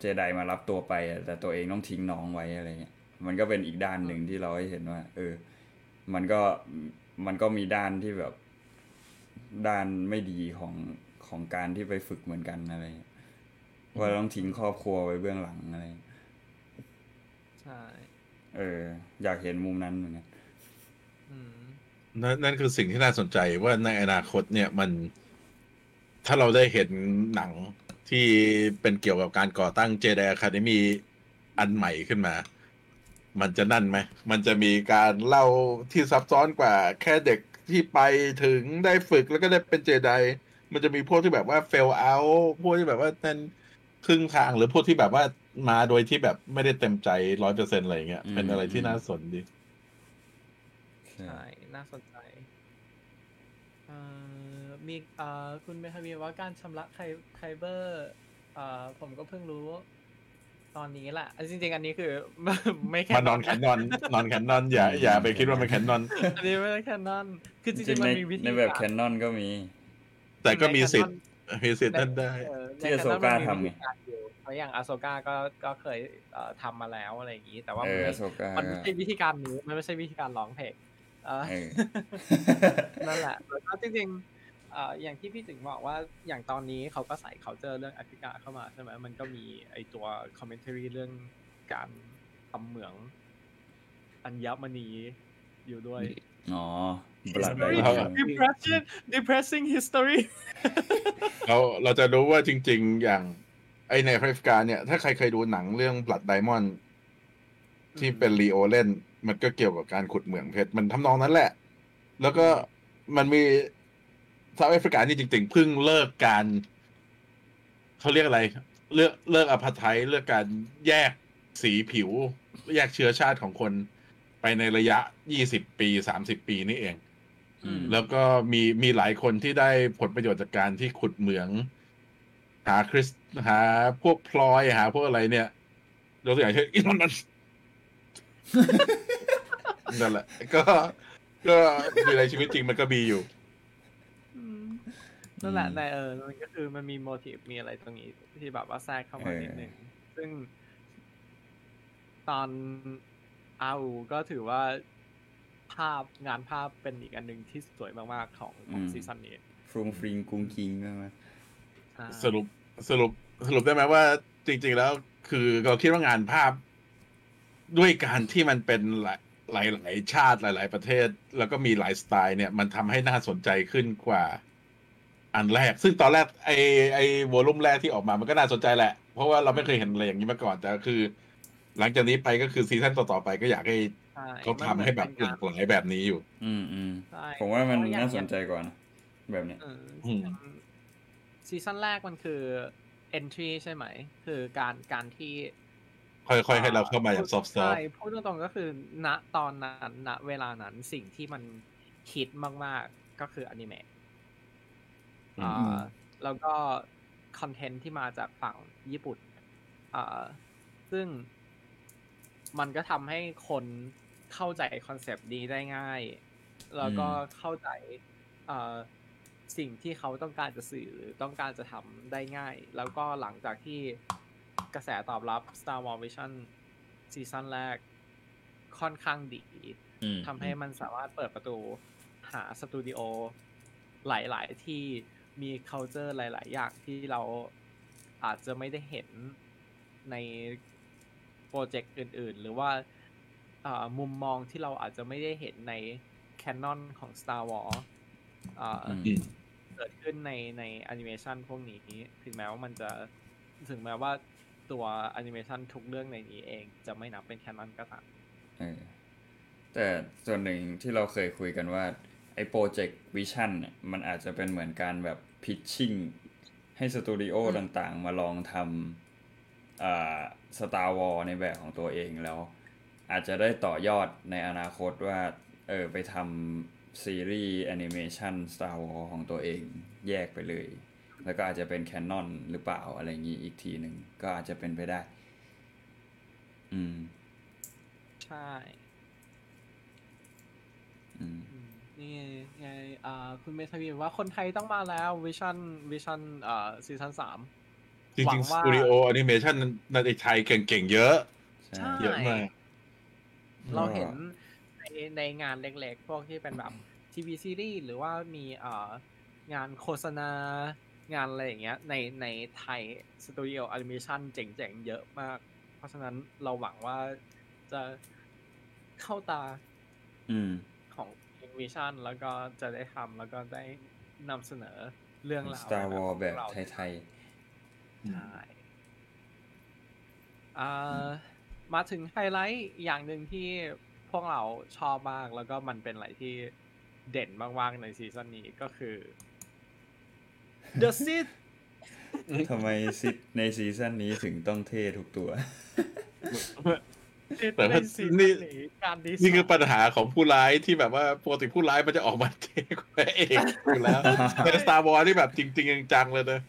เจไดมารับตัวไปอะแต่ตัวเองต้องทิ้งน้องไว้อะไรเงี้ยมันก็เป็นอีกด้านหนึ่งที่เราให้เห็นว่า เออ มันก็มันก็มีด้านที่แบบด้านไม่ดีของของการที่ไปฝึกเหมือนกันอะไรเงี้ย ว่าต้องทิ้งครอบครัวไว้เบื้องหลังอะไรเงี้ยใช่ เออ อยากเห็นมุมนั้นเหมือนกันอืมนั่นนั่นคือสิ่งที่น่าสนใจว่าในอนาคตเนี่ยมัน ถ้าเราได้เห็นหนังที่เป็นเกี่ยวกับการก่อตั้งเจไดอะคาเดมีอันใหม่ขึ้นมา มันจะนั่นไหม มันจะมีการเล่าที่ซับซ้อนกว่า แค่เด็กที่ไปถึงได้ฝึกแล้วก็ได้เป็นเจไดมันจะมีพวกที่แบบว่าเฟลเอาพวกที่แบบว่านั่น ครึ่งทางหรือพวกที่แบบว่ามาโดยที่แบบไม่ได้เต็มใจร้อยเปอร์เซ็นอะไรอย่างเงี้ย เป็นอะไรที่น่าสนดี ใช่ น่าสนใจเอ่อมีเอ่อคุณเมทาวีว่าการชำระไคไคเบอร์เอ่อผมก็เพิ่งรู้ตอนนี้แหละอะจริง ๆ อันนี้คือ ไม่แค่มานอนแคนนอน นอนแคนนอนอย่าอย่าไปคิดว่ามันแคนนอน อันนี้ไม่ได้แค่นั้นคือจจริริงงๆๆมัในนมีวิธีในแบบการแคนนอนก็มี แต่ก็มีสิทธิ์ใน มีสิทธิ์นั่นได้เออที่ในอาโซก้าแคนนอนมันมีทำไงวิธีการอยู่เพราะอย่างอาโซก้าก็ก็เคยเอ่อทำมาแล้วอะไรอย่างนี้ แต่ว่าเอมันอไม่โซกามันไม่ใช่วิธีการนี้มันไม่ใช่วิธีการร้องเพลงเออเออนั่นแหละแล้วก็จริงๆเอ่ออย่างที่พี่ถึงบอกว่าอย่างตอนนี้เขาก็ใส่ culture เรื่องแอฟริกาเข้ามาใช่ไหมมันก็มีไอตัว commentary เรื่องการทำเหมืองอัญมณีอยู่ด้วย อ๋อ Blood Very Diamond depressing depressing history เราเราจะรู้ว่าจริง ๆ อย่าง ไอในแอฟริกาเนี่ย ถ้าใครเคยดูหนังเรื่อง Blood Diamond ที่เป็นลีโอเล่น มันก็เกี่ยวกับการขุดเหมืองเพชร มันทำนองนั้นแหละ แล้วก็มันมีเซาท์แอฟริกานี่จริง ๆ เพิ่งเลิกการเขาเรียกอะไร เลือกเลิกอภัไทยเลือกการแยกสีผิว แยกเชื้อชาติของคน ไปในระยะ20ปี30ปีนี่เองอืม แล้วก็มีมีหลายคนที่ได้ผลประโยชน์จากการที่ขุดเหมือง หาคริสหาพวกพลอยหาพวกอะไรเนี่ยยกตัวอย่างเช่นอีนอนมันนั่นแหละ ก็ก็ในชีวิตจริงมันก็มีอยู่อืมนั่นแหละอืมในเออมันก็คือมันมีโมทีฟมีอะไรตรงนี้ ที่แบบว่าแทรกเข้ามาเออนิดนึงซึ่ง ตอนอาอูก็ถือว่า ภาพงานภาพเป็นอีกอันหนึ่งที่สวยมากๆของของอืมซีซั่นนี้ฟรุงฟริงกุ้งกิงใช่ไหมใช่สรุปสรุปสรุปได้ไหมว่า จริง ๆ แล้ว คือเราคิดว่างานภาพ ด้วยการที่มันเป็นหลายหลายหลายชาติหลาย ๆ ประเทศ แล้วก็มีหลายสไตล์เนี่ย มันทำให้น่าสนใจขึ้นกว่า อันแรก ซึ่งตอนแรกไอไอ volume แรกที่ออกมามันก็น่าสนใจแหละ เพราะว่าเราไม่เคยเห็นอะไรอย่างนี้มาก่อน แต่คือ หลังจากนี้ไปก็คือซีซั่นต่อ ๆ ไปก็อยากให้ใช่ เขาทำให้แบบหลากหลายแบบนี้อยู่ อืมอืมใช่ผมว่ามันเพระอย่งน่าสนใจกว่านะแบบเนี้ยเอออืมซีซั่นแรกมันคือ entry ใช่ไหม คือการการที่ ค่อยๆ ให้เราเข้ามาอย่าง soft ใช่พูดตรงๆก็คือณตอนนั้นณเวลานั้นสิ่งที่มันคิดมากๆก็คืออนิเมะอืมอ่าแล้วก็คอนเทนต์ที่มาจากฝั่งญี่ปุ่นอ่าซึ่งมันก็ทำให้คน เข้าใจคอนเซปต์นี้ได้ง่าย แล้วก็เข้าใจอ่าสิ่งที่เขาต้องการจะสื่อหรือต้องการจะทำได้ง่าย แล้วก็หลังจากที่กระแสตอบรับ Star Wars Vision ซีซั่นแรกค่อนข้างดีอืมทำให้มันสามารถเปิดประตูหาสตูดิโอหลาย ๆ ที่มี culture หลาย ๆ อย่างที่เราอาจจะไม่ได้เห็นในโปรเจกต์อื่น ๆ หรือว่าอ่า มุมมองที่เราอาจจะไม่ได้เห็นในแคนนอนของ Star Wars อ่าอืมอืมเกิดขึ้นในในแอนิเมชันพวกนี้ ถึงแม้ว่ามันจะถึงแม้ว่าตัวแอนิเมชันทุกเรื่องในนี้เองจะไม่นับเป็น canon ก็ตามเออแต่ส่วนหนึ่งที่เราเคยคุยกันว่า ไอ้โปรเจกต์ Vision เนี่ยมันอาจจะเป็นเหมือนการแบบ pitching ให้สตูดิโอต่างๆ มาลองทำอ่า Star Wars ในแบบของตัวเองแล้ว อาจจะได้ต่อยอดในอนาคตว่า เออไปทำซีรีส์แอนิเมชัน Star Wars ของตัวเองแยกไปเลย แล้วก็อาจจะเป็น canon หรือเปล่าอะไรอย่างนี้อีกทีหนึ่งก็อาจจะเป็นไปได้ อืม ใช่อืมอืมนี่ไงอ่าคุณเมทวีบอกว่าคนไทยต้องมาแล้ว Vision Vision อ่าซีซั่นสามหวังว่าจริงๆสว่าตูดิโอแอนิเมชันในไทยเก่งๆเยอะใช่ใช่เยอะมาก เราเห็นในในงานเล็กๆ พวกที่เป็นแบบทีวีซีรีส์หรือว่ามีเอ่องานโฆษณางานอะไรอย่างเงี้ยในในไทยสตูดิโอแอนิเมชันเจ๋งๆ เยอะมาก เพราะฉะนั้นเราหวังว่าจะเข้าตาอืมของ Vision แล้วก็จะได้ทำแล้วก็ได้นำเสนอเรื่องราว Star Wars แบบของเราไทยใช่อ่า มาถึงไฮไลท์อย่างหนึ่งที่พวกเราชอบมากแล้วก็มันเป็นอะไรที่เด่นมากๆในซีซั่นนี้ก็คือ The Sith ๆทำไม Sith ในซีซั่นนี้ถึงต้องเท่ทุกตัวแต่ว่าในซีนี่ซั่นนี้การดีไซน์นี่คือปัญหาของผู้ร้ายที่แบบว่าปกติผู้ร้ายมันจะออกมาเท่กว่าพระเอกอยู่แล้วแต่ Star Wars นี่แบบจริงๆจังๆเลยนะ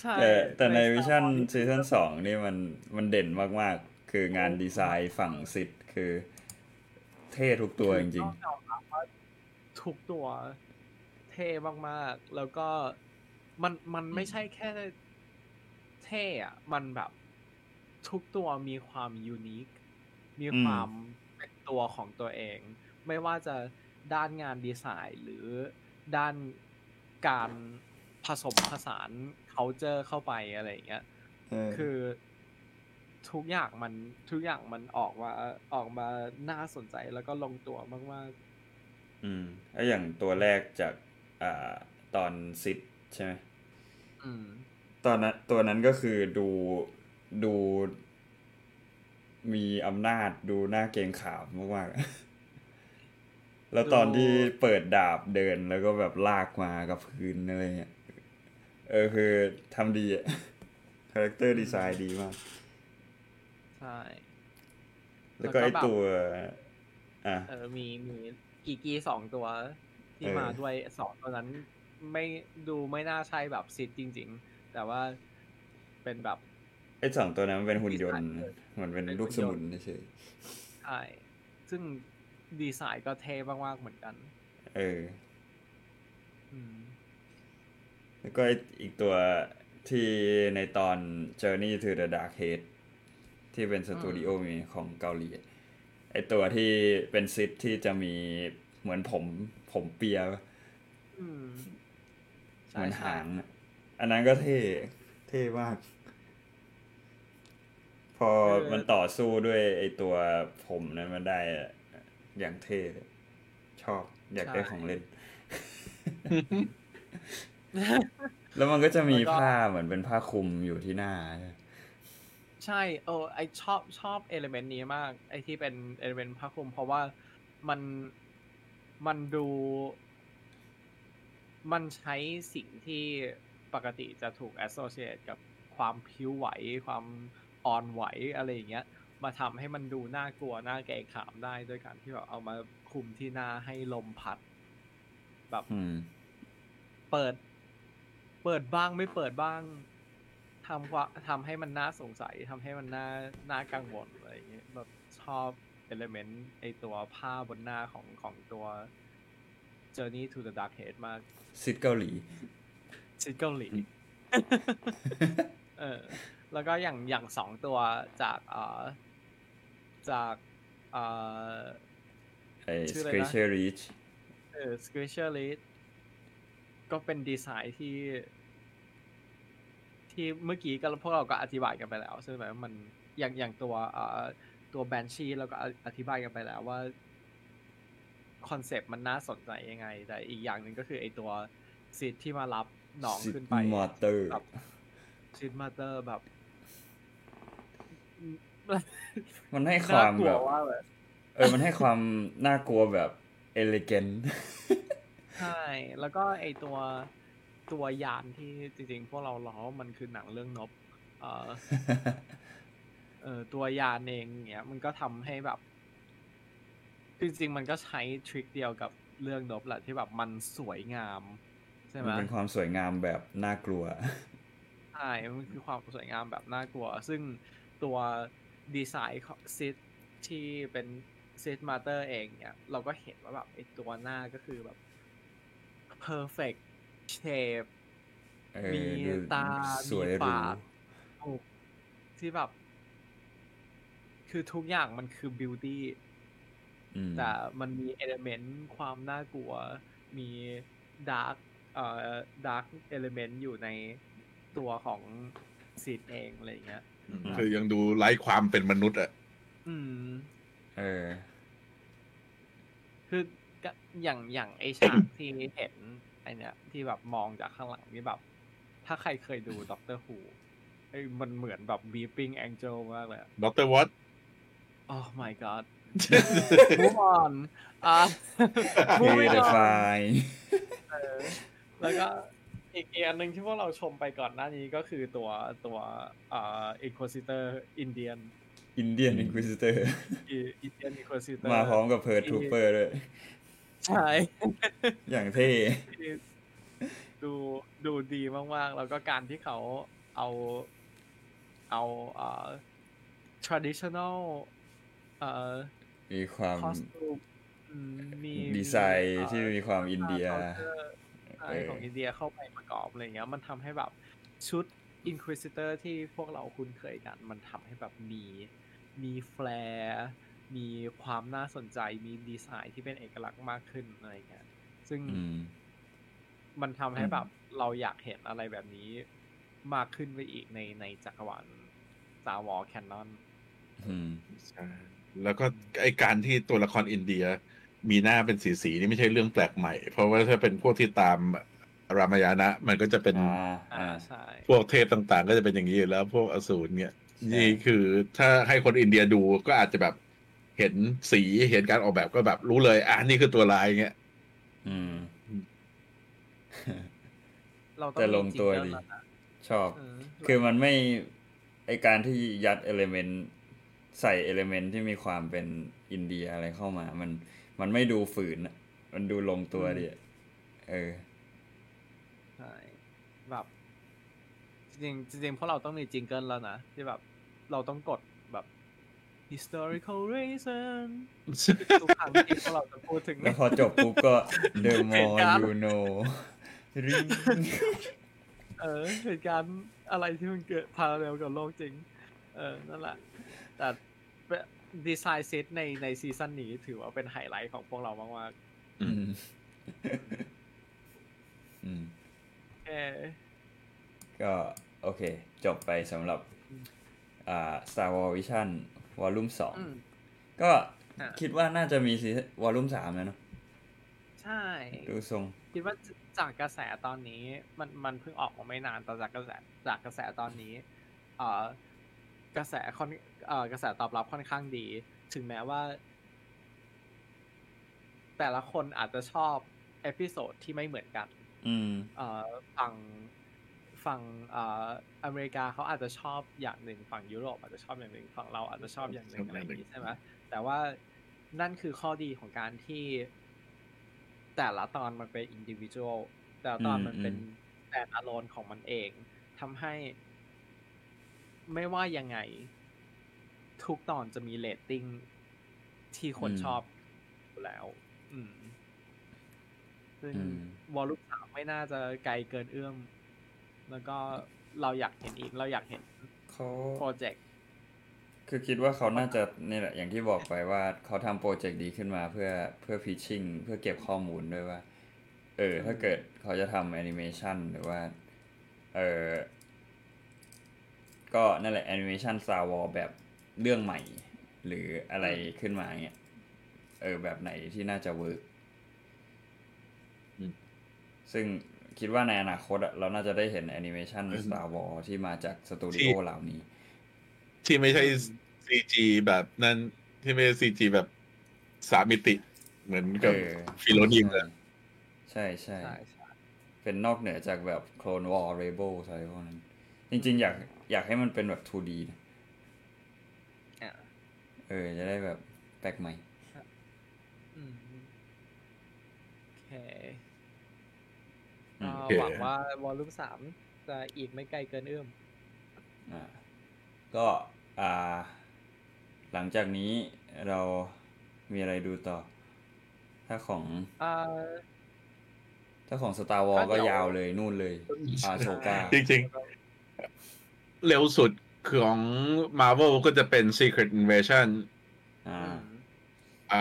ใช่แต่แต่ใน Star Wars Vision ซีซั่นสองนี่มันมันเด่นมากๆ คืองานดีไซน์ฝั่ง Sith คือ เท่ทุกตัวจริงต้องยอมรับว่าทุกตัวเท่มากๆ แล้วก็มันมันไม่ใช่แค่เท่อะมันแบบ ทุกตัวมีความ unique มีความเป็นตัวของตัวเอง ไม่ว่าจะด้านงานดีไซน์หรือด้านการผสมผสาน culture เข้าไปอะไรอย่างเงี้ยๆเออคือ ทุกอย่างมันทุกอย่างมันออกมาออกมาน่าสนใจแล้วก็ลงตัวมากอืมแล้วอย่างตัวแรกจากอ่าตอนซิดใช่ไหมๆอืมตอนนั้นตัวนั้นก็คือดูดู มีอำนาจดูน่าเกรงขามมากๆ แล้วตอนที่เปิดดาบเดินแล้วก็แบบลากมากับพื้นอะไรเงี้ยเออคือทำดีอะ character design ดีมากใช่ แล้วก็แล้วก็ไอแบบ ตัว อะ เออมีมีกีกีสองตัวที่เออ มาด้วยสองตัวนั้นไม่ดูไม่น่าใช่แบบ Sith จริง ๆ แต่ว่าเป็นแบบ ไอสองตัวนั้นมันเป็นหุ่นยนต์ดีไซน์เหมือนเป็นเป็นลูกหุ่สนยมุนนต์เฉยใช่ซึ่งดีไซน์ก็เท่มากๆเหมือนกัน ๆเออ อืม แล้วก็อีกตัวที่ในตอน Journey to the Dark Age ที่เป็นสตูดิโอมีของเกาหลีไอตัวที่เป็นซิดที่จะมีเหมือนผมผมเปียอืมเหมือนใช่หางอะอันนั้นก็เท่เท่มาก พอมันต่อสู้ด้วยไอตัวผมนั้นมันได้อะอย่างเท่เลยชอบอยากได้ของเล่น แล้วมันก็จะมีผ้าเหมือนเป็นผ้าคลุมอยู่ที่หน้าใช่ เออไอชอบชอบเอลเมนต์นี้มาก ไอที่เป็นเอลเมนต์ผ้าคลุมเพราะว่ามันมันดู มันใช้สิ่งที่ปกติจะถูก associate กับความผิวไหว ความอ่อนไหวอะไรอย่างเงี้ย มาทำให้มันดูน่ากลัวน่าเกรงขามได้ด้วยการที่แบบเอามาคลุมที่หน้าให้ลมพัด แบบอืมเปิด เปิดบ้างไม่เปิดบ้าง ทำว่าทำให้มันน่าสงสัยทำให้มันน่าน่ากังวลอะไรอย่างเงี้ยแบบชอบเอลเมนต์ไอตัวผ้าบนหน้าของของตัว Journey to the Dark Head มากซิดเกาหลีชิดเกาหลีเออแล้วก็อย่างอย่างสองตัวจากเอ่อจากเอ่อไอ้ชื่สออะไรนะเ r เชียรีชเออ s q u i s h e r l i d ก็เป็นดีไซน์ที่ ที่เมื่อกี้ก็พวกเราก็อธิบายกันไปแล้วใช่ไหมว่ามันอย่างอย่างตัวเอ่อตัว banshee เราก็ออธิบายกันไปแล้วว่าคอนเซปต์มันน่าสนใจยังไง แต่อีกอย่างหนึ่งก็คือไอตัว Sith ที่มารับน้อง Sith ขึ้นไป Mother แบบ Sith Mother แบบ มันให้ความน่ากลัวแบบว่าแบบเออมันให้ความน่ากลัวแบบ elegantใช่ แล้วก็ไอตัว ตัวยานที่จริงๆ พวกเราล้อว่ามันคือหนังเรื่อง Nopeเออเออตัวยานเองเนี้ย มันก็ทำให้แบบจริงๆมันก็ใช้ทริคเดียวกับเรื่องนบแหละที่แบบมันสวยงามใช่ไหมัมนเป็นความสวยงามแบบน่ากลัวใช่มันคือความสวยงามแบบน่ากลัว ซึ่งตัวดีไซน์ของซิตที่เป็นซิตมาเตอร์เองเนี่ย เราก็เห็นว่าแบบไอตัวหน้าก็คือแบบ perfect shape เออมีดูตา สวยมีหรูปากถูกที่แบบ คือทุกอย่างมันคือ beauty อืมแต่มันมี element ความน่ากลัว มี dark เอ่อ dark element อยู่ในตัวของ Sith เองอะไรอย่างเงี้ยคือยังดูไร้ความเป็นมนุษย์อะอืม เออ คือก็อย่างอย่างไอฉากที่เห็น ไอเนี้ยที่แบบมองจากข้างหลังนี่แบบ ถ้าใครเคยดูด็อกเตอร์ฮูไอ้มันเหมือนแบบ beeping angel มากเลยอะดรวอต Oh my god move on อะคือ moving the on fine เออแล้วก็อีกอีกอันหนึ่งที่พวกเราชมไปก่อนหน้านี้ก็คือตัวตัวอ่า Inquisitor Indian Indian Inquisitor Indian Inquisitor มาพร้อมกับ Purge Trooper ด้วย ใช่อย่างเท่ที่ดูดูดีมากๆ แล้วก็การที่เขาเอาเอาเอ่อ traditional เอ่อมีความ costume อืมมีดีไซน์เอ่อที่มีความอินเดีย culture ใช่เออของอินเดียเข้าไปประกอบอะไรเงี้ย มันทำให้แบบชุด Inquisitor ที่พวกเราคุ้นเคยกัน มันทำให้แบบมีมี flair มีความน่าสนใจมีดีไซน์ที่เป็นเอกลักษณ์มากขึ้นอะไรเงี้ยซึ่งอืมมันทำให้อืมแบบเราอยากเห็นอะไรแบบนี้มากขึ้นไปอีกในในจักรวาล Star Wars Canon อืมใช่แล้วก็ไอการที่ตัวละครอินเดีย มีหน้าเป็นสีสีๆนี่ไม่ใช่เรื่องแปลกใหม่ เพราะว่าถ้าเป็นพวกที่ตามรามายานะ มันก็จะเป็นอ่าอ่าอ่าใช่พวกเทพต่างๆ ก็จะเป็นอย่างนี้อยู่แล้ว พวกอสูรเนี่ยใช่นี่คือถ้าให้คนอินเดียดูก็อาจจะแบบ เห็นสีเห็นการออกแบบก็แบบรู้เลย อะนี่คือตัวลายเงี้ยอืมเราต้องแต่ลงตัวมีดี jingle แล้วนะชอบเออคือมันไม่ ไอการที่ยัดเอลเมนต์ใส่เอลเมนต์ที่มีความเป็นอินเดียอะไรเข้ามา มัน มันไม่ดูฝืนอะมันดูลงตัวดีอะเออใช่แบบจริงๆจริงๆเพราะเราต้องมีจิงเกิลแล้วนะที่แบบ เราต้องกดแบบ historical reason ทุกครั้งที่พวกเราจะพูดถึงแล้วพอจบปุ๊บก็ the เหตุ more การณ์ you know ริงเออเหตุการณ์อะไรที่มันเกิดพาเร็วกับโลกจริง เออ นั่นแหละ แต่ดีไซน์ Sith ในในซีซั่นนี้ถือว่าเป็นไฮไลท์ของพวกเรามากอืมอืมๆเออก็โอเค จบไปสำหรับอ่า Star Wars Vision volume สองอืมก็อะคิดว่าน่าจะมีซี volume สามแล้วเนอะใช่ ดูทรง คิดว่าจากกระแสตอนนี้ มันมันเพิ่งออกมาไม่นานแต่จากกระแสจากกระแสตอนนี้ เอ่อกระแสค่อนเอ่อกระแสตอบรับค่อนข้างดี ถึงแม้ว่า แต่ละคนอาจจะชอบ episode ที่ไม่เหมือนกัน อืมเอ่อฝั่ง ฝั่งเอ่ออเมริกาเขาอาจจะชอบอย่างหนึ่งฝั่งยุโรปอาจจะชอบอย่างหนึ่งฝั่งเราอาจจะชอบอย่างหนึ่งอะไรอย่างนี้ใช่ไหมแต่ว่านั่นคือข้อดีของการที่ แต่ละตอนมันเป็นอินดิวิ u a l แต่ละตอนอืมมันเป็นอืมแต่อารมณ์ของมันเองทำให้ ไม่ว่ายังไง ทุกตอนจะมีเรตติ้งที่คนชอบอยู่แล้ว อืมซึ่งอืม volume สามไม่น่าจะไกลเกินเอื้อม แล้วก็เราอยากเห็นอีกเราอยากเห็นเขาโปรเจกต์คือคิดว่าเขาน่าจะนี่แหละอย่างที่บอกไปว่าเขาทำโปรเจกต์นี้ขึ้นมาเพื่อเพื่อ pitching เพื่อเก็บข้อมูลด้วยว่า เออ ถ้าเกิดเขาจะทำแอนิเมชันหรือว่า เออก็นั่นแหละแอนิเมชัน Star Wars แบบเรื่องใหม่ หรืออะไรขึ้นมาเงี้ยเออแบบไหนที่น่าจะ work อืมซึ่ง คิดว่าในอนาคตอะเราน่าจะได้เห็นแอนิเมชัน Star Wars ที่มาจากสตูดิโอเหล่านี้ ที่ไม่ใช่CG แบบนั้นที่ไม่ใช่ CG แบบสามมิติ เหมือนกับเออ Filoni เลยใช่ใช่ใช่ใช่ เป็นนอกเหนือจากแบบ Clone War Rebel อะไรพวกนั้น จริง ๆ อยากอยากให้มันเป็นแบบ 2D นะอะเออ จะได้แบบแปลกใหม่อืมโอเคอืม ก็หวังว่า volume สามจะอีกไม่ไกลเกินเอื้อมอ่าก็อ่า หลังจากนี้เรามีอะไรดูต่อ ถ้าของอ่าถ้าของ Star Wars ก็ก็เดี๋ยวยาวเลยนู่นเลยอาโชกาจริงๆ เร็วสุดของ Marvel ก็จะเป็น Secret Invasion อ่าอืมอ่า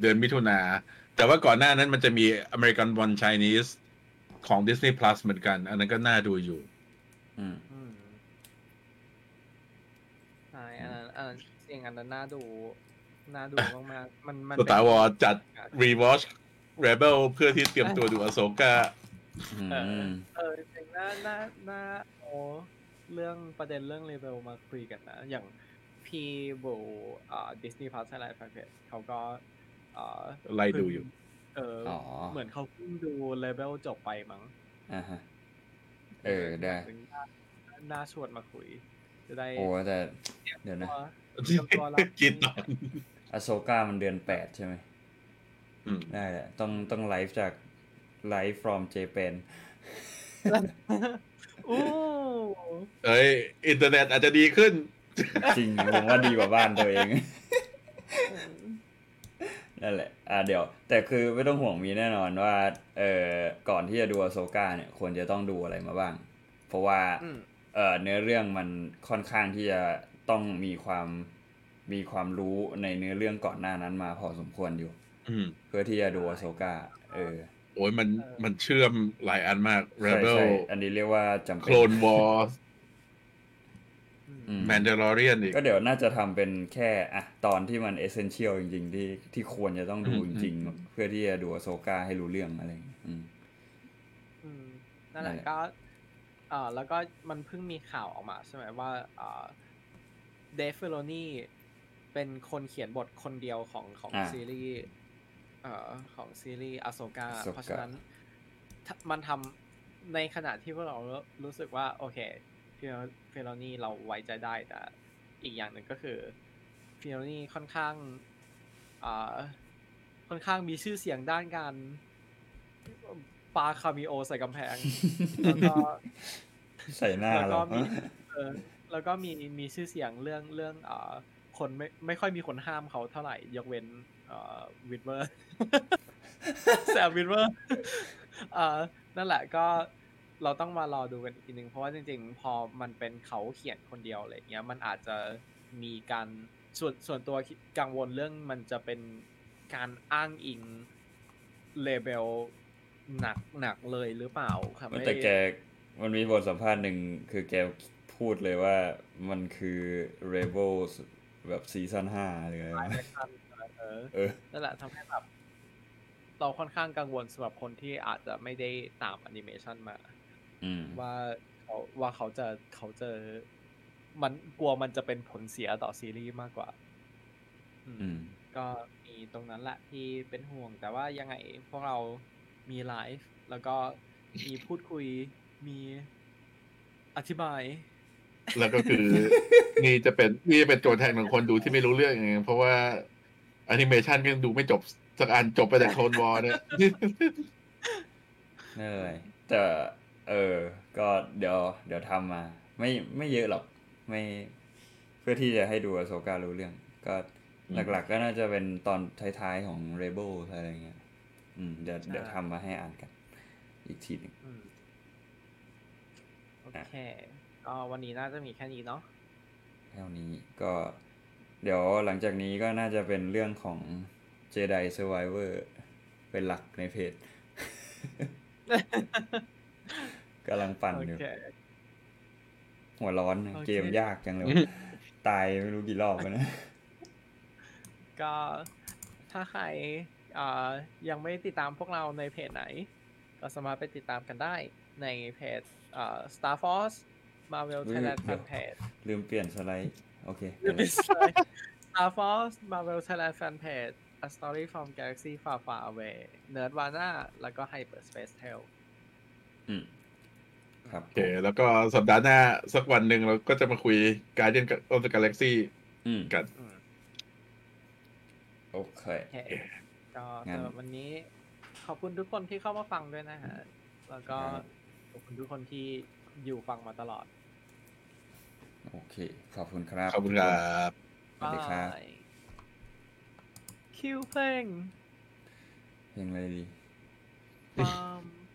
เดือนมิถุนาแต่ว่าก่อนหน้านั้นมันจะมี American Born Chinese ของ Disney Plus เหมือนกัน อันนั้นก็น่าดูอยู่อืมอืมใช่อันนั้นอันนั้นจริงอันนั้นน่าดูน่าดูมากๆมันมันเป็น Star Wars จัด Rewatch Rebel เพื่อที่เตรียมตัวดู Ahsoka อืเออมเออจริงๆน่าน่าน่าโอ้เรื่องประเด็นเรื่องเลเวลมาคุยกันนะ อย่างพี่บูอ่า Disney Plus Live แฟนเพจเขาก็อ่าไล่ดูอยู่ เออออ๋อเหมือนเขาเพิ่งดูเลเวลจบไปมั้งอ่าฮะเออได้ซึ่งน่าน่าชวนมาคุย จะได้โอ้แต่เดี๋ยวนะตัวเตรียมตัวรับกินตอน Ahsoka มันเดือนแปดใช่ไหมอืมได้แหละต้องต้องไลฟ์จากไลฟ์ from Japan อู้เอ้ย อินเทอร์เน็ตอาจจะดีขึ้น จริงผมว่าดีกว่าบ้านตัวเอง นั่นแหละ อ่าเดี๋ยว แต่คือไม่ต้องห่วงมีแน่นอนว่า เอ่อ ก่อนที่จะดูอโซกาเนี่ยควรจะต้องดูอะไรมาบ้าง เพราะว่าอืมเอ่อ เนื้อเรื่องมันค่อนข้างที่จะต้องมีความมีความรู้ในเนื้อเรื่องก่อนหน้านั้นมาพอสมควรอยู่อืมเพื่อที่จะดูอโซกาเออ โอ้ยมันมันเชื่อมหลายอันมากใช่ Rebel ใช่อันนี้เรียกว่าจำเป็น Clone Wars อืม Mandalorian อีก ก็เดี๋ยวน่าจะทำเป็นแค่อะตอนที่มันเอเซนเชียลจริง ๆ ที่ที่ควรจะต้องดูอืจมริงอืมๆเพื่อที่จะดูอโซกาให้รู้เรื่องอะไรอย่างเงี้ยอืมอืมนั่นแหนั่ละนแหละก็เอ่อแล้วก็มันเพิ่งมีข่าวออกมาใช่ไหมว่าเอ่อเดฟเฟโลนี่เป็นคนเขียนบทคนเดียวของของอ่าซีรีส์เอ่อของซีรีส์ Ahsoka Ahsoka เพราะฉะนั้นถ้ามันทำในขณะที่พวกเรารู้สึกว่า โอเค Filoni เราไว้ใจได้แต่อีกอย่างหนึ่งก็คือ Filoni ค่อนข้างอ่าค่อนข้างมีชื่อเสียงด้านการปา cameo ใส่กำแพงแล้วก็ใส่หน้าแล้วเราก็มีเออแล้วก็มีมีชื่อเสียงเรื่องเรื่องอ่าคนไม่ไม่ค่อยมีคนห้ามเขาเท่าไหร่ ยกเว้นเอ่อ Witwer Sam Witwer อ่านั่นแหละก็ เราต้องมารอดูกันอีกทีหนึ่งเพราะว่าจริง ๆ พอมันเป็นเขาเขียนคนเดียวอะไรเงี้ยมันอาจจะมีการส่วนส่วนตัวคิดกังวลเรื่องมันจะเป็นการอ้างอิง Rebel หนักหนักเลยหรือเปล่าครับแต่แกมันมีบทสัมภาษณ์หนึ่งคือแกพูดเลยว่ามันคือ Rebels แบบซีซั่นห้าหรืออะไรไม่วะทันเออเออนั่นแหละทำให้แบบเราค่อนข้างกังวลสำหรับคนที่อาจจะไม่ได้ตามแอนิเมชันมาอืม ว่าเขาว่าเขาจะเขาจะมันกลัวมันจะเป็นผลเสียต่อซีรีส์มากกว่าอืมอืม ก็มีตรงนั้นแหละที่เป็นห่วง แต่ว่ายังไงพวกเรามีไลฟ์แล้วก็มีพูดคุยมีอธิบาย แล้วก็คือ นี่จะเป็นนี่จะเป็นตัวแทนของคนดูที่ไม่รู้เรื่องไงเพราะว่าแอนิเมชันก็ยังดูไม่จบสักอันจบไปแต่ Clone War เนี่ยไม่เป็นไรแต่ เออ ก็เดี๋ยว เดี๋ยวทำมา ไม่ไม่เยอะหรอกไม่เพื่อที่จะให้ดู Ahsoka รู้เรื่อง ก็อืมหลักๆก็น่าจะเป็นตอนท้ายๆของ Rebel อะไรเงี้ยอืมเดี๋ยวใช่เดี๋ยวทำมาให้อ่านกัน อีกทีหนึ่งอืมโอเคก็วันนี้น่าจะมีแค่นี้เนาะเท่านี้ก็เดี๋ยวหลังจากนี้ก็น่าจะเป็นเรื่องของ Jedi Survivor เป็นหลักในเพจ กำลังปั่นโออยู่เคหัวร้อนนะโอเคเกมยากจังเลย ตายไม่รู้กี่รอบแล้วนะ ก็ถ้าใครอ่ายังไม่ติดตามพวกเราในเพจไหน ก็สามารถไปติดตามกันได้ในเพจอ่า Star Force Marvel อุ๊ย Thailand เดี๋ยว Fan Page ลืมเปลี่ยนสไลด์ โอเคหรือไม่ใช่ Star Force Marvel Thailand Fan Page A Story from Galaxy Far Far Away Nerdvana แล้วก็ Hyperspace Tale อืม ครับโอเคแล้วก็สัปดาห์หน้าสักวันหนึ่งเราก็จะมาคุย Guardians of the Galaxyี่อืมกันอืมโอเคโอเคก็งั้นสำหรับวันนี้ ขอบคุณทุกคนที่เข้ามาฟังด้วยนะฮะ แล้วก็ครับขอบคุณทุกคนที่อยู่ฟังมาตลอด โอเค ขอบคุณครับ ขอบคุณครับสวัสดีครับายคิวเพลงเพลงอะไรดี